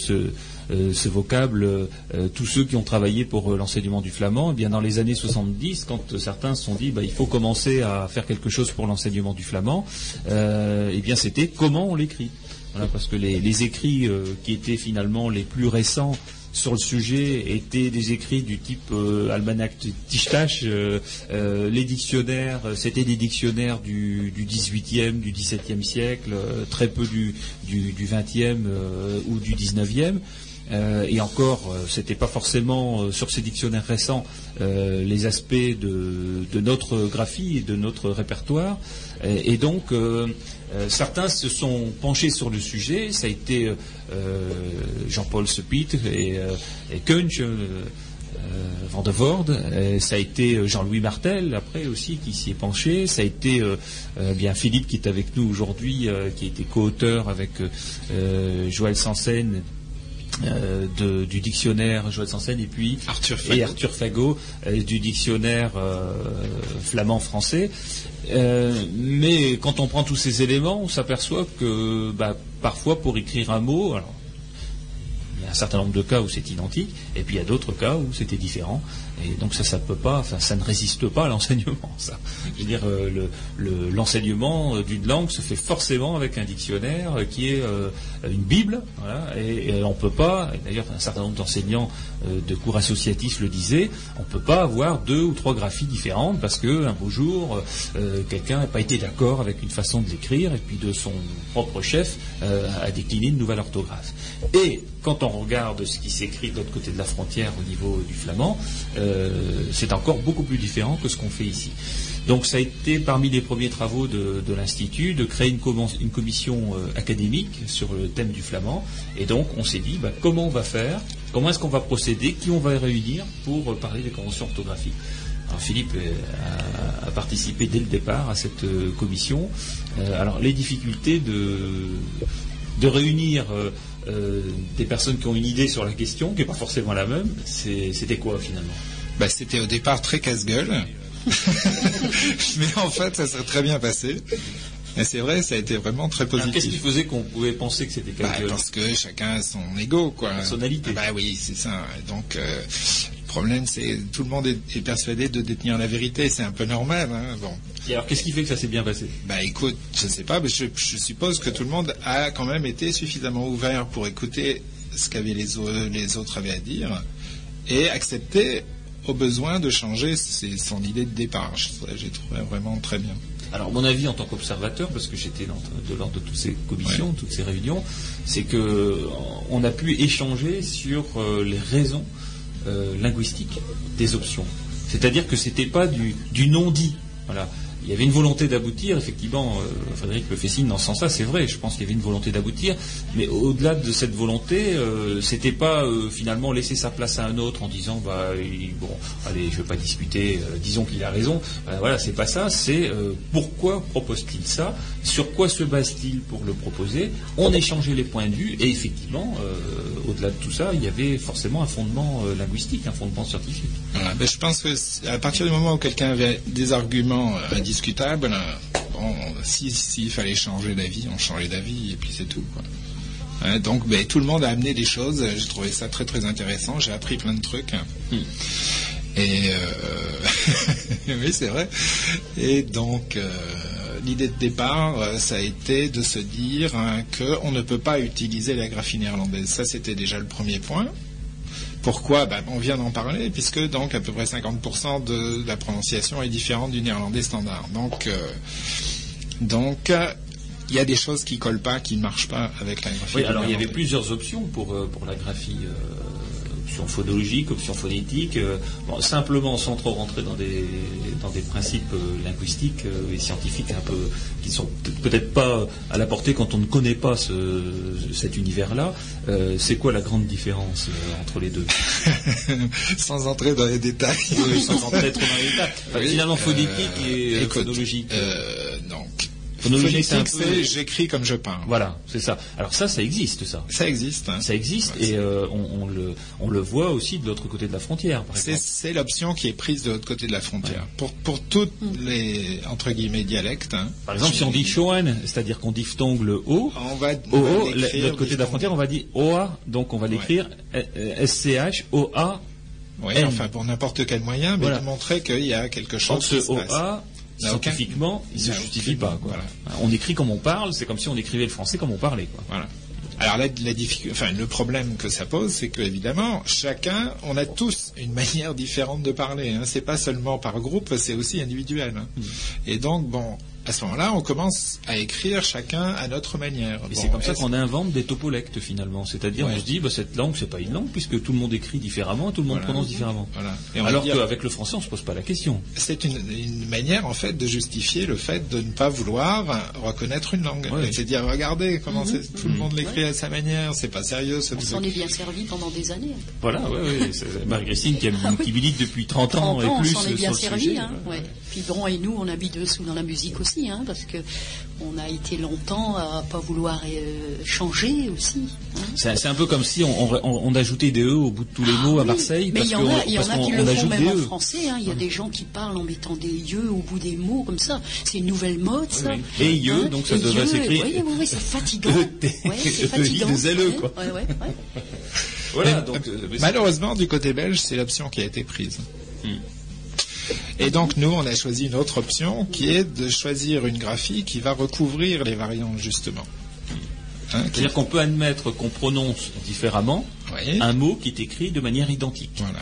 ce, vocable tous ceux qui ont travaillé pour l'enseignement du flamand. Eh bien dans les années 70, quand certains se sont dit bah, il faut commencer à faire quelque chose pour l'enseignement du flamand, euh, eh bien c'était comment on l'écrit. Voilà, parce que les, les écrits euh, qui étaient finalement les plus récents sur le sujet étaient des écrits du type euh, Almanach Tischtach, euh, euh, les dictionnaires, euh, c'était des dictionnaires du, du 18e, du 17e siècle, euh, très peu du, du, du 20e euh, ou du 19e. Euh, et encore, euh, c'était pas forcément sur ces dictionnaires récents les aspects de, de notre graphie et de notre répertoire. Et, et donc, euh, certains se sont penchés sur le sujet. Ça a été euh, euh, Jean-Paul Sepitre et, euh, et Kunch, Van de Voorde. Ça a été Jean-Louis Martel après aussi qui s'y est penché. Ça a été bien Philippe qui est avec nous aujourd'hui, qui a été co-auteur avec Joël Sansen euh, de- du dictionnaire Joël Sansen et puis Arthur et Fagot. Arthur Fagot euh, du dictionnaire euh, flamand-français. Euh, mais quand on prend tous ces éléments, on s'aperçoit que bah, parfois pour écrire un mot, il y a un certain nombre de cas où c'est identique, et puis il y a d'autres cas où c'était différent. Et donc ça, ça ne résiste pas à l'enseignement. Ça, je veux dire, euh, le- le- l'enseignement euh, d'une langue se fait forcément avec un dictionnaire euh, qui est une bible, et, et on peut pas. D'ailleurs, un certain nombre d'enseignants de cours associatifs le disaient, on peut pas avoir deux ou trois graphies différentes parce que un beau jour, quelqu'un n'a pas été d'accord avec une façon de l'écrire, et puis de son propre chef a décliné une nouvelle orthographe. Et quand on regarde ce qui s'écrit de l'autre côté de la frontière au niveau du flamand, c'est encore beaucoup plus différent que ce qu'on fait ici. Donc ça a été parmi les premiers travaux de, l'Institut de créer une, commission euh, académique sur le thème du flamand. Et donc on s'est dit bah, comment on va faire, comment est-ce qu'on va procéder, qui on va réunir pour euh, parler des conventions orthographiques? Alors Philippe euh, a, participé dès le départ à cette euh, commission. Euh, alors les difficultés de, de réunir euh, euh, des personnes qui ont une idée sur la question, qui n'est pas forcément la même, c'était quoi finalement? Bah, c'était au départ très casse-gueule. Mais en fait, ça serait très bien passé. Et c'est vrai, ça a été vraiment très Alors, Qu'est-ce qui positif. faisait qu'on pouvait penser que c'était Bah, quelque parce que chacun a son ego, quoi. personnalité Bah oui, c'est ça. Donc, euh, le problème, c'est tout le monde est, est persuadé de détenir la vérité. C'est un peu normal. Hein, bon. Et alors, qu'est-ce qui fait que ça s'est bien passé? Bah écoute, je sais pas, mais je, je suppose que tout le monde a quand même été suffisamment ouvert pour écouter ce qu'avaient les, les autres avaient à dire et accepter au besoin de changer ses- son idée de départ. J'ai trouvé vraiment très bien. Alors, mon avis en tant qu'observateur, parce que j'étais de l'ordre de toutes ces commissions, toutes ces réunions, c'est que euh, on a pu échanger sur euh, les raisons euh, linguistiques des options. C'est-à-dire que c'était pas du, du non-dit. Voilà. Il y avait une volonté d'aboutir, effectivement, euh, Frédéric le fait signe dans ce sens-là, c'est vrai, je pense qu'il y avait une volonté d'aboutir, mais au-delà de cette volonté, euh, c'était pas euh, finalement laisser sa place à un autre en disant bah bon allez je vais pas discuter, euh, disons qu'il a raison. Voilà, c'est pas ça, c'est pourquoi propose-t-il ça, sur quoi se base-t-il pour le proposer, on échangeait les points de vue et effectivement au-delà de tout ça, il y avait forcément un fondement linguistique, un fondement scientifique. Ben, je pense que à partir du moment où quelqu'un avait des arguments euh, indiscutables, euh, bon, si- s'il fallait changer d'avis, on changeait d'avis et puis c'est tout. Quoi. Hein, donc ben, tout le monde a amené des choses. J'ai trouvé ça très très intéressant. J'ai appris plein de trucs. Et euh, oui, c'est vrai. Et donc, euh, l'idée de départ, euh, ça a été de se dire hein, qu'on ne peut pas utiliser la graphie néerlandaise. Ça, c'était déjà le premier point. Pourquoi Ben, On vient d'en parler, puisque donc à peu près 50% de la prononciation est différente du néerlandais standard. Donc, euh, donc euh, il y a des choses qui collent pas, qui ne marchent pas avec la graphie. Oui, alors il y avait plusieurs options pour, euh, pour la graphie. euh, option phonologique, option phonétique. euh, bon, simplement, sans trop rentrer dans des, dans des principes euh, linguistiques euh, et scientifiques un peu qui sont peut- peut-être pas à la portée quand on ne connaît pas ce, cet univers-là. c'est quoi la grande différence entre les deux? Sans entrer dans les détails. Oui, sans entrer trop dans les détails. Enfin, Oui, finalement, phonétique et phonologique. Donc, Phonologique, c'est un peu- j'écris comme je parle. Voilà, c'est ça. Alors ça, ça existe, ça. Ça existe. hein. Ça existe et euh, on, on le, on le voit aussi de l'autre côté de la frontière, C'est l'option qui est prise de l'autre côté de la frontière. Pour, pour toutes les, entre guillemets, dialectes. hein, Par exemple, si on dit Schoen, c'est-à-dire qu'on diphtongue le O, on va, O, on va O, de l'autre côté de la frontière, on va dire OA, donc on va l'écrire euh, S-C-H-O-A. Oui, N. enfin, pour n'importe quel moyen, mais Voilà. de montrer qu'il y a quelque chose Donc qui se passe. OA, Aucun- scientifiquement, il ne se justifie aucun- pas. quoi. voilà. On écrit comme on parle, c'est comme si on écrivait le français comme on parlait. Quoi. Voilà. Alors là, la difficulté, enfin, le problème que ça pose, c'est que évidemment, chacun, on a tous une manière différente de parler. Hein. C'est pas seulement par groupe, c'est aussi individuel. hein. Mm. Et donc, bon, à ce moment-là, on commence à écrire chacun à notre manière. Et Bon, c'est comme ça qu'on invente des topolectes finalement. C'est-à-dire, Ouais. on se dit, bah, cette langue, c'est pas une langue, puisque tout le monde écrit différemment et tout le monde Voilà. prononce différemment. Voilà. Et on Alors dire- qu'avec le français, on se pose pas la question. c'est une, une manière en fait de justifier le fait de ne pas vouloir reconnaître une langue. Ouais. C'est dire regardez comment Mhm. tout le monde l'écrit à sa manière, c'est pas sérieux ce On s'en est bien servi pendant des années. Voilà, ouais, ouais, c'est Marie-Christine qui, a- Ah oui. qui milite depuis 30 ans 30 et ans, on plus s'en est sur bien le servi. sujet. Hein, ouais. Puis bon, et nous, on mis dessous dans la musique aussi, hein, parce que on a été longtemps à pas vouloir euh, changer aussi. hein. C'est un peu comme si on, on- on- on ajoutait des E au bout de tous les mots à Oui, Marseille. Mais il y en a, il y en a qui le font même des en E. français. hein. Il y a des gens qui parlent en mettant des yeux au bout des mots comme ça. C'est une nouvelle mode, ça. Oui, oui. Et yeux, donc ça devrait s'écrire- Oui, oui, oui, c'est fatigant. Ouais, c'est fatigant. zèle, quoi. Ouais, ouais, ouais. Voilà, Mais, donc, euh, euh, malheureusement, du côté belge, c'est l'option qui a été prise. Hmm. Et donc, nous, on a choisi une autre option qui est de choisir une graphie qui va recouvrir les variantes, justement. Hein, C'est-à-dire qu'on peut admettre qu'on prononce différemment Oui. un mot qui est écrit de manière identique. Voilà.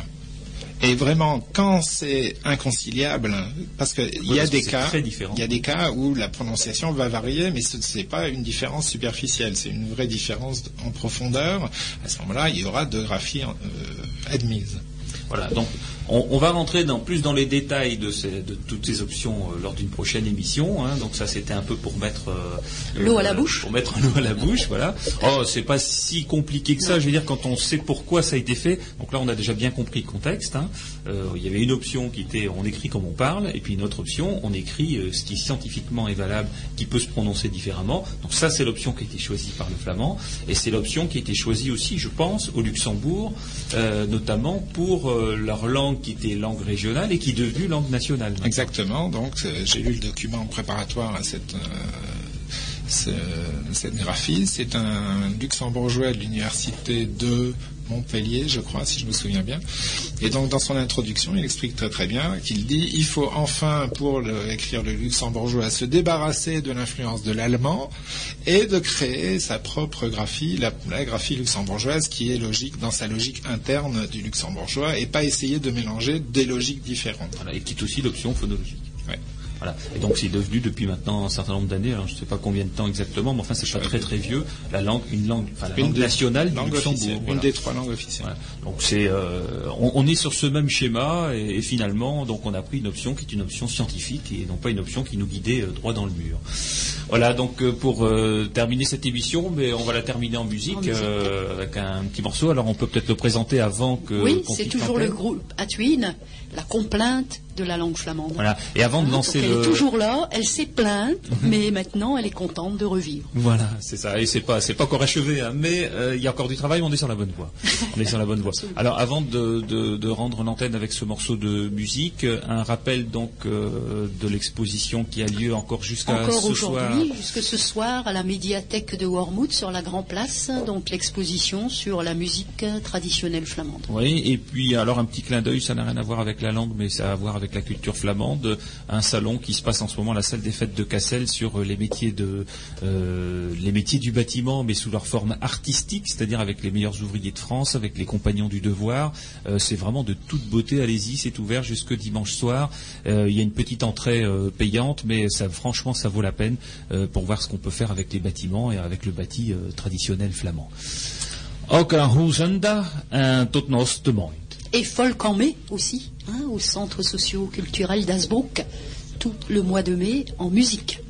Et vraiment, quand c'est inconciliable, parce qu'il Oui, y a des cas, il y a des cas où la prononciation va varier, mais ce n'est pas une différence superficielle, c'est une vraie différence en profondeur. À ce moment-là, il y aura deux graphies euh, admises. Voilà, donc on, on va rentrer dans, plus dans les détails de, ces- de toutes ces options euh, lors d'une prochaine émission. hein. donc ça, c'était un peu pour mettre euh, L'eau à la bouche. Pour mettre l'eau à la bouche, voilà. Oh, c'est pas si compliqué que ça. Je veux dire, quand on sait pourquoi ça a été fait. Donc là, on a déjà bien compris le contexte. hein. Euh, il y avait une option qui était on écrit comme on parle, et puis une autre option, on écrit ce qui scientifiquement est valable, qui peut se prononcer différemment. Donc ça, c'est l'option qui a été choisie par le flamand, et c'est l'option qui a été choisie aussi, je pense, au Luxembourg, notamment pour leur langue qui était langue régionale et qui est devenue langue nationale. Exactement. Donc, euh, j'ai lu le document préparatoire à cette, euh, ce- cette graphie. C'est un luxembourgeois de l'université de Montpellier, je crois, si je me souviens bien. Et donc dans son introduction, il explique très très bien qu'il dit il faut enfin, pour le- écrire le luxembourgeois, se débarrasser de l'influence de l'allemand et de créer sa propre graphie, la, la graphie luxembourgeoise qui est logique dans sa logique interne du luxembourgeois et pas essayer de mélanger des logiques différentes. Voilà, et quitte aussi l'option phonologique. Ouais. Voilà. Et donc c'est devenu depuis maintenant un certain nombre d'années, alors je ne sais pas combien de temps exactement, mais enfin c'est pas très très vieux, la langue, une langue, enfin, la Une langue des- nationale du langue Luxembourg. voilà. Une des trois langues officielles. Voilà. Donc c'est, euh, on, on est sur ce même schéma et, et finalement donc on a pris une option qui est une option scientifique et non pas une option qui nous guidait euh, droit dans le mur. Voilà donc euh, pour euh, terminer cette émission, mais on va la terminer en musique, En musique. euh, avec un petit morceau. Alors on peut peut-être le présenter avant que. oui, c'est toujours le groupe Atwin, la complainte de la langue flamande. Voilà. Et avant de Hein, lancer donc elle le. est toujours là, elle s'est plainte, mais maintenant elle est contente de revivre. Voilà, c'est ça. Et c'est pas, c'est pas encore achevé, hein, mais euh, il y a encore du travail. mais On est sur la bonne voie. On est sur la bonne voie. Alors, avant de, de- de rendre l'antenne avec ce morceau de musique, un rappel donc euh, de l'exposition qui a lieu encore jusqu'à ce soir. Jusque ce soir, à la médiathèque de Wormwood sur la Grand Place, donc l'exposition sur la musique traditionnelle flamande. Oui, et puis alors un petit clin d'œil, ça n'a rien à voir avec la langue, mais ça a à voir avec la culture flamande. Un salon qui se passe en ce moment la salle des fêtes de Cassel sur euh, les métiers de euh, les métiers du bâtiment, mais sous leur forme artistique, c'est-à-dire avec les meilleurs ouvriers de France, avec les compagnons du devoir. Euh, c'est vraiment de toute beauté. Allez-y, c'est ouvert jusque dimanche soir. Il y a une petite entrée payante, mais ça, franchement, ça vaut la peine pour voir ce qu'on peut faire avec les bâtiments et avec le bâti euh, traditionnel flamand. Ook aan Hoezenda en tot nos. Et folk en mai aussi, hein, au centre socio-culturel d'Asbrook, tout le mois de mai en musique.